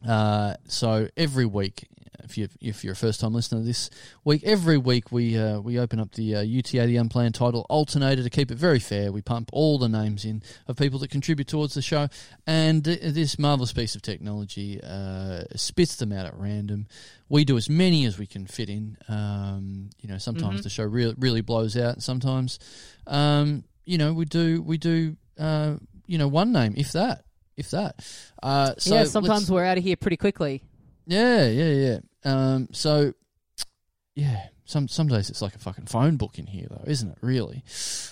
S2: Uh, so every week, if you if you're a first time listener this week, every week we uh, we open up the uh, UTA the unplanned title alternator to keep it very fair. We pump all the names in of people that contribute towards the show, and th- this marvelous piece of technology uh, spits them out at random. We do as many as we can fit in. Um, you know, sometimes
S1: Mhm.
S2: the show really really blows out. Sometimes, um, you know, we do we do uh, you know one name if that if that. Uh, so
S1: yeah, sometimes we're out of here pretty quickly.
S2: Yeah, yeah, yeah. Um, so yeah, some some days it's like a fucking phone book in here, though, isn't it? Really.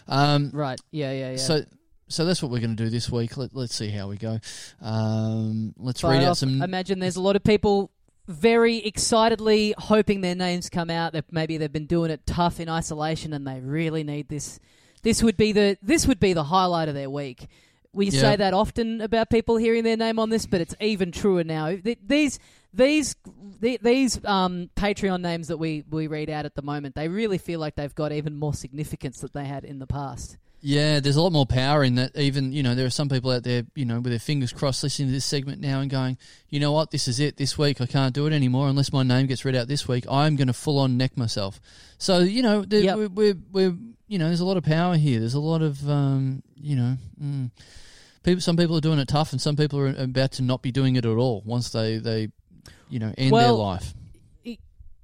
S2: Um,
S1: Right. Yeah, yeah, yeah.
S2: So so that's what we're going to do this week. Let, let's see how we go. Um, let's
S1: Fire
S2: read out
S1: off.
S2: some.
S1: Imagine there's a lot of people very excitedly hoping their names come out. That maybe they've been doing it tough in isolation, and they really need this. This would be the this would be the highlight of their week. We
S2: Yeah.
S1: say that often about people hearing their name on this, but it's even truer now. These these th- these um, Patreon names that we, we read out at the moment, they really feel like they've got even more significance that they had in the past.
S2: Yeah, there's a lot more power in that. Even you know, there are some people out there, you know, with their fingers crossed, listening to this segment now and going, you know what, this is it. This week, I can't do it anymore unless my name gets read out this week. I'm going to full on neck myself. So you know, there,
S1: Yep.
S2: we're, we're we're you know, there's a lot of power here. There's a lot of um, you know, mm, people. Some people are doing it tough, and some people are about to not be doing it at all once they they you know end their life.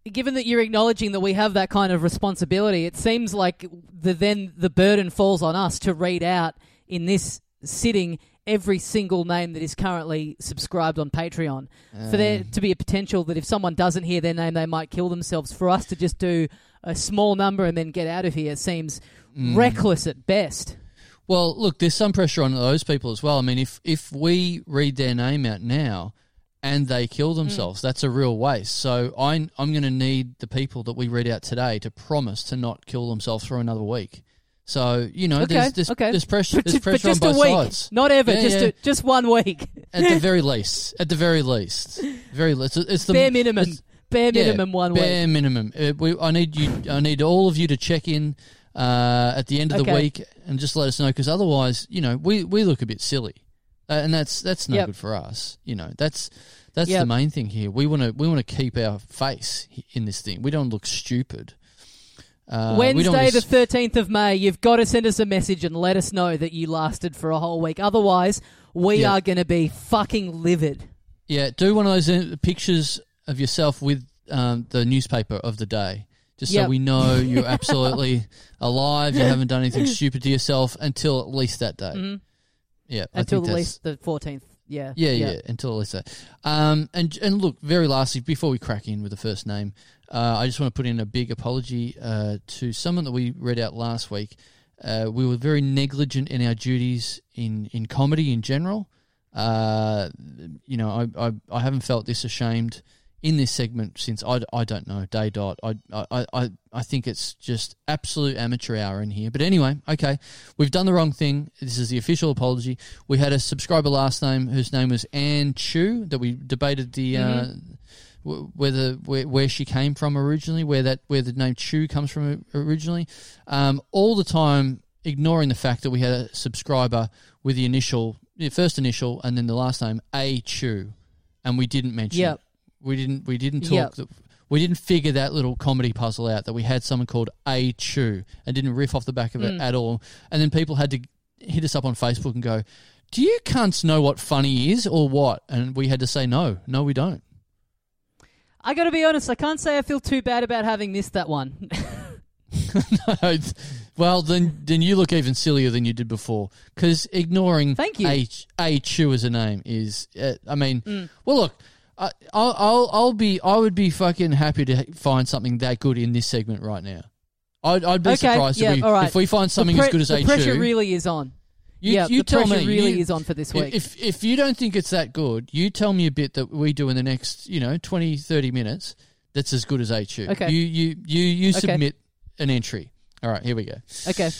S1: given that you're acknowledging that we have that kind of responsibility, it seems like the then the burden falls on us to read out in this sitting every single name that is currently subscribed on Patreon. For there uh. to be a potential that if someone doesn't hear their name, they might kill themselves. For us to just do a small number and then get out of here seems mm. reckless at best.
S2: Well, look, there's some pressure on those people as well. I mean, if if we read their name out now and they kill
S1: Hmm.
S2: themselves, that's a real waste. So I, I'm going to need the people that we read out today to promise to not kill themselves for another week. So you know,
S1: Okay,
S2: there's, there's,
S1: okay.
S2: there's pressure. There's pressure on both sides.
S1: not ever,
S2: Yeah,
S1: just
S2: yeah.
S1: A, just one week,
S2: At the very (laughs) least, at the very least, very least, it's the
S1: bare minimum,
S2: it's-
S1: bare
S2: yeah,
S1: minimum one week.
S2: bare minimum. Uh, we, I need you. I need all of you to check in uh, at the end of the week and just let us know because otherwise, you know, we, we look a bit silly, uh, and that's that's no
S1: Yep.
S2: good for us. You know, that's that's the main thing here. We want to we want to keep our face in this thing. We don't look stupid. Uh,
S1: Wednesday, the 13th of May, you've got to send us a message and let us know that you lasted for a whole week. Otherwise, we
S2: Yeah.
S1: are going to be fucking livid.
S2: yeah, do one of those uh, pictures of yourself with um, the newspaper of the day. Just so we know you're (laughs) absolutely alive, you haven't done anything (laughs) stupid to yourself until at least that day.
S1: Mhm.
S2: Yeah, I
S1: Until
S2: think
S1: at
S2: that's-
S1: least the 14th. Yeah.
S2: Yeah, yeah, until at least that. Um, and and look, very lastly, before we crack in with the first name, uh, I just want to put in a big apology uh, to someone that we read out last week. Uh, we were very negligent in our duties in, in comedy in general. Uh, you know, I, I I haven't felt this ashamed in this segment since I, I don't know day dot. I, I I I think it's just absolute amateur hour in here. But anyway, okay, we've done the wrong thing. This is the official apology. We had a subscriber last name whose name was Anne Chu that we debated the uh, w- whether where, where she came from originally, where that where the name Chu comes from originally. Um, all the time ignoring the fact that we had a subscriber with the initial, the first initial, and then the last name A Chu, and we didn't mention.
S1: Yep.
S2: We didn't. We didn't talk.
S1: Yep.
S2: We didn't figure that little comedy puzzle out that we had someone called A Chu and didn't riff off the back of it
S1: Mm.
S2: at all. And then people had to hit us up on Facebook and go, "Do you cunts know what funny is or what?" And we had to say, "No, no, we don't."
S1: I got to be honest. I can't say I feel too bad about having missed that one. (laughs) (laughs)
S2: no, well, then then you look even sillier than you did before because ignoring
S1: Thank you.
S2: A, a Chu as a name is. Uh, I mean,
S1: Mm.
S2: well, look. I, I'll, I'll I'll be I would be fucking happy to find something that good in this segment right now. I'd, I'd be
S1: Okay,
S2: surprised
S1: yeah,
S2: if, we,
S1: all right.
S2: if we find something as good as
S1: the
S2: A
S1: pressure really is on.
S2: you,
S1: yeah,
S2: you
S1: the
S2: tell
S1: pressure
S2: me
S1: really
S2: you-
S1: is on for this week.
S2: If if you don't think it's that good, you tell me a bit that we do in the next, you know, 20, 30 minutes that's as good as HU.
S1: Okay.
S2: You you you you
S1: Okay.
S2: submit an entry. All right, here we go.
S1: okay.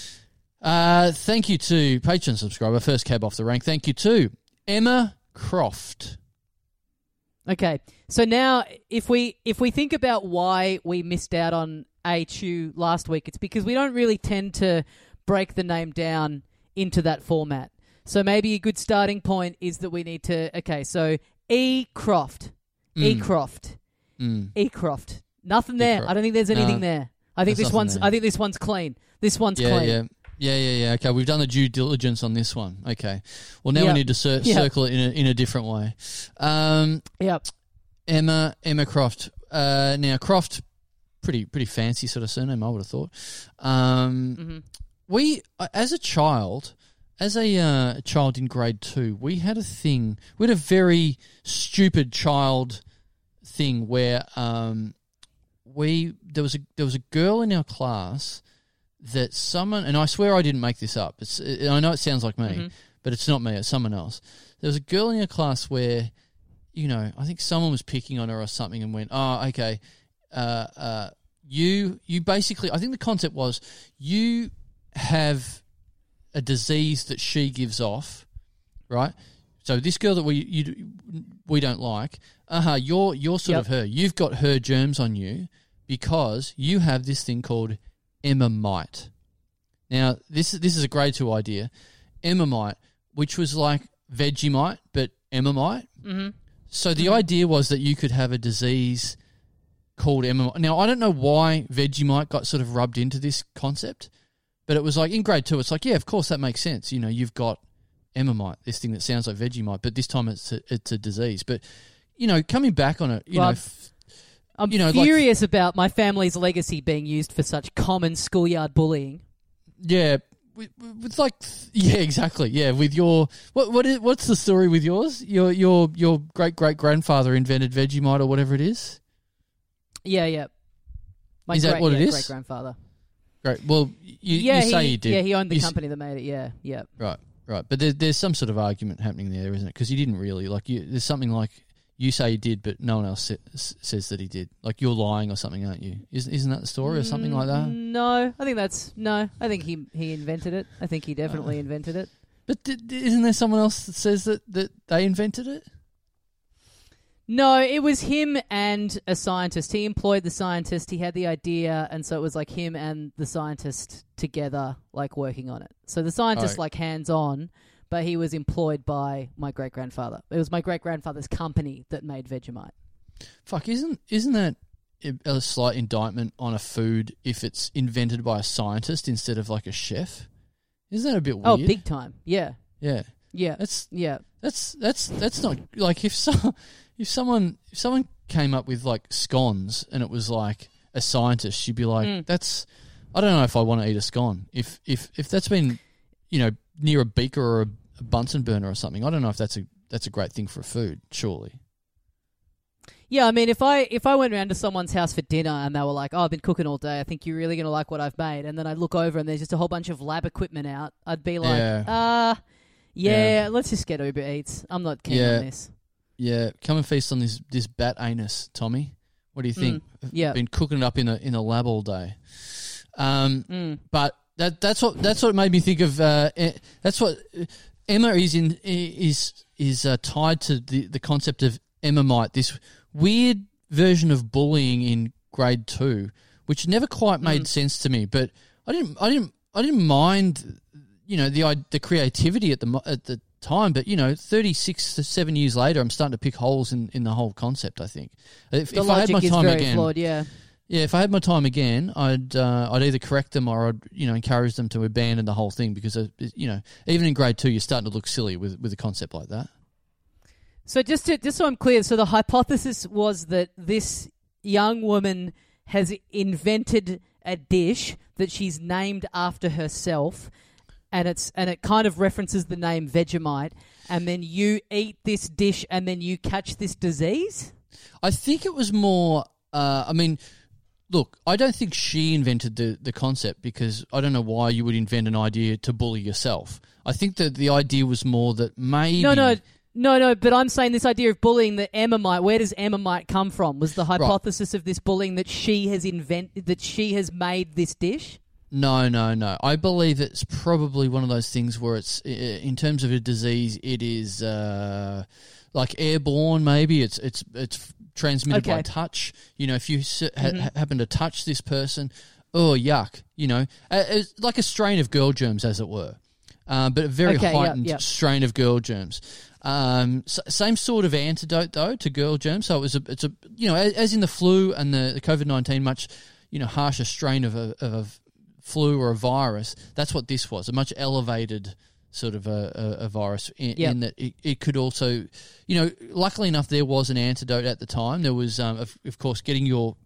S2: Uh, thank you to Patreon subscriber, first cab off the rank. Thank you to Emma Croft.
S1: Okay. So now if we if we think about why we missed out on A2 last week, it's because we don't really tend to break the name down into that format. So maybe a good starting point is that we need to okay, so E Croft. E
S2: Mm.
S1: Croft.
S2: Mm.
S1: E Croft. Nothing there.
S2: Croft.
S1: I don't think there's anything
S2: No,
S1: there. I think this one's
S2: there.
S1: I think this one's clean. This one's
S2: Yeah,
S1: clean.
S2: yeah. Yeah, yeah, yeah. Okay, we've done the due diligence on this one. Okay. Well, now we need to cir-
S1: Yep.
S2: circle it in a, in a different way. Um,
S1: Yep.
S2: Emma Emma Croft. Uh, now Croft, pretty pretty fancy sort of surname. I would have thought. Um,
S1: hmm
S2: we uh, as a child, as a uh, child in grade two, we had a thing. We had a very stupid child thing where um, we there was a there was a girl in our class that someone and I swear I didn't make this up. It's I know it sounds like me,
S1: Mhm.
S2: but it's not me. It's someone else. There was a girl in our class where, you know, I think someone was picking on her or something and went, "Oh, okay, uh, uh, you you basically." I think the concept was you have a disease that she gives off, right? So this girl that we you we don't like, uh huh. You're you're sort
S1: Yep.
S2: of her. You've got her germs on you because you have this thing called Emmamite. Now this this is a grade two idea, Emma Emmamite, which was like Vegemite but Emmamite.
S1: hmm
S2: So the idea was that you could have a disease called Emmamite. Now I don't know why Vegemite got sort of rubbed into this concept, but it was like in grade two, it's like yeah, of course that makes sense. You know, you've got Emma Emmamite, this thing that sounds like Vegemite, but this time it's a, it's a disease. But you know, coming back on it, you
S1: Well,
S2: know, f-
S1: I'm
S2: You know, like-
S1: furious about my family's legacy being used for such common schoolyard bullying.
S2: yeah. With like yeah exactly yeah with your what what is what's the story with yours your your your great great grandfather invented Vegemite or whatever it is
S1: Yeah, yeah. My
S2: Is that what it
S1: yeah,
S2: is?
S1: Great grandfather.
S2: great well you,
S1: yeah,
S2: you say
S1: he,
S2: you did
S1: Yeah, he owned the
S2: You s-
S1: company that made it. Yeah, yeah.
S2: Right, right. But there, there's some sort of argument happening there, isn't it? Because you didn't really like. You, there's something like you say he did, but no one else says that he did. Like you're lying or something, aren't you? Isn't isn't that the story or something like that?
S1: Mm, No, I think that's no. I think he he invented it. I think he
S2: Uh.
S1: definitely invented it.
S2: But d- d- isn't there someone else that says that that they invented it?
S1: No, it was him and a scientist. He employed the scientist. He had the idea, and so it was like him and the scientist together, like working on it. So the scientist,
S2: Oh.
S1: like hands on, but he was employed by my great grandfather. It was my great grandfather's company that made Vegemite.
S2: Fuck, isn't isn't that a- slight indictment on a food if it's invented by a scientist instead of like a chef? Isn't that a bit weird?
S1: Oh, big time. Yeah,
S2: Yeah,
S1: yeah,
S2: that's
S1: yeah.
S2: That's that's that's not like if so, (laughs) if someone if someone came up with like scones and it was like a scientist, you'd be like,
S1: Mm.
S2: that's I don't know if I want to eat a scone. If if if that's been you know near a beaker or a, a Bunsen burner or something, I don't know if that's a that's a great thing for food. Surely,
S1: Yeah, I mean, if I if I went around to someone's house for dinner and they were like, "Oh, I've been cooking all day. I think you're really gonna like what I've made," and then I look over and there's just a whole bunch of lab equipment out, I'd be like,
S2: Yeah.
S1: "Ah, yeah,
S2: Yeah.
S1: let's just get Uber Eats. I'm not keen
S2: Yeah.
S1: on this."
S2: yeah. Come and feast on this this bat anus, Tommy. What do you think?
S1: yeah.
S2: been cooking it up in a in a lab all day. Um,
S1: Mm.
S2: but that that's what that's what made me think of. Uh, eh, that's what Emma is in is is uh, tied to the the concept of Emmamite. This weird version of bullying in grade two, which never quite made
S1: Mm.
S2: sense to me. But I didn't I didn't I didn't mind you know the the creativity at the at the time. But you know, thirty six to seven years later, I'm starting to pick holes in, in the whole concept. I think if,
S1: The
S2: if I had
S1: logic
S2: my
S1: is
S2: time
S1: very
S2: again,
S1: flawed. Yeah,
S2: Yeah, if I had my time again, I'd uh, I'd either correct them or I'd you know encourage them to abandon the whole thing because uh, you know even in grade two you're starting to look silly with with a concept like that.
S1: So just to, just so I'm clear, so the hypothesis was that this young woman has invented a dish that she's named after herself, and it's and it kind of references the name Vegemite, and then you eat this dish and then you catch this disease.
S2: I think it was more. Uh, I mean, look, I don't think she invented the the concept because I don't know why you would invent an idea to bully yourself. I think that the idea was more that maybe
S1: No, no, no, no. But I'm saying this idea of bullying that Emma might. Where does Emma might come from? Was the hypothesis of this bullying that she has invented that she has made this dish?
S2: No, no, no. I believe it's probably one of those things where it's, in terms of a disease, it is uh, like airborne. Maybe it's it's it's transmitted by touch. You know, if you ha- ha- happen to touch this person, oh yuck! You know, it's like a strain of girl germs, as it were, uh, but a very
S1: Okay,
S2: heightened
S1: yep.
S2: strain of girl germs. Um, s- same sort of antidote though to girl germs. So it was a, it's a you know as, as in the flu and the, the COVID nineteen much you know harsher strain of a, of a flu or a virus. That's what this was a much elevated sort of a, a, a virus in,
S1: Yep.
S2: in that it, it could also you know luckily enough there was an antidote at the time. There was um, of, of course getting your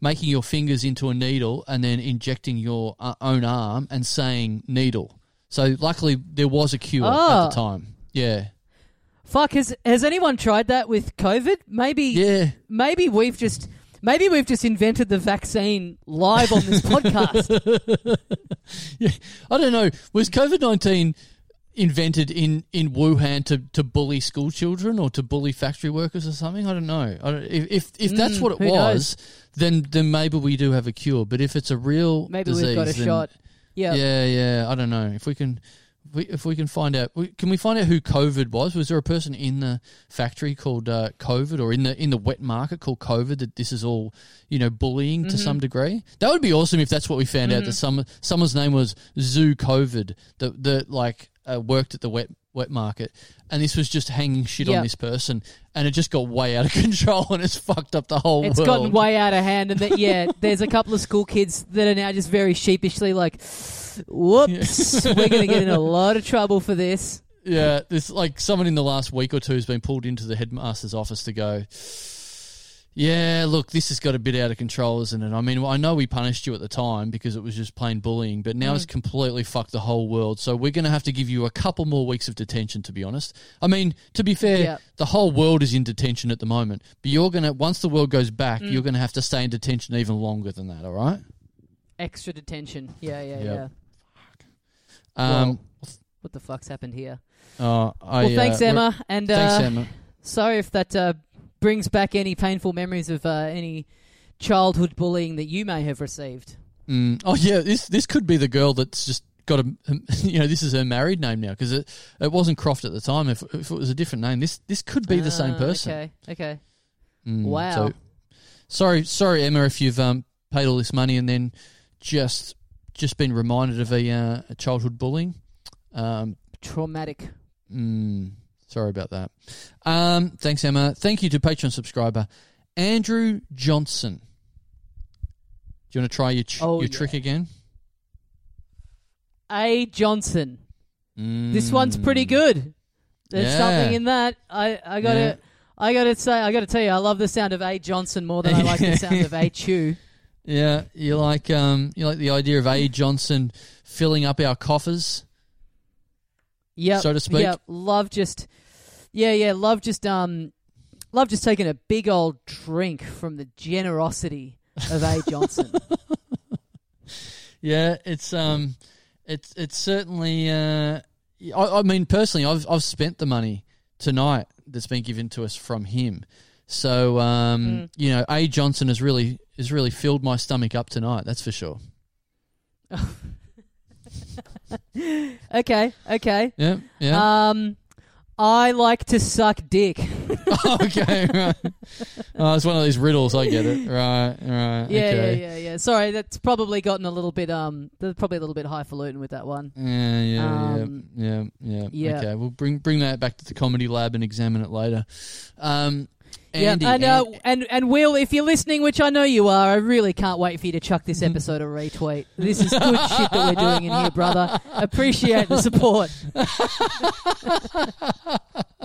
S2: making your fingers into a needle and then injecting your uh, own arm and saying needle. So luckily there was a cure at
S1: Oh.
S2: the time. Yeah.
S1: Fuck, has has anyone tried that with COVID? Maybe
S2: Yeah.
S1: maybe we've just maybe we've just invented the vaccine live on this (laughs) podcast. (laughs)
S2: Yeah. I don't know. Was COVID 19 invented in, in Wuhan to, to bully school children or to bully factory workers or something? I don't know. I don't, if, if, if that's
S1: Mm,
S2: what it was, then, then maybe we do have a cure. But if it's a real
S1: Maybe
S2: disease,
S1: we've got a
S2: then-
S1: shot. Yeah.
S2: Yeah, yeah. I don't know if we can. If we, if we can find out, we, can we find out who COVID was? Was there a person in the factory called uh, COVID, or in the in the wet market called COVID? That this is all, you know, bullying to
S1: Mm-hmm.
S2: some degree. That would be awesome if that's what we found out. That some someone's name was Zoo COVID, that that like uh, worked at the wet wet market, and this was just hanging shit
S1: Yeah.
S2: on this person, and it just got way out of (laughs) control, and it's fucked up the whole
S1: It's
S2: world.
S1: gotten way out of hand, and that yeah, there's a couple of school kids that are now just very sheepishly like, "Whoops, (laughs) we're going to get in a lot of trouble for this."
S2: Yeah, there's like someone in the last week or two has been pulled into the headmaster's office to go. Yeah, look, this has got a bit out of control, isn't it? I mean, I know we punished you at the time because it was just plain bullying, but now it's completely fucked the whole world. So we're going to have to give you a couple more weeks of detention, to be honest. I mean, to be fair,
S1: Yeah.
S2: the whole world is in detention at the moment, but you're going to, once the world goes back, you're going to have to stay in detention even longer than that, all right?
S1: Extra detention. Yeah, yeah,
S2: Yep.
S1: yeah.
S2: Um,
S1: What the fuck's happened here?
S2: uh, I,
S1: Well, thanks,
S2: uh,
S1: Emma, and
S2: Thanks,
S1: uh,
S2: Emma.
S1: sorry if that uh, brings back any painful memories of uh, any childhood bullying that you may have received.
S2: Mm. Oh yeah, this this could be the girl that's just got a (laughs) you know this is her married name now because it it wasn't Croft at the time. If, if it was a different name, this this could be the same
S1: Ah,
S2: person.
S1: Okay, okay.
S2: Mm,
S1: Wow.
S2: So, sorry, sorry, Emma, if you've um, paid all this money and then just just been reminded of a, uh, a childhood bullying. Um,
S1: Traumatic.
S2: mm, sorry about that. Um, thanks, Emma. Thank you to Patreon subscriber Andrew Johnson. Do you want to try your ch-
S1: Oh,
S2: your
S1: yeah.
S2: trick again?
S1: A Johnson. This one's
S2: Mm.
S1: pretty good. There's
S2: Yeah.
S1: something in that. I, I gotta
S2: Yeah.
S1: I gotta say I gotta tell you I love the sound of A Johnson more than I like the sound of A (laughs) Chu.
S2: Yeah, you like um, you like the idea of A. Johnson filling up our coffers.
S1: Yep,
S2: So to speak.
S1: Yep, love just yeah yeah love just um love just taking a big old drink from the generosity of A Johnson. (laughs)
S2: Yeah, it's um, it's it's certainly. Uh, I, I mean, personally, I've I've spent the money tonight that's been given to us from him. So um,
S1: Mm.
S2: you know, A. Johnson has really has really filled my stomach up tonight. That's for sure. (laughs)
S1: okay, okay.
S2: Yeah, yeah.
S1: Um, I like to suck dick. (laughs)
S2: okay, right. Oh, it's one of these riddles. I get it. Right, right.
S1: Yeah,
S2: okay.
S1: yeah, yeah, yeah. Sorry, that's probably gotten a little bit um, probably a little bit highfalutin with that one.
S2: Yeah, yeah,
S1: Um,
S2: yeah, yeah, yeah.
S1: yeah.
S2: Okay, we'll bring bring that back to the comedy lab and examine it later. Um, Andy,
S1: yeah, and, uh,
S2: An-
S1: and and Wil, if you're listening, which I know you are, I really can't wait for you to chuck this
S2: Mm-hmm.
S1: episode a retweet. This is good shit that we're doing in here, brother. (laughs) Appreciate the support. (laughs)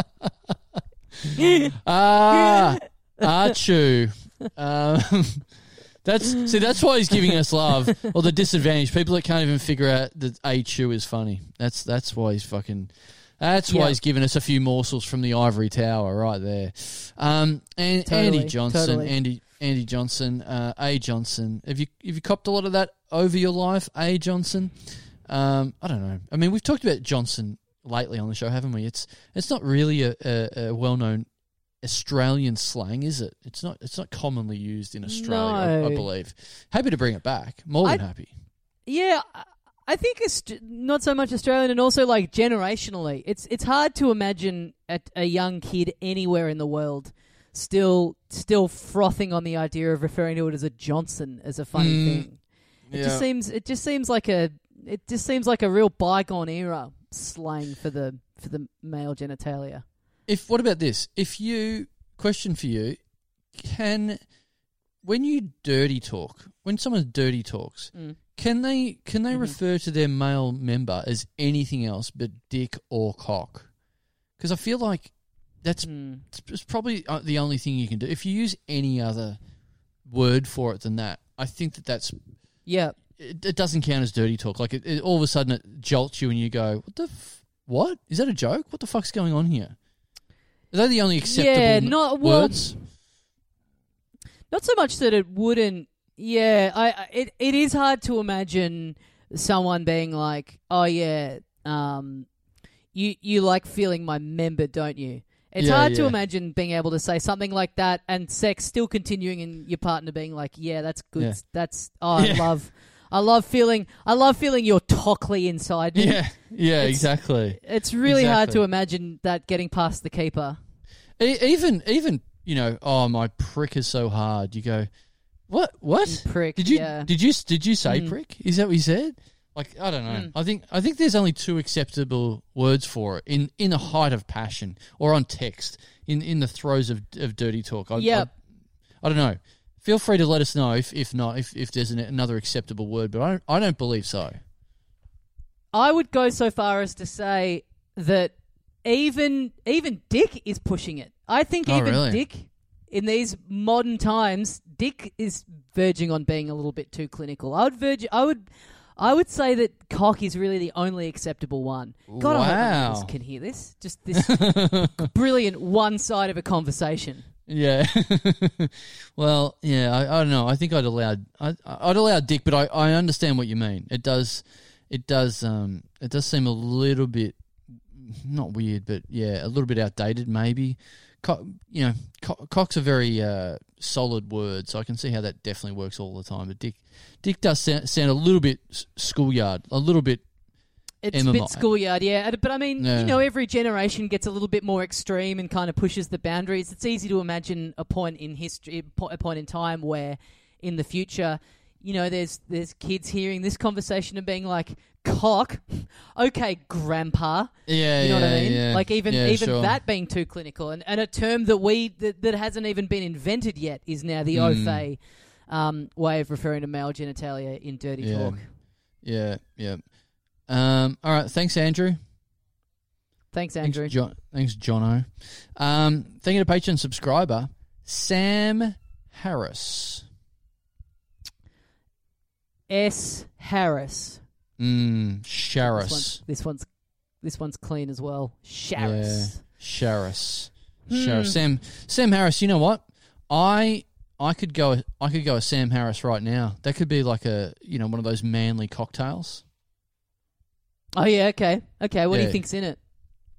S2: Ah, Achu. Um, (laughs) that's see. That's why he's giving us love, or the disadvantage. People that can't even figure out that Achu is funny. That's that's why he's fucking. That's why
S1: Yeah.
S2: he's given us a few morsels from the ivory tower right there. Um, and
S1: Totally,
S2: Andy Johnson,
S1: totally.
S2: Andy Andy Johnson, uh, A Johnson. Have you have you copped a lot of that over your life, A Johnson? Um, I don't know. I mean, we've talked about Johnson lately on the show, haven't we? It's it's not really a, a, a well known Australian slang, is it? It's not. It's not commonly used in Australia, I, I believe. Happy to bring it back. More than
S1: I-
S2: happy.
S1: Yeah, I- think it's not so much Australian, and also like generationally, it's it's hard to imagine a, a young kid anywhere in the world still still frothing on the idea of referring to it as a Johnson as a funny
S2: Mm,
S1: thing. It just seems it just seems like a it just seems like a real bygone era slang for the for the male genitalia.
S2: If what about this? If you question for you, can when you dirty talk, when someone dirty talks,
S1: Mm.
S2: Can they can they
S1: Mhm.
S2: refer to their male member as anything else but dick or cock? Because I feel like that's
S1: Hmm.
S2: it's, probably uh, the only thing you can do. If you use any other word for it than that, I think that that's
S1: Yeah,
S2: it, it doesn't count as dirty talk. Like it, it, all of a sudden it jolts you and you go, "What the f- what is that a joke? What the fuck's going on here?" Are they the only acceptable
S1: Yeah, not- well,
S2: words?
S1: Not so much that it wouldn't. Yeah, I, it it is hard to imagine someone being like, "Oh yeah, um, you you like feeling my member, don't you?" It's
S2: Yeah,
S1: hard to imagine being able to say something like that and sex still continuing and your partner being like, "Yeah, that's good.
S2: Yeah.
S1: That's oh, I (laughs) love, I love feeling, I love feeling your tockley inside me."
S2: Yeah, yeah,
S1: It's-
S2: exactly.
S1: It's really hard to imagine that getting past the keeper.
S2: E- even even you know, oh my prick is so hard. You go, what what?
S1: Prick.
S2: Did you
S1: Yeah.
S2: did you did you say
S1: Mm.
S2: prick? Is that what you said? Like I don't know.
S1: Mm.
S2: I think I think there's only two acceptable words for it in in the height of passion or on text in in the throes of of dirty talk. I,
S1: Yep.
S2: I, I don't know. Feel free to let us know if if not if if there's an, another acceptable word, but I don't I don't believe so.
S1: I would go so far as to say that even even Dick is pushing it. I think
S2: Oh,
S1: even
S2: really?
S1: Dick in these modern times, Dick is verging on being a little bit too clinical. I would verge I would I would say that cock is really the only acceptable one. God, I hope my
S2: Wow.
S1: neighbours can hear this. Just this (laughs) brilliant one side of a conversation.
S2: Yeah. (laughs) well, yeah, I, I don't know. I think I'd allow I, I'd allow Dick, but I, I understand what you mean. It does it does um it does seem a little bit not weird, but yeah, a little bit outdated maybe. Co- you know, co- cock's a very uh, solid word, so I can see how that definitely works all the time. But Dick, Dick does sound, sound a little bit schoolyard, a little bit.
S1: It's a bit schoolyard, yeah. But I mean,
S2: Yeah.
S1: you know, every generation gets a little bit more extreme and kind of pushes the boundaries. It's easy to imagine a point in history, a point in time where, in the future, you know, there's there's kids hearing this conversation and being like, "Cock, (laughs) okay, grandpa."
S2: Yeah,
S1: You know
S2: yeah,
S1: what I mean?
S2: yeah.
S1: Like even
S2: Yeah,
S1: even
S2: sure.
S1: that being too clinical, and, and a term that we that, that hasn't even been invented yet is now the
S2: Mm.
S1: au fait um, way of referring to male genitalia in dirty talk.
S2: Yeah, yeah. Um, all right, thanks, Andrew.
S1: Thanks, Andrew.
S2: Thanks, John. Thanks, Jono. Um, thank you to Patreon subscriber Sam Harris.
S1: S. Harris.
S2: Mm,
S1: This
S2: Sharis.
S1: one's, this one's this one's clean as well. Sharis.
S2: Sharis.
S1: Hmm.
S2: Sharis. Sam. Sam Harris. You know what? I I could go. I could go a Sam Harris right now. That could be like a you know one of those manly cocktails.
S1: Oh yeah, okay, okay. What do you think's in it?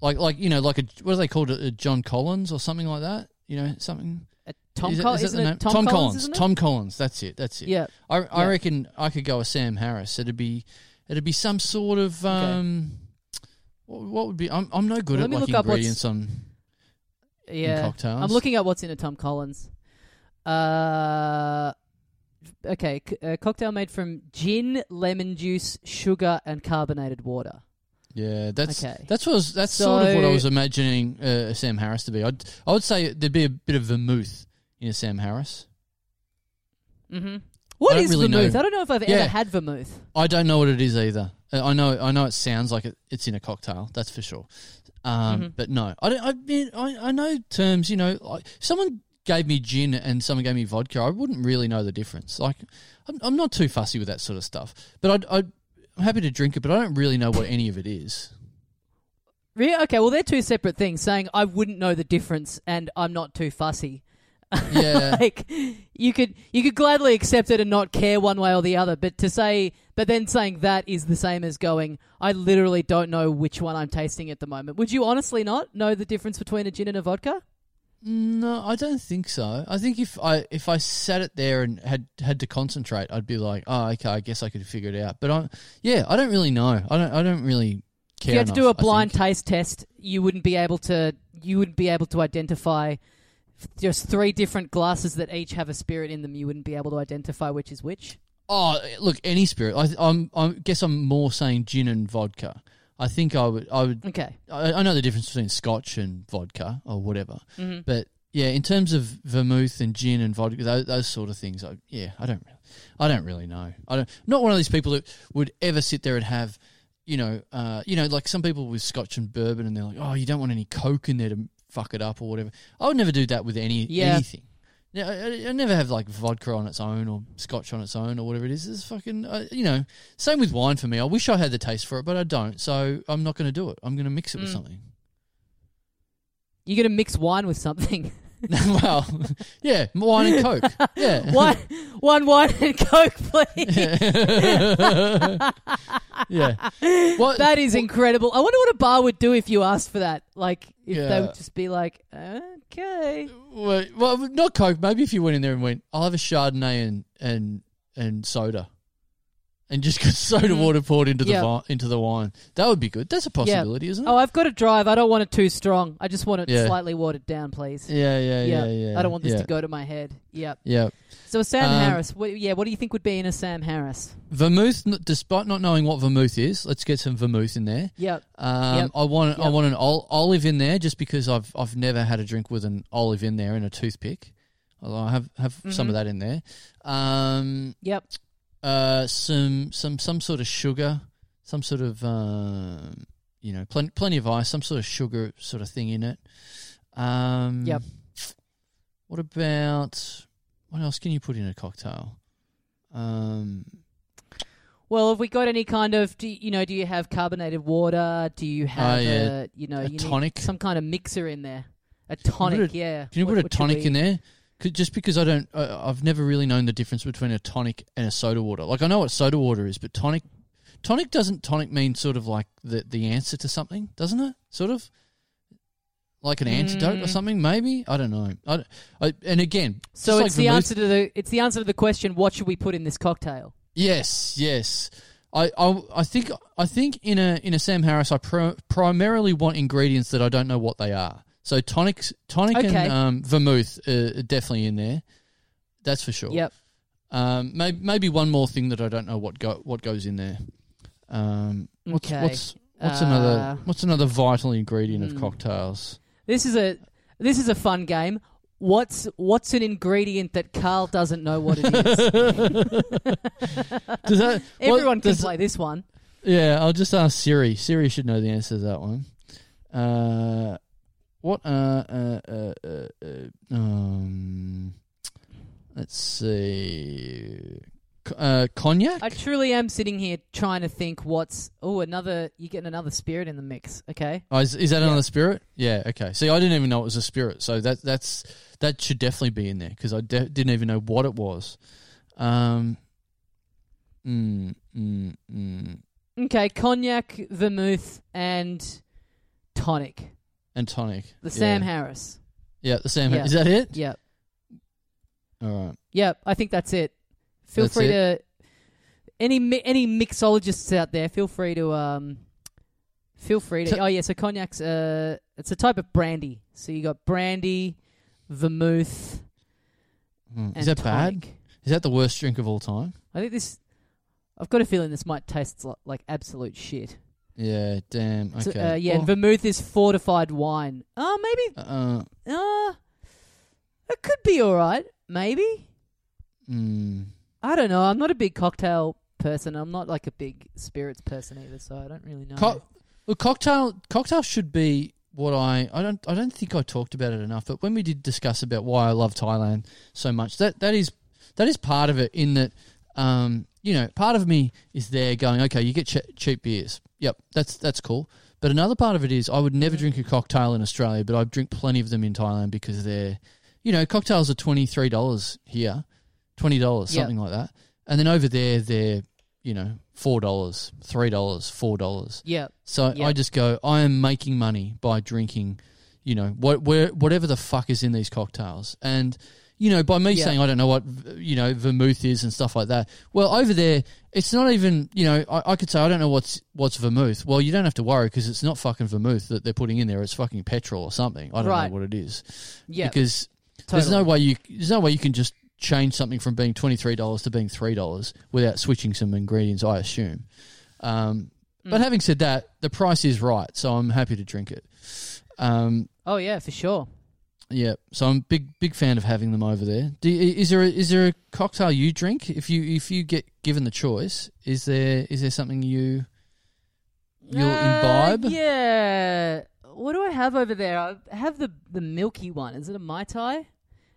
S2: Like like you know like a what do they called it? A John Collins or something like that. You know something.
S1: Tom
S2: Is it-
S1: Collins,
S2: is
S1: it?
S2: name?
S1: Tom, Collins,
S2: Collins. Tom Collins. That's it. That's it.
S1: Yeah.
S2: I, I
S1: Yeah.
S2: reckon I could go with Sam Harris. It'd be it'd be some sort of um, what, what would be? I'm I'm no good
S1: Let
S2: at like ingredients on
S1: Yeah.
S2: cocktails.
S1: I'm looking at what's in a Tom Collins. Uh, okay, c- a cocktail made from gin, lemon juice, sugar, and carbonated water.
S2: Yeah, that's
S1: Okay.
S2: that's was, that's sort of what I was imagining uh, Sam Harris to be. I'd I would say there'd be a bit of vermouth in know Sam Harris.
S1: Mm-hmm. What
S2: I don't
S1: is
S2: really
S1: vermouth?
S2: know.
S1: I don't know if I've
S2: Yeah.
S1: ever had vermouth.
S2: I don't know what it is either. Uh, I know I know it sounds like it, it's in a cocktail. That's for sure. Um,
S1: Mhm.
S2: But no, I don't. I mean, I, I know terms. You know, like if someone gave me gin and someone gave me vodka, I wouldn't really know the difference. Like, I'm, I'm not too fussy with that sort of stuff. But I'd, I'd, I'm happy to drink it, but I don't really know what any of it is.
S1: Really? Okay, well, they're two separate things. Saying I wouldn't know the difference and I'm not too fussy.
S2: Yeah. (laughs)
S1: like you could you could gladly accept it and not care one way or the other, but to say but then saying that is the same as going I literally don't know which one I'm tasting at the moment. Would you honestly not know the difference between a gin and a vodka?
S2: No, I don't think so. I think if I if I sat it there and had had to concentrate, I'd be like, oh, okay, I guess I could figure it out. But I, yeah, I don't really know. I don't. I don't really care.
S1: if you had to do a blind taste test, you wouldn't be able to you wouldn't be able to identify just three different glasses that each have a spirit in them. You wouldn't be able to identify which is which.
S2: Oh, look, any spirit. I, I'm. I guess I'm more saying gin and vodka. I think I would. I would.
S1: Okay.
S2: I, I know the difference between Scotch and vodka or whatever.
S1: hmm
S2: But yeah, in terms of vermouth and gin and vodka, those, those sort of things, I, yeah, I don't, really, I don't really know. I don't. Not one of these people that would ever sit there and have, you know, uh, you know, like some people with Scotch and bourbon, and they're like, oh, you don't want any Coke in there to fuck it up or whatever. I would never do that with any
S1: Yeah.
S2: anything. Yeah, I, I- never have like vodka on its own or Scotch on its own or whatever it is. It's fucking, uh, you know, same with wine for me. I wish I had the taste for it, but I don't. So I'm not going to do it. I'm going to mix it with
S1: Mm.
S2: something.
S1: You're gonna mix wine with something. (laughs) (laughs)
S2: well, yeah, wine and Coke. Yeah. (laughs)
S1: one, one wine and coke, please.
S2: yeah. What,
S1: That is incredible. I wonder what a bar would do if you asked for that. Like, if they would just be like, okay.
S2: well, well, not Coke. Maybe if you went in there and went, I'll have a Chardonnay and and and soda, and just get (laughs) soda
S1: Mhm.
S2: water poured into the vi- into the wine. That would be good. That's a possibility, isn't it?
S1: Oh, I've got to drive. I don't want it too strong. I just want it
S2: Yeah.
S1: slightly watered down, please.
S2: yeah, yeah, yeah, yeah.
S1: I don't want this
S2: yeah.
S1: to go to my head. Yep.
S2: Yeah.
S1: So a Sam
S2: Um,
S1: Harris. What, yeah, what do you think would be in a Sam Harris?
S2: Vermouth, n- despite not knowing what vermouth is, let's get some vermouth in there.
S1: Yep.
S2: Um,
S1: Yep.
S2: I want I
S1: Yep.
S2: want an ol- olive in there just because I've I've never had a drink with an olive in there and a toothpick. Although I have have some of that in there. Um,
S1: Yep.
S2: Uh, some some some sort of sugar, some sort of um, you know, plen- plenty of ice, some sort of sugar sort of thing in it. Um,
S1: Yep.
S2: What about what else can you put in a cocktail? Um,
S1: Well, have we got any kind of, do, you know, do you have carbonated water? Do you have,
S2: Oh, yeah.
S1: a, you know,
S2: A
S1: you
S2: tonic?
S1: some kind of mixer in there? A tonic,
S2: a-
S1: yeah.
S2: Can you
S1: What-
S2: put a tonic in there? Just because I don't, I, I've never really known the difference between a tonic and a soda water. Like I know what soda water is, but tonic, tonic doesn't tonic mean sort of like the the answer to something, doesn't it? Sort of like an antidote or
S1: Mm.
S2: something, maybe. I don't know. I, I and again,
S1: So
S2: just
S1: it's
S2: like
S1: the
S2: vermouth-
S1: answer to the it's the answer to the question: What should we put in this cocktail?
S2: Yes, yes. I, I, I think I think in a in a Sam Harris, I pro, primarily want ingredients that I don't know what they are. So tonics, tonic
S1: Okay.
S2: and um, vermouth are definitely in there. That's for sure.
S1: Yep.
S2: Um, maybe maybe one more thing that I don't know what go what goes in there. Um, what's
S1: Okay.
S2: what's what's
S1: Uh,
S2: another what's another vital ingredient
S1: hmm.
S2: of cocktails?
S1: This is a this is a fun game. What's what's an ingredient that Karl doesn't know what it is? (laughs) (laughs)
S2: Does that
S1: Everyone
S2: what,
S1: can play this one.
S2: Yeah, I'll just ask Siri. Siri should know the answer to that one. Uh, what? Uh, uh, uh, uh, uh, um, let's see. Uh, cognac.
S1: I truly am sitting here trying to think what's oh another you're getting another spirit in the mix. Okay.
S2: Oh, is, is that another spirit? Yeah. Okay. See, I didn't even know it was a spirit, so that that's that should definitely be in there because I de- didn't even know what it was. Um. Mm, mm, mm.
S1: Okay, cognac, vermouth, and tonic.
S2: And tonic.
S1: The Sam
S2: Yeah.
S1: Harris.
S2: Yeah, the Sam.
S1: Yeah.
S2: Is that it?
S1: Yep.
S2: All right.
S1: Yep. I think that's it. Feel
S2: That's
S1: free to any mi- any mixologists out there. Feel free to um. Feel free to. Oh yeah, so cognac's uh, it's a type of brandy. So you got brandy, vermouth,
S2: Mm. Is that bad? Is that the worst drink of all time?
S1: I think this. I've got a feeling this might taste like absolute shit.
S2: Yeah, damn.
S1: So,
S2: Okay.
S1: uh, yeah, and vermouth is fortified wine. Oh, maybe.
S2: uh,
S1: Uh, it could be all right. Maybe.
S2: mm,
S1: I don't know. I'm not a big cocktail person. I'm not like a big spirits person either, so I don't really know.
S2: Co- Look, cocktail cocktail should be what I I don't I don't think I talked about it enough. But when we did discuss about why I love Thailand so much, that that is that is part of it. In that, um, you know, part of me is there going, okay, you get ch- cheap beers. Yep, that's that's cool. But another part of it is I would never drink a cocktail in Australia, but I drink plenty of them in Thailand because they're, you know, cocktails are twenty three dollars here, twenty dollars,
S1: Yep.
S2: something like that, and then over there they're, you know, four dollars, three dollars, four dollars.
S1: yeah,
S2: So
S1: Yeah.
S2: I just go, I am making money by drinking, you know, what where whatever the fuck is in these cocktails. And you know, by me
S1: Yeah.
S2: saying I don't know what you know vermouth is and stuff like that. Well, over there, it's not even you know. I, I could say I don't know what's what's vermouth. Well, you don't have to worry because it's not fucking vermouth that they're putting in there. It's fucking petrol or something. I don't
S1: Right.
S2: know what it is
S1: yeah.
S2: because
S1: totally.
S2: there's no way you there's no way you can just change something from being twenty three dollars to being three dollars without switching some ingredients. I assume. Um, But
S1: Mm.
S2: having said that, the price is right, so I'm happy to drink it. Um,
S1: Oh yeah, for sure.
S2: Yeah, so I'm a big big fan of having them over there. Do is there a, is there a cocktail you drink if you if you get given the choice? Is there is there something you you'll
S1: Uh,
S2: imbibe?
S1: Yeah. What do I have over there? I have the the milky one. Is it a mai tai?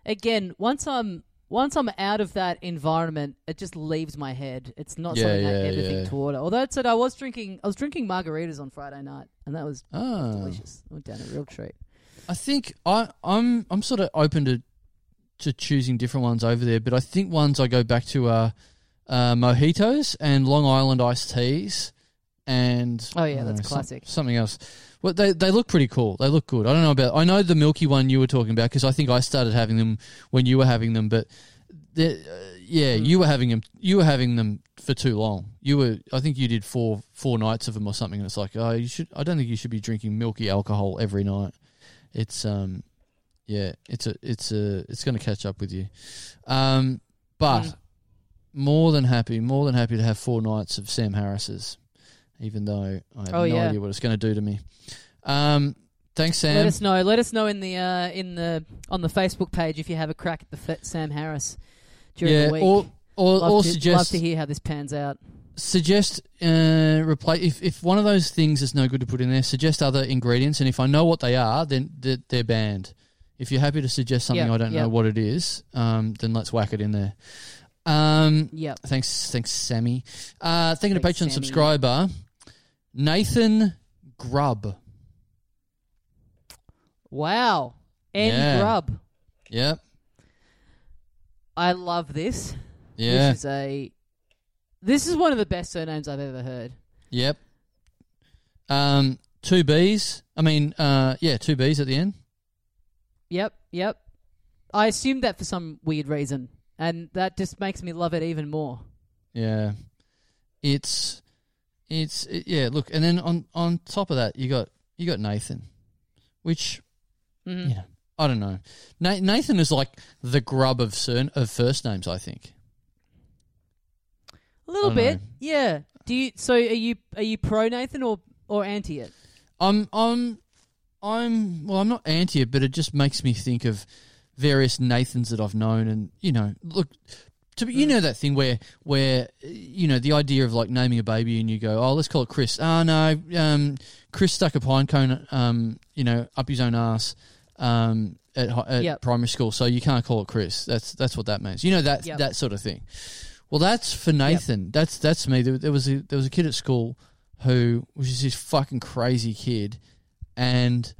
S1: Again, once I'm once I'm out of that environment, it just leaves my head. It's not
S2: Yeah,
S1: something I
S2: yeah,
S1: ever think
S2: yeah.
S1: to order. Although it said I was drinking, I was drinking margaritas on Friday night, and that was
S2: Ah.
S1: delicious. I went down a real treat.
S2: I think I I'm I'm sort of open to to choosing different ones over there, but I think ones I go back to are uh, mojitos and Long Island iced teas, and
S1: Oh, yeah, that's
S2: know, some-
S1: classic.
S2: something else. Well, they they look pretty cool. They look good. I don't know about. I know the milky one you were talking about because I think I started having them when you were having them, but. Uh, yeah,
S1: Mm.
S2: you were having them. You were having them for too long. You were. I think you did four four nights of them or something. And it's like, oh, you should. I don't think you should be drinking milky alcohol every night. It's um, yeah, it's a it's a it's going to catch up with you. Um, but
S1: Mm.
S2: more than happy, more than happy to have four nights of Sam Harris's, even though I have
S1: Oh,
S2: no
S1: yeah.
S2: idea what it's going to do to me. Um, thanks, Sam.
S1: Let us know. Let us know in the uh, in the on the Facebook page if you have a crack at the Sam Harris during
S2: yeah,
S1: the week.
S2: or or,
S1: love,
S2: or
S1: to,
S2: suggest
S1: love to hear how this pans out.
S2: Suggest uh, replace if, if one of those things is no good to put in there suggest other ingredients and if i know what they are then they're, they're banned if you're happy to suggest something
S1: Yeah,
S2: i don't
S1: yeah.
S2: know what it is um, then let's whack it in there um,
S1: Yep.
S2: thanks thanks sammy uh, thank you to patreon
S1: Sammy.
S2: subscriber nathan grubb
S1: Wow. N
S2: Yeah.
S1: Grub.
S2: yep
S1: I love this.
S2: yeah
S1: This is a. This is one of the best surnames I've ever heard.
S2: yep um, two b's i mean uh, yeah two b's at the end
S1: Yep. Yep. I assumed that for some weird reason, and that just makes me love it even more.
S2: Yeah, it's it's it- yeah. Look, and then on on top of that, you got you got Nathan, which
S1: Mhm.
S2: you know I don't know. Na- Nathan is like the grub of cern- of first names. I think.
S1: A little
S2: I
S1: bit.
S2: know.
S1: Yeah. Do you? So are you? Are you pro Nathan or or anti it?
S2: I'm I'm I'm well. I'm not anti it, but it just makes me think of various Nathans that I've known, and you know, look. To be, you know that thing where where you know the idea of like naming a baby and you go oh let's call it Chris oh no um, Chris stuck a pine cone um, you know up his own ass um, at, at
S1: Yep.
S2: primary school so you can't call it Chris that's that's what that means you know that
S1: Yep.
S2: that sort of thing well that's for Nathan that's that's me there, there was a there was a kid at school who was just this fucking crazy kid and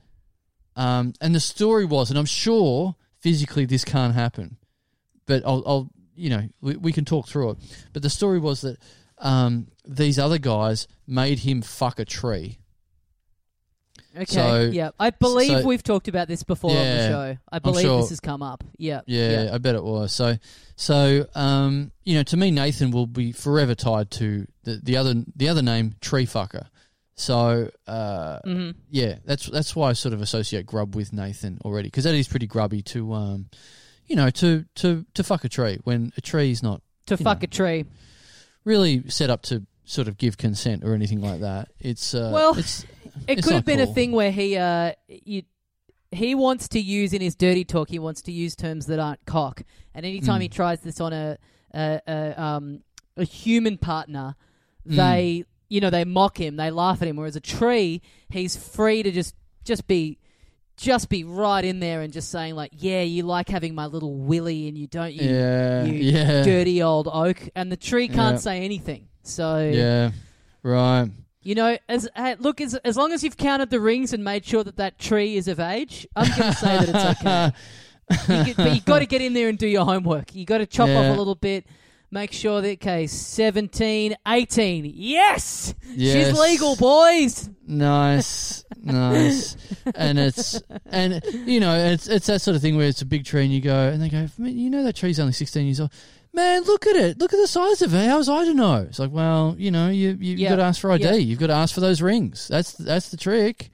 S2: um, and the story was, and I'm sure physically this can't happen, but I'll, I'll you know, we, we can talk through it. But the story was that um, these other guys made him fuck a tree.
S1: Okay.
S2: So-
S1: yeah. I believe
S2: so-
S1: we've talked about this before on the
S2: Yeah,
S1: show. I believe
S2: sure.
S1: this has come up. Yeah.
S2: Yeah, I bet it was. So, so um, you know, to me, Nathan will be forever tied to the, the other the other name, tree fucker. So, uh,
S1: hmm
S2: yeah, that's that's why I sort of associate grub with Nathan already because that is pretty grubby to, um, you know, to to to fuck a tree when a tree is not
S1: To fuck a tree.
S2: really set up to sort of give consent or anything like that. It's uh,
S1: Well,
S2: it's (laughs)
S1: It
S2: It's
S1: could have been a thing where he uh you, he wants to use in his dirty talk. He wants to use terms that aren't cock, and anytime
S2: Mm.
S1: he tries this on a a, a um a human partner,
S2: Mm.
S1: they you know they mock him, they laugh at him. Whereas a tree, he's free to just just be just be right in there and just saying like, yeah, you like having my little willy, and you don't you
S2: yeah,
S1: you
S2: yeah,
S1: dirty old oak, and the tree can't
S2: Yeah.
S1: say anything. So
S2: yeah, right.
S1: you know, as look, as as long as you've counted the rings and made sure that that tree is of age, I'm going to say that it's okay. (laughs) You get- but you got to get in there and do your homework. You got to chop
S2: Yeah.
S1: off a little bit. Make sure that okay, 17, 18. Yes,
S2: Yes.
S1: she's legal, boys.
S2: Nice, (laughs) nice, and it's and you know it's it's that sort of thing where it's a big tree and you go and they go, "Man, you know that tree's only sixteen years old. Man, look at it. Look at the size of it. How was I to know? It's like, well, you know, you, you
S1: Yeah,
S2: have got to ask for ID.
S1: yeah.
S2: You've got to ask for those rings. That's that's the trick.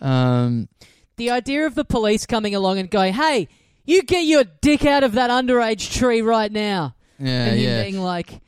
S2: Um,
S1: The idea of the police coming along and going, "Hey, you get your dick out of that underage tree right now,"
S2: yeah,
S1: and
S2: yeah.
S1: being like.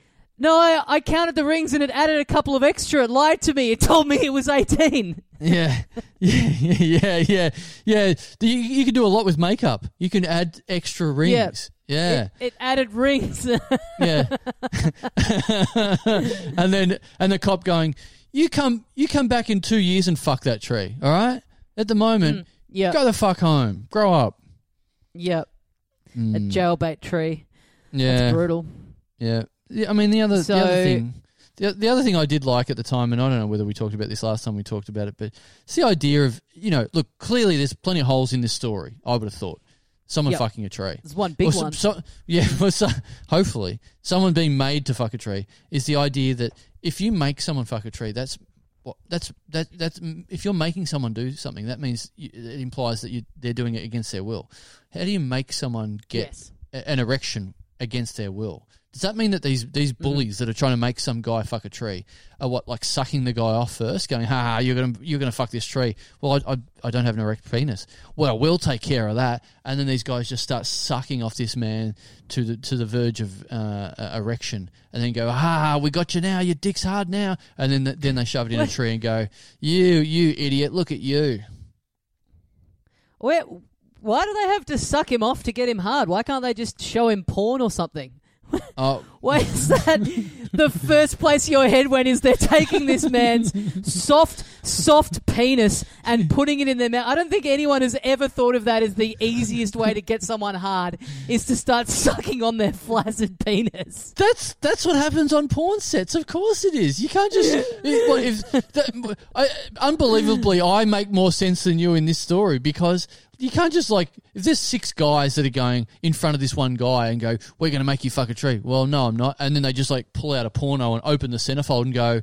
S1: No, I, I counted the rings and it added a couple of extra. It lied to me. It told me it was 18. (laughs)
S2: Yeah, yeah, yeah, yeah, yeah. You, you can do a lot with makeup. You can add extra rings. Yeah,
S1: It, it added rings. (laughs)
S2: yeah. (laughs) and then and the cop going, "You come, you come back in two years and fuck that tree. All right. At the moment,
S1: yeah.
S2: go the fuck home. Grow up.
S1: Yep. A
S2: Mm,
S1: jailbait tree.
S2: yeah,
S1: That's brutal.
S2: yeah. Yeah, I mean the other
S1: So-
S2: the other thing. The, the other thing I did like at the time, and I don't know whether we talked about this last time we talked about it, but it's the idea of, you know, look, clearly there's plenty of holes in this story, I would have thought. Someone
S1: Yep.
S2: fucking a tree.
S1: There's one big
S2: Or so-
S1: one.
S2: so- yeah, (laughs) well, so, hopefully, someone being made to fuck a tree is the idea that if you make someone fuck a tree, that's what that's that that's if you're making someone do something, that means you, it implies that you they're doing it against their will. How do you make someone get
S1: yes.
S2: a- an erection against their will? Does that mean that these these
S1: Mm-hmm.
S2: bullies that are trying to make some guy fuck a tree are what like sucking the guy off first, going, "Ha ha, you're gonna you're gonna fuck this tree." Well, I, I I don't have an erect penis. Well, we'll take care of that, and then these guys just start sucking off this man to the to the verge of uh, erection, and then go, "Ha ha, we got you now. Your dick's hard now," and then then they shove it in a tree and go, "You you idiot, look at you."
S1: Where, why do they have to suck him off to get him hard? Why can't they just show him porn or something?
S2: Oh, (laughs)
S1: Why is that the first place your head went? Is they're taking this man's soft, soft penis and putting it in their mouth? I don't think anyone has ever thought of that as the easiest way to get someone hard is to start sucking on their flaccid penis.
S2: That's that's what happens on porn sets. Of course it is. You can't just. it- what if, that, I, unbelievably, I make more sense than you in this story because you can't just like if there's six guys that are going in front of this one guy and go, "We're going to make you fuck a tree." Well, no, I'm not. And then they just like pull out a porno and open the centerfold and go.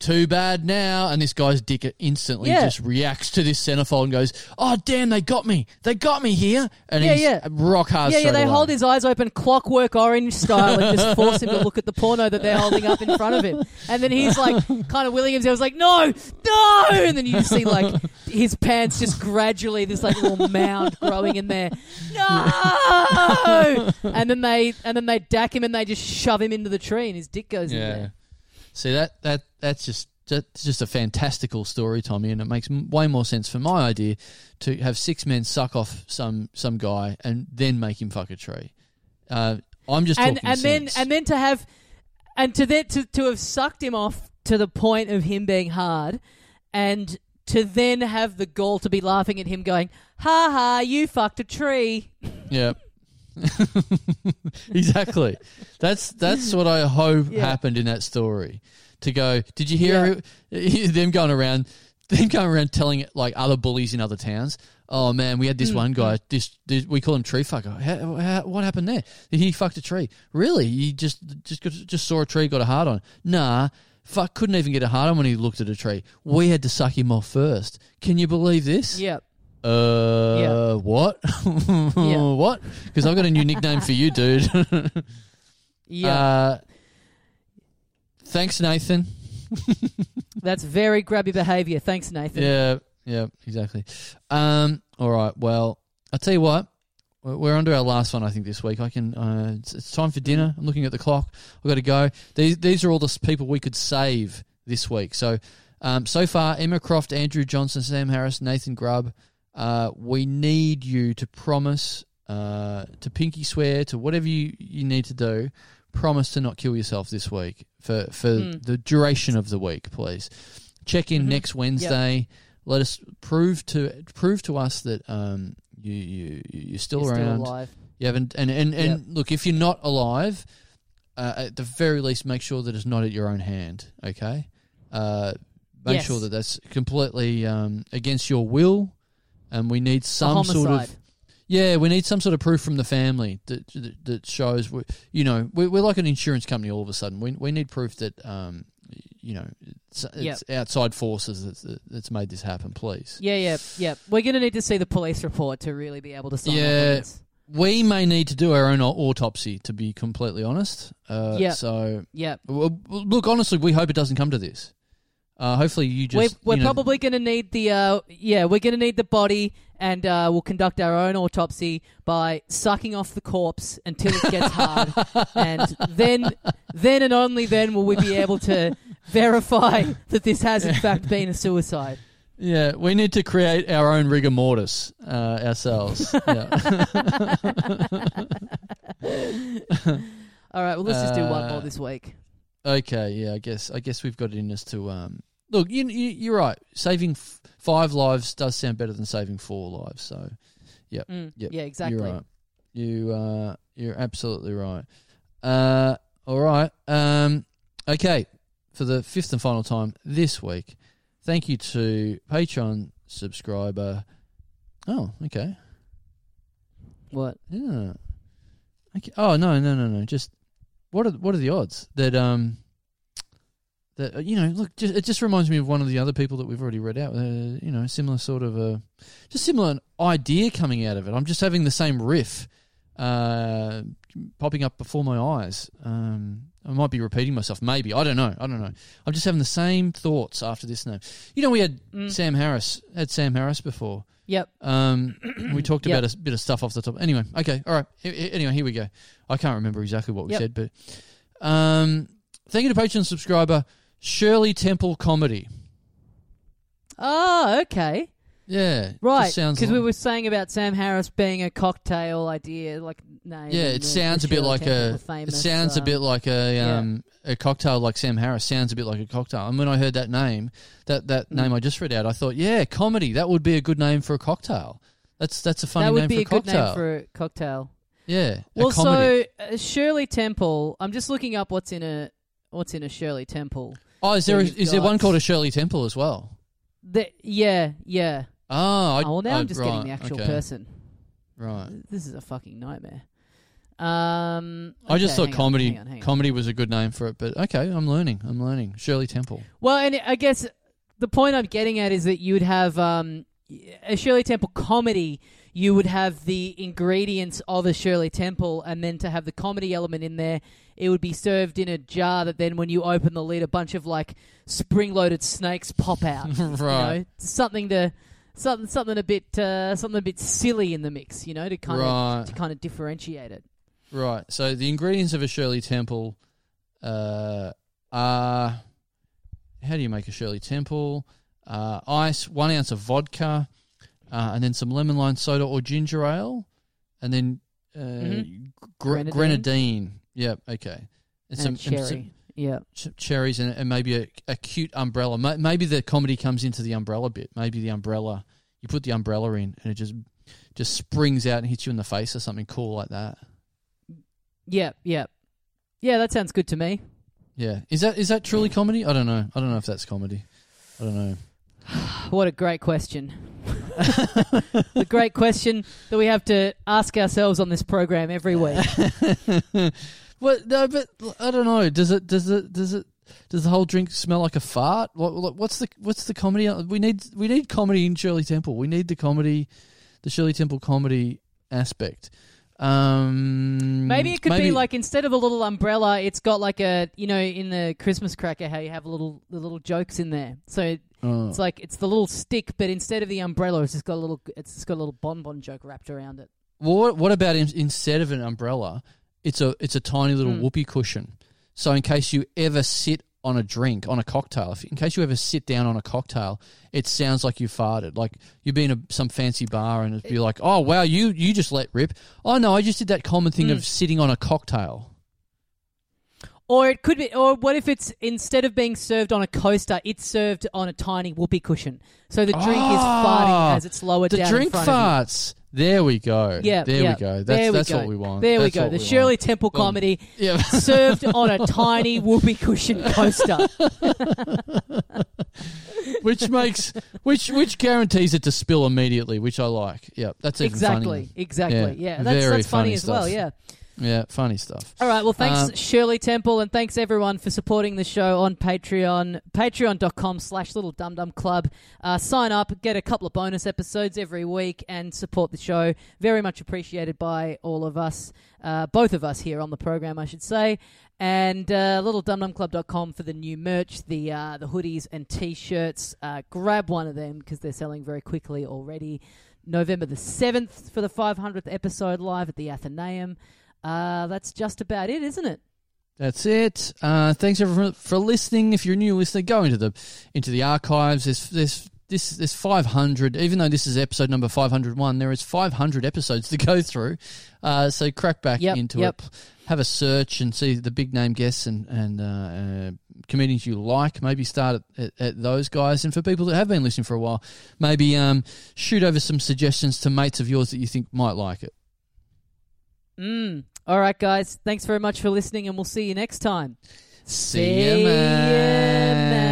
S2: Too bad now, and this guy's dick instantly
S1: Yeah.
S2: just reacts to this centerfold and goes, "Oh damn, they got me! They got me here!" And
S1: Yeah,
S2: he's
S1: yeah.
S2: rock hard.
S1: Yeah, yeah,
S2: straight
S1: they
S2: away.
S1: hold his eyes open, clockwork orange style, and just force him to look at the porno that they're holding up in front of him. And then he's like, kind of willing himself, like, no, no! And then you just see, like, his pants just gradually, this, like, little mound growing in there. No! And then they, and then they dack him and they just shove him into the tree and his dick goes in
S2: Yeah.
S1: there.
S2: See that that that's just that's just a fantastical story, Tommy, and it makes way more sense for my idea to have six men suck off some some guy and then make him fuck a tree. Uh, I'm just
S1: and
S2: talking
S1: and then and then to have and to then to, to have sucked him off to the point of him being hard and to then have the gall to be laughing at him going ha ha you fucked a tree
S2: yeah. (laughs) (laughs) exactly. That's that's what I hope
S1: Yeah.
S2: happened in that story. To go, did you hear it- (laughs) them going around, them going around telling it like other bullies in other towns? Oh man, we had
S1: Mm,
S2: this one guy. This, this we call him tree fucker. How, how, what happened there? He fucked a tree. Really? He just just got, just saw a tree, got a hard on. Nah. Fuck, couldn't even get a hard on when he looked at a tree. We had to suck him off first. Can you believe this?
S1: yep
S2: Uh,
S1: Yeah.
S2: what?
S1: Yeah. (laughs)
S2: what? Because I've got a new nickname for you, dude. (laughs)
S1: yeah
S2: Uh, thanks, Nathan. (laughs)
S1: that's very grabby behavior thanks nathan
S2: Yeah, yeah, exactly. Um, all right. Well, I'll tell you what. We're on to our last one, I think, this week. I can. Uh, it's, it's time for dinner. I'm looking at the clock. I've got to go. These these are all the people we could save this week. So, um, so far, Emma Croft, Andrew Johnson, Sam Harris, Nathan Grubb. Uh, we need you to promise uh, to pinky swear to whatever you, you need to do. Promise to not kill yourself this week for for
S1: Mm.
S2: the duration of the week, please. Check in
S1: Mhm.
S2: next Wednesday. Let us prove to prove to us that um, you you you're still
S1: You're
S2: around.
S1: still alive.
S2: You haven't, and and, and
S1: Yep.
S2: look, if you're not alive, uh, at the very least, make sure that it's not at your own hand. Okay, uh, make
S1: Yes.
S2: sure that that's completely um, against your will, and we need some sort of yeah, we need some sort of proof from the family that that, that shows we, you know we, we're like an insurance company. All of a sudden, we we need proof that um, you know it's, it's outside forces that's, that's made this happen. Please.
S1: Yeah, yeah, yeah. We're going to need to see the police report to really be able to sign
S2: Yeah. We may need to do our own autopsy, to be completely honest. Uh,
S1: Yeah.
S2: So,
S1: Yeah.
S2: look, honestly, we hope it doesn't come to this. Uh, hopefully, you just.
S1: we're we're
S2: you know-
S1: probably going to need the uh, yeah we're going to need the body and uh, we'll conduct our own autopsy by sucking off the corpse until it gets hard (laughs) and then then and only then will we be able to verify that this has in fact been a suicide.
S2: Yeah, we need to create our own rigor mortis uh, ourselves. (laughs)
S1: All right, well let's just do one
S2: Uh,
S1: more this week.
S2: Okay, yeah, I guess I guess we've got it in us to um look. You, you you're right. Saving f- five lives does sound better than saving four lives. So
S1: Mm,
S2: yep,
S1: Yeah, exactly.
S2: you're right. You uh you're absolutely right. Uh, all right. Um, okay, for the fifth and final time this week, thank you to Patreon subscriber. Oh, okay.
S1: What?
S2: Yeah. Okay. Oh no no no no. Just what are what are the odds that um that uh, you know look just, it just reminds me of one of the other people that we've already read out. Uh, you know, similar sort of a just similar idea coming out of it. I'm just having the same riff uh popping up before my eyes. Um I might be repeating myself, maybe. I don't know. I don't know. I'm just having the same thoughts after this name. You know, we had
S1: Mm.
S2: Sam Harris, had Sam Harris before.
S1: Yep.
S2: Um, (clears throat) we talked
S1: Yep.
S2: about a bit of stuff off the top. Anyway, okay, all right. Anyway, here we go. I can't remember exactly what we
S1: Yep.
S2: said, but um, thank you to Patreon subscriber Shirley Temple Comedy.
S1: Oh, okay.
S2: Yeah,
S1: Right, because we were saying about Sam Harris being a cocktail idea, like name.
S2: Yeah, it sounds a bit like a. It sounds a bit like a
S1: yeah.
S2: um a cocktail like Sam Harris sounds a bit like a cocktail. And when I heard that name, that that
S1: Mm.
S2: name I just read out, I thought, yeah, comedy. That would be a good name for a cocktail. That's that's a funny
S1: that would
S2: name
S1: be
S2: for
S1: a
S2: a
S1: good name for a cocktail.
S2: yeah,
S1: Well, so uh, Shirley Temple. I'm just looking up what's in a what's in a Shirley Temple.
S2: Oh, is there a, is there one called a Shirley Temple as well?
S1: The, yeah, yeah.
S2: Oh, I,
S1: oh, well, now
S2: oh,
S1: I'm just
S2: right,
S1: getting the actual
S2: okay,
S1: person.
S2: Right.
S1: This is a fucking nightmare. Um,
S2: I just
S1: okay,
S2: thought
S1: hang on,
S2: comedy
S1: hang on, hang on.
S2: comedy was a good name for it, but okay, I'm learning. I'm learning. Shirley Temple.
S1: Well, and I guess the point I'm getting at is that you would have um, a Shirley Temple comedy. You would have the ingredients of a Shirley Temple, and then to have the comedy element in there, it would be served in a jar. That then, when you open the lid, a bunch of like spring-loaded snakes pop out. (laughs) You
S2: Right.
S1: know, something to something something a bit uh, something a bit silly in the mix. You know, to kind
S2: Right.
S1: of to kind of differentiate it.
S2: Right. So the ingredients of a Shirley Temple uh, are how do you make a Shirley Temple? Uh, ice, one ounce of vodka, uh, and then some lemon lime soda or ginger ale, and then uh,
S1: Mhm.
S2: gr-
S1: Grenadine?
S2: grenadine. Yep. Okay.
S1: And
S2: And, some,
S1: cherry.
S2: and some
S1: yeah.
S2: ch- cherries and, and maybe a, a cute umbrella. Ma- Maybe the comedy comes into the umbrella bit. Maybe the umbrella. You put the umbrella in, and it just just springs out and hits you in the face or something cool like that.
S1: Yeah. Yeah. Yeah. That sounds good to me.
S2: Yeah, is that is that truly comedy? I don't know. I don't know if that's comedy. I don't know. (sighs)
S1: What a great question. The great question that we have to ask ourselves on this program every week. (laughs)
S2: What? No, but I don't know. Does it? Does it? Does it? Does the whole drink smell like a fart? What- what's the What's the comedy? We need we need comedy in Shirley Temple. We need the comedy, the Shirley Temple comedy aspect. Um,
S1: Maybe it could
S2: maybe-
S1: be like instead of a little umbrella, it's got like a you know in the Christmas cracker how you have a little the little jokes in there. So
S2: Oh.
S1: it's like it's the little stick, but instead of the umbrella, it's just got a little it's just got a little bonbon joke wrapped around it.
S2: what what about in, instead of an umbrella, it's a it's a tiny little
S1: Hmm.
S2: whoopee cushion. So in case you ever sit on a drink on a cocktail, if, in case you ever sit down on a cocktail, it sounds like you farted. Like you've been to some fancy bar and it'd be like, oh wow, you you just let rip. Oh no, I just did that common thing
S1: Hmm.
S2: of sitting on a cocktail.
S1: Or it could be. Or what if it's instead of being served on a coaster, it's served on a tiny whoopee cushion, so the drink is
S2: Ah,
S1: farting as it's lowered
S2: The
S1: down.
S2: drink
S1: in front of
S2: farts. There we go.
S1: Yeah,
S2: there
S1: yeah.
S2: we go. That's
S1: there we
S2: that's
S1: go.
S2: what we want.
S1: There we
S2: That's
S1: go.
S2: what
S1: The Shirley. Temple comedy (laughs)
S2: Yeah.
S1: served on a tiny whoopee cushion coaster. (laughs)
S2: which makes which which guarantees it to spill immediately, which I like. Yeah, that's even
S1: exactly.
S2: funnier.
S1: Exactly.
S2: Yeah,
S1: Yeah, that's,
S2: very
S1: that's funny,
S2: funny
S1: as well.
S2: stuff.
S1: Yeah.
S2: Yeah, funny stuff.
S1: All right. Well, thanks,
S2: Um,
S1: Shirley Temple, and thanks everyone for supporting the show on Patreon. Patreon.com slash Little Dum Dum Club. Uh, sign up, get a couple of bonus episodes every week, and support the show. Very much appreciated by all of us, uh, both of us here on the program, I should say. And uh, littledumdumclub.com for the new merch, the uh, the hoodies and t-shirts. Uh, grab one of them because they're selling very quickly already. November the 7th for the 500th episode live at the Athenaeum. Uh, that's just about it, isn't it?
S2: That's it. Uh, thanks everyone for listening. If you're a new listener, go into the into the archives. There's there's this there's 500. Even though this is episode number 501, there is 500 episodes to go through. Uh, so crack back
S1: Yep,
S2: into
S1: yep.
S2: it. Have a search and see the big name guests and and uh, uh, comedians you like. Maybe start at, at, at those guys. And for people that have been listening for a while, maybe um, shoot over some suggestions to mates of yours that you think might like it.
S1: Mm. All right, guys. Thanks very much for listening, and we'll see you next time.
S2: See ya, man.